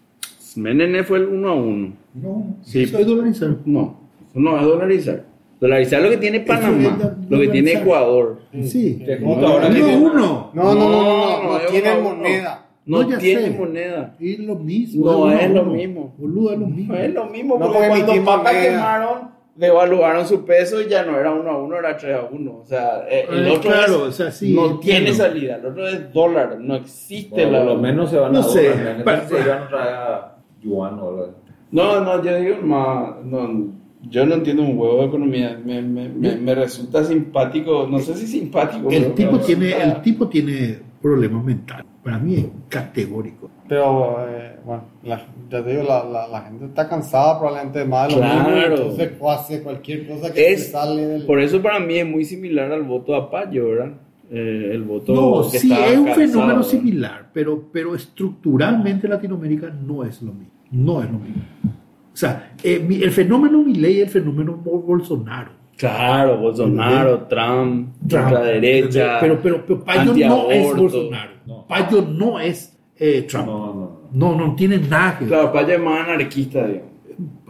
Menem fue el uno a uno. No, Sí. eso es dolarizar. No, eso no es dolarizar. Dolarizar lo que tiene Panamá, lo que tiene. Ecuador. Sí. Uno a uno. No, no, no, no, no, uno. moneda. No, tiene sé. moneda. Es lo mismo. No es lo mismo. Boludo, es lo mismo. No es lo mismo, No porque cuando moneda. quemaron, devaluaron su peso y ya no era uno a uno, era tres a uno. O sea, eh, el Eh, otro claro, es- o sea, sí, no entiendo. tiene salida, el otro es dólar, no existe Bueno, la... por lo menos se van No a sé, dólar, ¿no? pa- Entonces se van a traer a yuan o algo. No, no, yo digo, ma- no, yo no entiendo un huevo de economía, me, me, me, me resulta simpático, no sé si simpático. El tipo, tiene, el tipo tiene problemas mentales. Para mí es categórico. Pero, eh, bueno, la, ya te digo, la, la, la gente está cansada probablemente más de lo Claro. mismo. Entonces, hace cualquier cosa que Es- sale del... Por eso para mí es muy similar al voto a Payo, ¿verdad? Eh, el voto No, que sí, es un cansado, fenómeno ¿verdad? similar, pero, pero estructuralmente Latinoamérica no es lo mismo. No es lo mismo. O sea, eh, mi- el fenómeno Milei es el fenómeno Bo- Bolsonaro. Claro, Bolsonaro, Trump, Trump, ultraderecha. Pero, pero, pero Payo no es. Bolsonaro. No. Payo no es eh, Trump. No, no. No, no tiene nada que ver. Claro, Payo es más anarquista, digamos.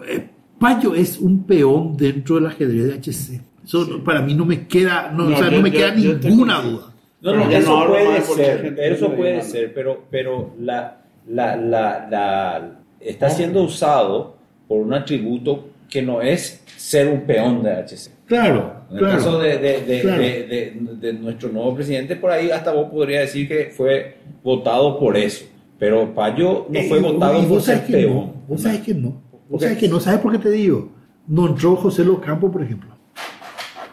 Eh, Payo es un peón dentro del ajedrez de HC. Eso para mí no me queda, no, No, o sea, yo- no me yo- queda yo ninguna duda. No, no, eso puede ser, eso puede ser, pero, pero la, la, la, la- está siendo usado por un atributo que no es ser un peón de HC. Claro, En el claro. caso de, de, de, Claro. nuestro nuevo presidente, por ahí hasta vos podrías decir que fue votado por eso. Pero Payo no fue Eh, votado y por ser peón. no, vos sabes que no. ¿Por Vos qué? sabes que no, ¿sabes por qué te digo? No entró José Locampo, por ejemplo.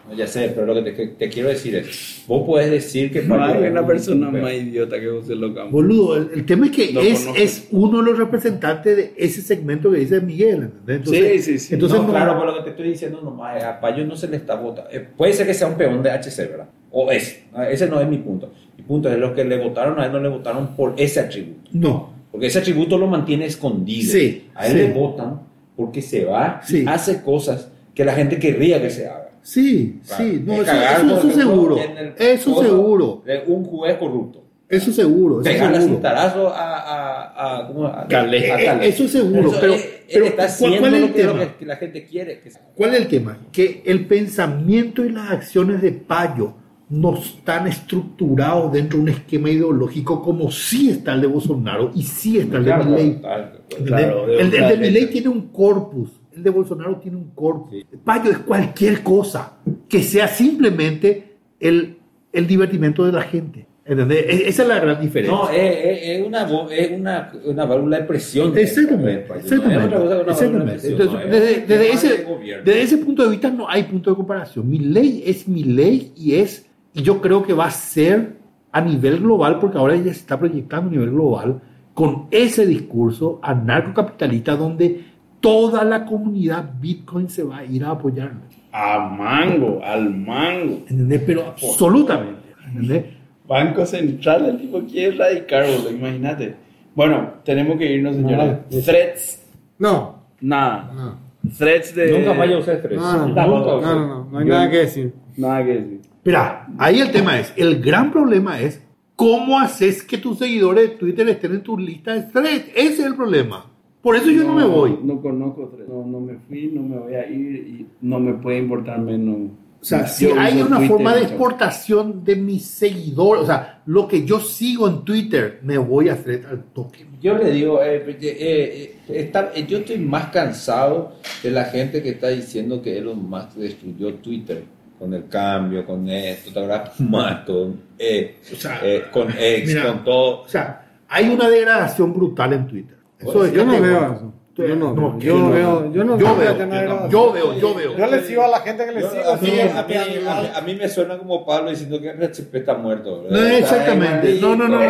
No, Ya sé, pero lo que te, quiero decir es, vos puedes decir que No Payo hay una persona más idiota que José Locampo. Boludo, el, el tema es que es, uno de los representantes de ese segmento que dice Miguel. ¿entendés? Entonces, Sí, sí, sí. Entonces, no, no- claro, pero lo que te estoy diciendo nomás, a Payo no se le está votando. Eh, puede ser que sea un peón de HC, ¿verdad? O es. Ese no es mi punto. Mi punto es los que le votaron a él no le votaron por ese atributo. no. Porque ese atributo lo mantiene escondido. Sí, a él sí. le votan porque se va Sí. y hace cosas que la gente querría que se haga. Sí, Claro. sí, no, Es eso, eso- seguro. Eso coso seguro. de un juez corrupto. Eso seguro. Eso Pegarle seguro. a, a, a, ¿cómo? a Calé. a Eh, Calé. eso seguro, Eso pero- es- él pero está ¿cuál- es el lo que, lo tema? que la gente quiere. que se- ¿Cuál es el tema? Que el pensamiento y las acciones de Payo no están estructurados dentro de un esquema ideológico como sí está el de Bolsonaro y sí está el de Claro, Milei. claro, ¿Entendés? Claro, el, de- el de Milei derecha. tiene un corpus, el de Bolsonaro tiene un corpus. Payo es cualquier cosa que sea simplemente el, el divertimento de la gente. ¿Entendés? E- Esa es la gran diferencia. No, es, es- una, es una, una válvula de presión. Exactamente, desde ese punto de vista no hay punto de comparación. Mi ley es mi ley y es, y yo creo que va a ser a nivel global, porque ahora ya se está proyectando a nivel global, con ese discurso anarcocapitalista donde toda la comunidad Bitcoin se va a ir a apoyarlo. A mango, al mango. ¿Entendés? Pero absolutamente. ¿entendés? Banco Central, el tipo quiere erradicar, imagínate. Bueno, tenemos que irnos, señores. Threads, No, nada. no. Threads de. Nunca falla usar tres. No, no, no, no, no, no, no hay Yo- nada que decir. Nada que decir. Mira, ahí el tema es, el gran problema es cómo haces que tus seguidores de Twitter estén en tu lista de thread. Ese es el problema. Por eso yo no, me voy. No conozco Threads. No, no me fui, no me voy a ir y no me puede importar menos. O sea, si hay una Twitter, forma de exportación de mis seguidores, o sea, lo que yo sigo en Twitter, me voy a hacer al toque. Yo le digo, eh, eh, eh, está- eh, yo estoy más cansado de la gente que está diciendo que Elon Musk destruyó Twitter con el cambio, con esto, ¿te acuerdas? Más con, eh, O sea, eh, con X, mira, con todo. O sea, hay una degradación brutal en Twitter. Eso Pues, es Yo no veo eso. Yo no, No, veo. que yo no. veo, yo no Yo veo que yo no. yo veo, yo veo. Yo le sigo a la gente que le sigo. a, mí, a, mí, a, mí, a mí me suena como Pablo diciendo que RHP está muerto. No, exactamente. No, no, no, no,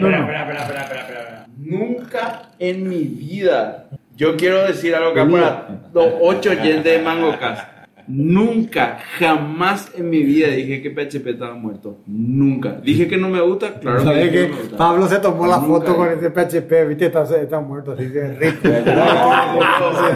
no. no, no. Nunca en mi vida. Yo quiero decir algo acá para los ocho oyentes de MangoCast. Nunca, jamás en mi vida dije que PHP estaba muerto. Nunca. Dije que no me gusta, claro que, ¿Sabes dije que no me gusta. Pablo se tomó la Nunca foto con ese PHP, viste, está, está muerto, así que rico.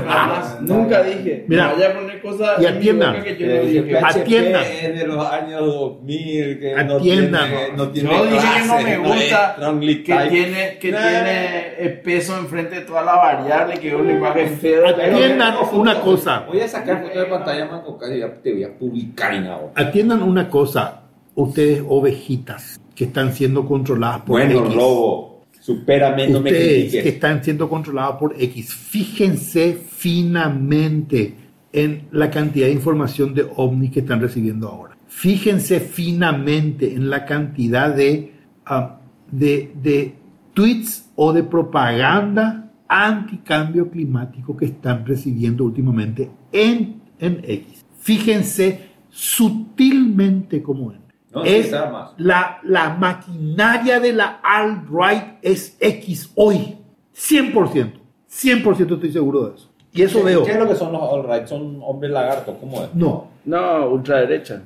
Jamás, nunca dije. Mira, no vaya a poner cosas y atiendan. que yo Que no el dije. PHP Atiendan. es de los años 2000, que no Atiendan. tiene, no tiene Yo dije que no me es gusta, strongly que typed. tiene, que Nah. tiene eh, peso enfrente de todas las variables, que es un lenguaje feo. Atiendan una cosa. Voy a sacar foto de pantalla Mango Y ya te voy a publicar en ahora. Atiendan una cosa, ustedes ovejitas que están siendo controladas por Bueno, X. lobo, supérame, no me ustedes que critiques. están siendo controlados por X, fíjense finamente en la cantidad de información de ovni que están recibiendo ahora. Fíjense finamente en la cantidad de, ah, de, de tweets o de propaganda anticambio climático que están recibiendo últimamente en, en X. Fíjense sutilmente cómo es. No, es más. la, la maquinaria de la alt-right es X hoy. 100%. 100% estoy seguro de eso. Y eso ¿Qué- veo. ¿Qué es lo que son los all right? ¿Son hombres lagartos? ¿Cómo es? No. No, ultraderecha.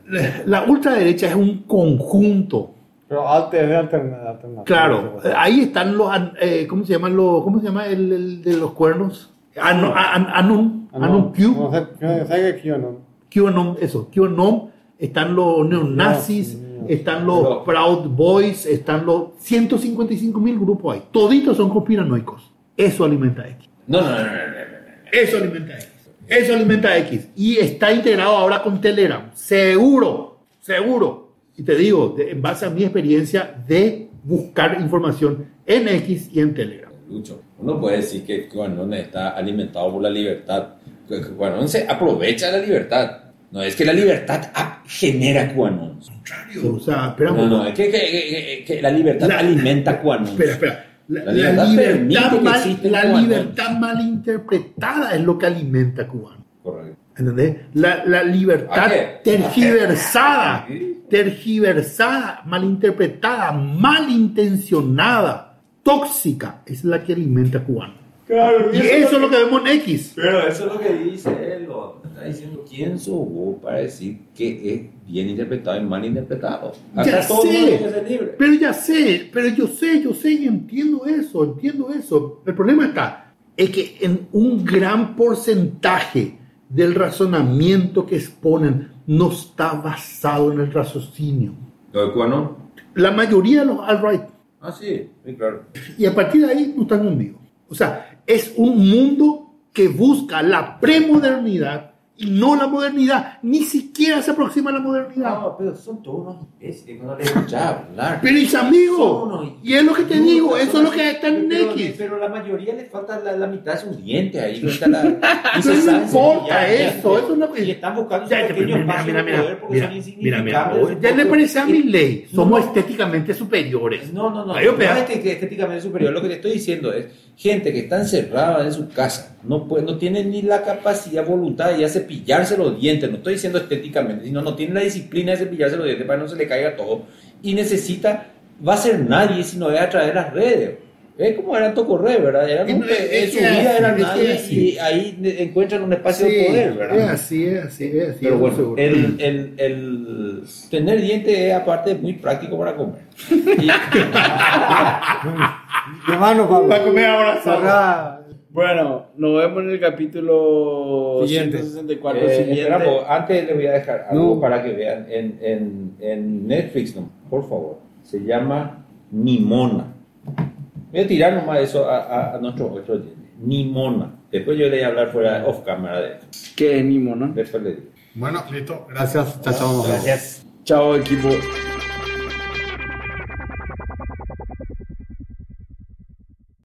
La ultraderecha es un conjunto. Pero alternar. Claro. Ahí están los. eh, ¿Cómo se llaman los. ¿Cómo se llama el, el de los cuernos? Anu- an- Anun. Anun Q. No sé, no sé qué Q, no. QAnon, eso, QAnon, están los neonazis, están los Proud Boys, están los 155 mil grupos ahí. Toditos son conspiranoicos. Eso alimenta X. No, no, no, no, no, no. Eso alimenta X. Eso alimenta X. Y está integrado ahora con Telegram. Seguro, seguro. Y te digo, de- en base a mi experiencia de buscar información en X y en Telegram. Lucho, uno puede decir que Cuanón está alimentado por la libertad. Que Cuanón se aprovecha de la libertad. No es que la libertad genera Cuanón. O sea, No, no, es que, que- que- que la libertad La- alimenta Cuanón. Espera, espera. La, La libertad libertad, mal, la libertad malinterpretada es lo que alimenta cubano. Correcto. ¿Entendés? La, la libertad tergiversada, tergiversada, malinterpretada, malintencionada, tóxica, es la que alimenta a cubano. Claro, Y eso es lo que vemos en X. Pero eso es lo que dice él. lo- Está diciendo, ¿quién sos vos para decir que es bien interpretado y mal interpretado? Ya todo mundo sé, libre. pero ya sé, pero yo sé, yo sé y entiendo eso, entiendo eso. El problema está, es que en un gran porcentaje del razonamiento que exponen no está basado en el raciocinio. ¿Lo de Cuanón? La mayoría de los alt-right, Ah, sí, sí, claro. y a partir de ahí no están conmigo. O sea, es un mundo que busca la premodernidad y no la modernidad, ni siquiera se aproxima a la modernidad. No, pero son todos unos imbéciles, no les escuchaba hablar. Pero es amigo, unos y es lo que te digo, eso son- es lo que está en pero, X. Pero la mayoría le falta la, la mitad de sus dientes ahí. no está la- y no saben importa eso, eso es lo que- Y están buscando Ya, su pequeño mira, espacio mira, de mira, poder porque mira, son mira, insignificantes. mira, son ya le parece a mi ley, No, somos no. estéticamente superiores. No, no, no. Ahí, No es estéticamente superior. Lo que te estoy diciendo es gente que está encerrada en su casa, no puede, no tiene ni la capacidad, voluntad de ya cepillarse los dientes. No estoy diciendo estéticamente, sino no tiene la disciplina de cepillarse los dientes para que no se le caiga todo. Y necesita, va a ser nadie si no es a través de las redes. Es como era Tocorre, ¿verdad? Eran Es- un- es en su vida es que nadie y ahí encuentran un espacio Sí, de poder, ¿verdad? es así, es así, es así. Pero bueno, seguro. el, el, el tener dientes es aparte muy práctico para comer. Y- Hermano, Pablo. Va a comer abrazado. Bueno, nos vemos en el capítulo Siguiente. 164 Eh, siguiente. antes les voy a dejar algo No. para que vean en, en, en Netflix, no, por favor. Se llama Nimona. Voy a tirar nomás eso a, a, a nuestro nuestro. Nimona. Después yo le voy a hablar fuera off cámara de esto. Que es Nimo, ¿no? Después le digo. Bueno, listo. Gracias. Chao, chao. Gracias. Chao, equipo.